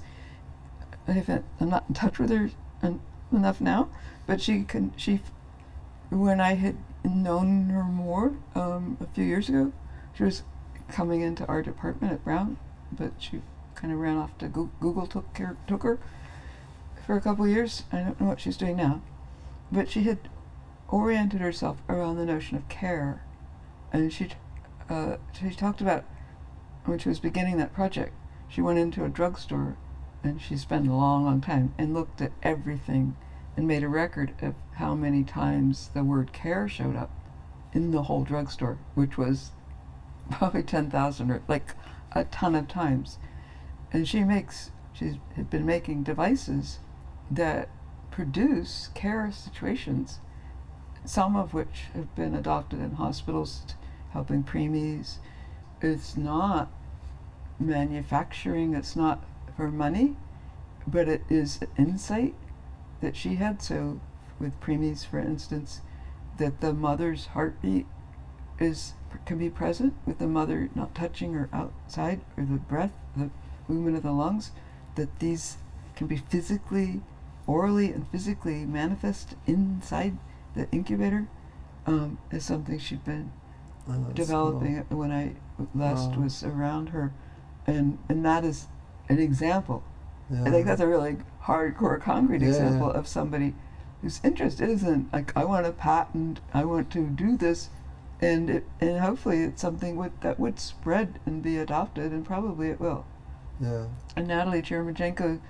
I'm not in touch with her en- enough now, but she can. She, when I had known her more um, a few years ago, she was coming into our department at Brown, but she kind of ran off to Goo- Google took care took her for a couple of years. I don't know what she's doing now, but she had oriented herself around the notion of care and she, uh, she talked about when she was beginning that project. She went into a drugstore, and she spent a long, long time and looked at everything, and made a record of how many times the word care showed up in the whole drugstore, which was probably ten thousand or like a ton of times. And she makes she's been making devices that produce care situations some of which have been adopted in hospitals, helping preemies. It's not manufacturing, it's not for money, but it is insight that she had. So, with preemies, for instance, that the mother's heartbeat is can be present with the mother not touching her outside or the breath, the movement of the lungs, that these can be physically, orally, and physically manifest inside the incubator um, is something she'd been Oh, developing it when I last Wow. was around her, and and that is an example. cool. I think that's a really hardcore, concrete Yeah, example yeah. of somebody whose interest isn't like I want to patent, I want to do this, and it and hopefully it's something would, that would spread and be adopted, and probably it will. Yeah. And Natalie Jeremijenko,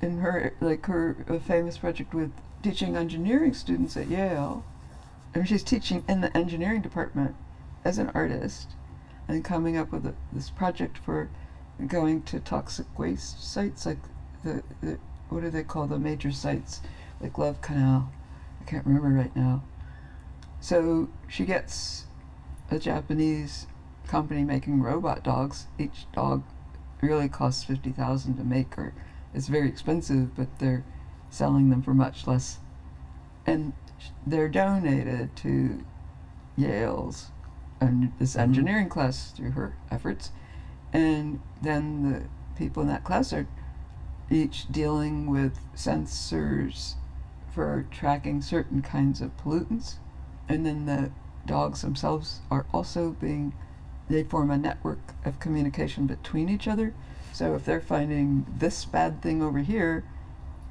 in her like her uh, famous project with teaching engineering students at Yale, I mean she's teaching in the engineering department as an artist, and coming up with a, this project for going to toxic waste sites like the, the what do they call the major sites like Love Canal, I can't remember right now. So she gets a Japanese company making robot dogs. Each dog really costs fifty thousand to make, or it's very expensive, but they're selling them for much less, and they're donated to Yale's and this Mhm. engineering class through her efforts, and then the people in that class are each dealing with sensors for tracking certain kinds of pollutants, and then the dogs themselves are also being they form a network of communication between each other. So if they're finding this bad thing over here,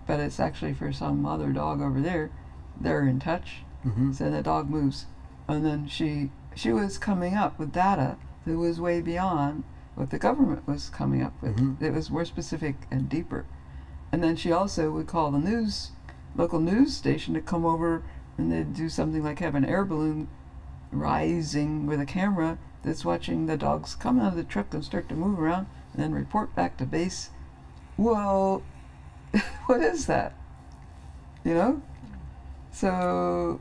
but it's actually for some other dog over there, they're in touch. Mm-hmm. So the dog moves, and then she she was coming up with data that was way beyond what the government was coming up with. Mhm. It was more specific and deeper. And then she also would call the news local news station to come over and they'd do something like have an air balloon rising with a camera that's watching the dogs come out of the truck and start to move around and then report back to base. Well, what is that? You know? So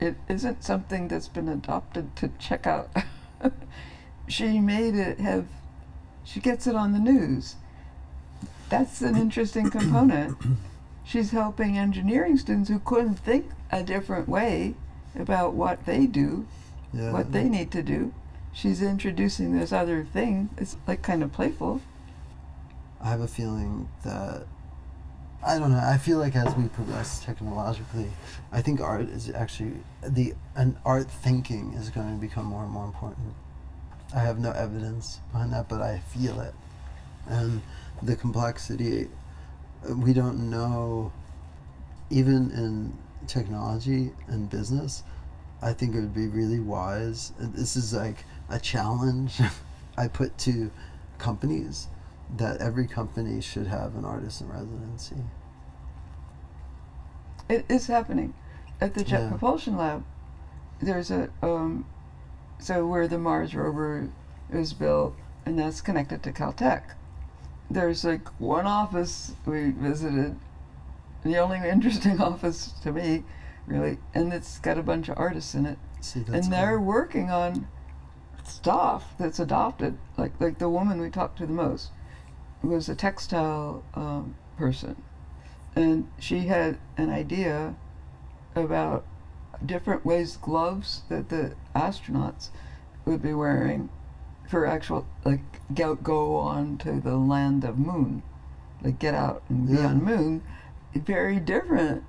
it isn't something that's been adopted to check out. she made it have, she gets it on the news. That's an interesting component. She's helping engineering students who couldn't think a different way about what they do, Yeah. what they need to do. She's introducing this other thing. It's like kind of playful. I have a feeling that I don't know. I feel like as we progress technologically, I think art is actually the and art thinking is going to become more and more important. I have no evidence behind that, but I feel it, and the complexity. We don't know, even in technology and business. I think it would be really wise. This is like a challenge I put to companies that every company should have an artist in residency. It is happening at the Jet Yeah. Propulsion Lab. There's a um, so where the Mars rover is built, and that's connected to Caltech. There's like one office we visited, the only interesting office to me, really, and it's got a bunch of artists in it, See, that's and they're cool. working on stuff that's adopted. Like like the woman we talked to the most was a textile um, person, and she had an idea about different ways gloves that the astronauts would be wearing for actual like go, go on to the land of moon like get out and be Yeah. on moon very different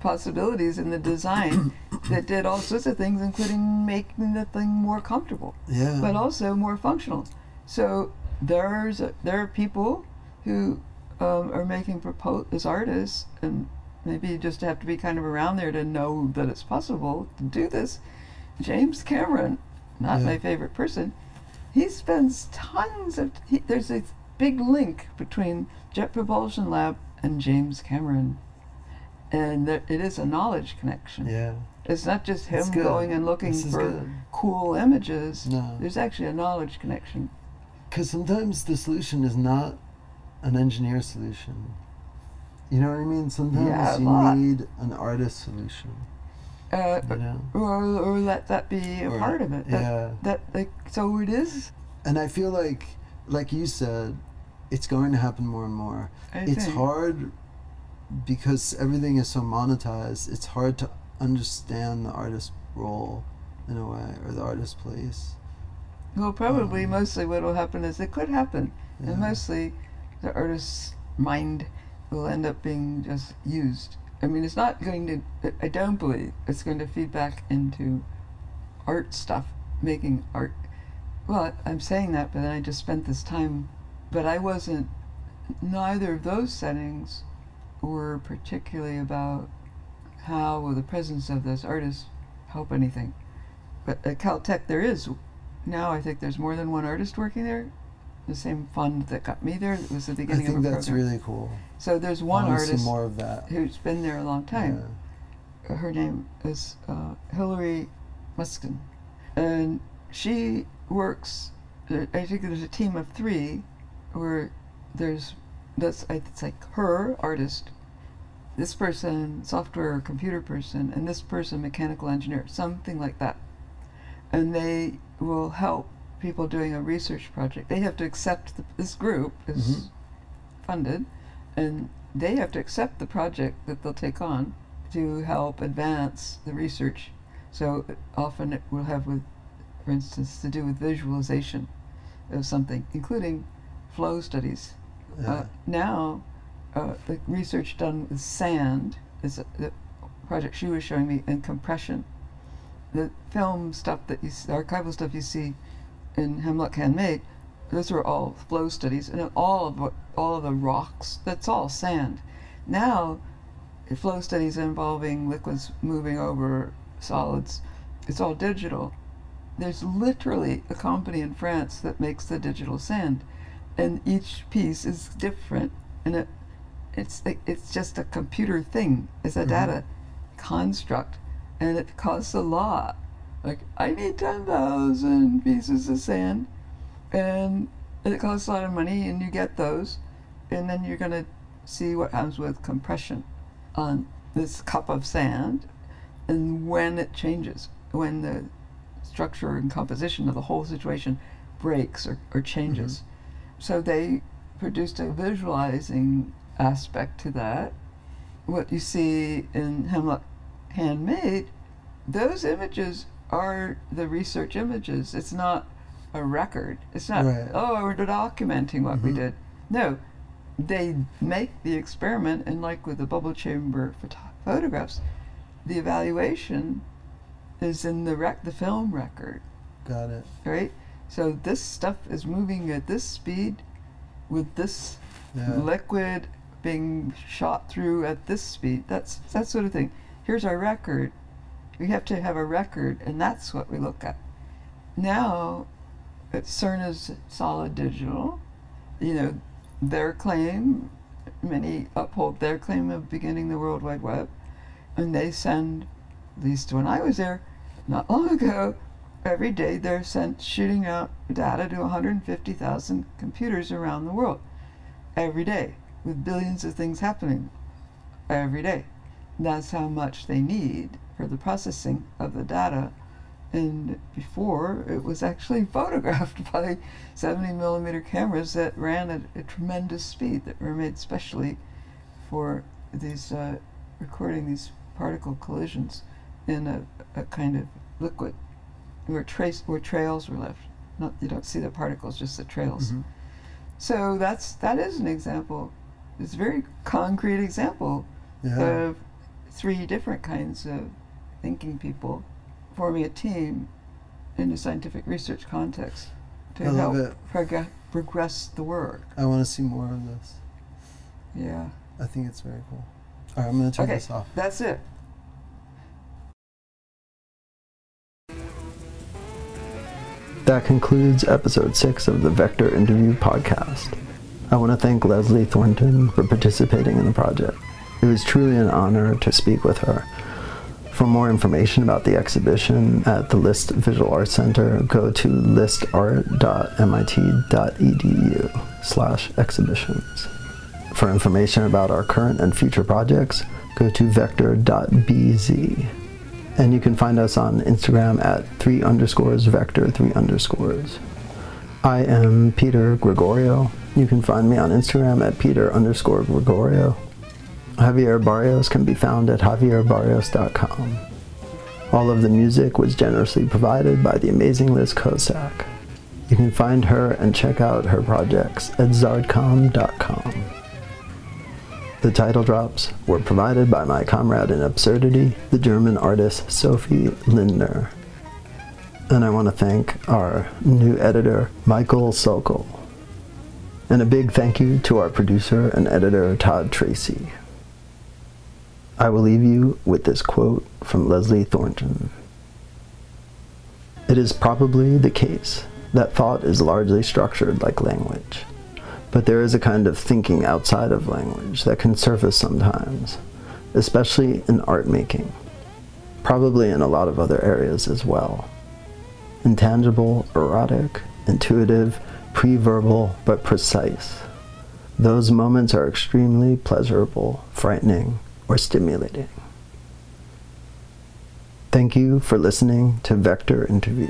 possibilities in the design that did all sorts of things including making the thing more comfortable yeah, but also more functional. So there's there are people who um, are making propose as artists, and maybe you just have to be kind of around there to know that it's possible to do this. James Cameron, not Yeah. my favorite person, he spends tons of. He, there's a big link between Jet Propulsion Lab and James Cameron, and there, it is a knowledge connection. yeah. It's not just him going and looking This for cool images. No, There's actually a knowledge connection. Because sometimes the solution is not an engineer solution. You know what I mean? Sometimes Yeah, you lot. need an artist solution. Uh, You know? or, or let that be a Or- part of it. That, yeah. that like so it is. And I feel like, like you said, it's going to happen more and more. I it's think. hard because everything is so monetized. It's hard to understand the artist's role in a way, or the artist's place. Well, probably um, mostly what will happen is it could happen, Yeah. and mostly the artist's mind will end up being just used. I mean, it's not going to. I don't believe it's going to feed back into art stuff, making art. Well, I'm saying that, but then I just spent this time, but I wasn't. Neither of those settings were particularly about how will the presence of this artist help anything. But at Caltech, there is now. I think there's more than one artist working there. The same fund that got me there that was the I beginning think of a that's program. really cool. so there's one artist more of that. who's been there a long time Yeah. her name is uh, Hillary Mushkin, and she works. uh, I think there's a team of three, where there's that's it's like her artist, this person software or computer person, and this person mechanical engineer, something like that, and they will help people doing a research project. They have to accept the, this group is Mhm. funded, and they have to accept the project that they'll take on to help advance the research. So uh, often it will have with, for instance, to do with visualization of something, including flow studies. Yeah. Uh, now, uh, the research done with sand is a, the project she was showing me, and compression. The film stuff that you, see, the archival stuff you see in Hemlock Handmade, those are all flow studies, and all of all of the rocks, that's all sand. Now, flow studies involving liquids moving over solids, it's all digital. There's literally a company in France that makes the digital sand, and each piece is different, and it, it's it's just a computer thing. It's a Mhm. data construct, and it costs a lot. Like I need ten thousand pieces of sand, and it costs a lot of money, and you get those, and then you're gonna see what happens with compression on this cup of sand, and when it changes, when the structure and composition of the whole situation breaks or, or changes. Mm-hmm. So they produced a visualizing aspect to that. What you see in Hemlock Handmade, those images are the research images. It's not a record. It's not, Right. oh, we're documenting what we Mhm. did. No, they make the experiment, and like with the bubble chamber photo- photographs, the evaluation is in the rec- the film record, Got it. right? So this stuff is moving at this speed, with this Yeah. liquid being shot through at this speed. That's that sort of thing. Here's our record. We have to have a record, and that's what we look at. Now, CERN is solid digital. You know, their claim, many uphold their claim of beginning the World Wide Web, and they send, at least when I was there, not long ago, every day they're sent shooting out data to 150,000 computers around the world every day with billions of things happening every day. That's how much they need for the processing of the data. And before, it was actually photographed by 70 millimeter cameras that ran at a tremendous speed that were made specially for these uh, recording these particle collisions in a, a kind of liquid where trace where trails were left. Not you don't see the particles, just the trails. Mhm. So that's that is an example. It's a very concrete example Yeah. of three different kinds of thinking people forming a team in a scientific research context to I help it. prog- progress the work. I want to see more of this. Yeah, I think it's very cool. All right, I'm gonna turn Okay. this off. that's it. That concludes episode six of the Vector Interview podcast. I want to thank Leslie Thornton for participating in the project. It was truly an honor to speak with her. For more information about the exhibition at the List Visual Arts Center, go to listart.mit.edu slash exhibitions. For information about our current and future projects, go to vector.bz. And you can find us on Instagram at three underscores vector three underscores. I am Peter Gregorio. You can find me on Instagram at Peter underscore Gregorio. Javier Barrios can be found at javierbarrios.com. All of the music was generously provided by the amazing Liz Kosak. You can find her and check out her projects at zardcom.com. The title drops were provided by my comrade in absurdity, the German artist Sophie Lindner. And I want to thank our new editor, Michael Sokol. And a big thank you to our producer and editor, Todd Tracy. I will leave you with this quote from Leslie Thornton. It is probably the case that thought is largely structured like language. But there is a kind of thinking outside of language that can surface sometimes, especially in art making, probably in a lot of other areas as well. Intangible, erotic, intuitive, pre-verbal, but precise. Those moments are extremely pleasurable, frightening, or stimulating. Thank you for listening to Vector Interview.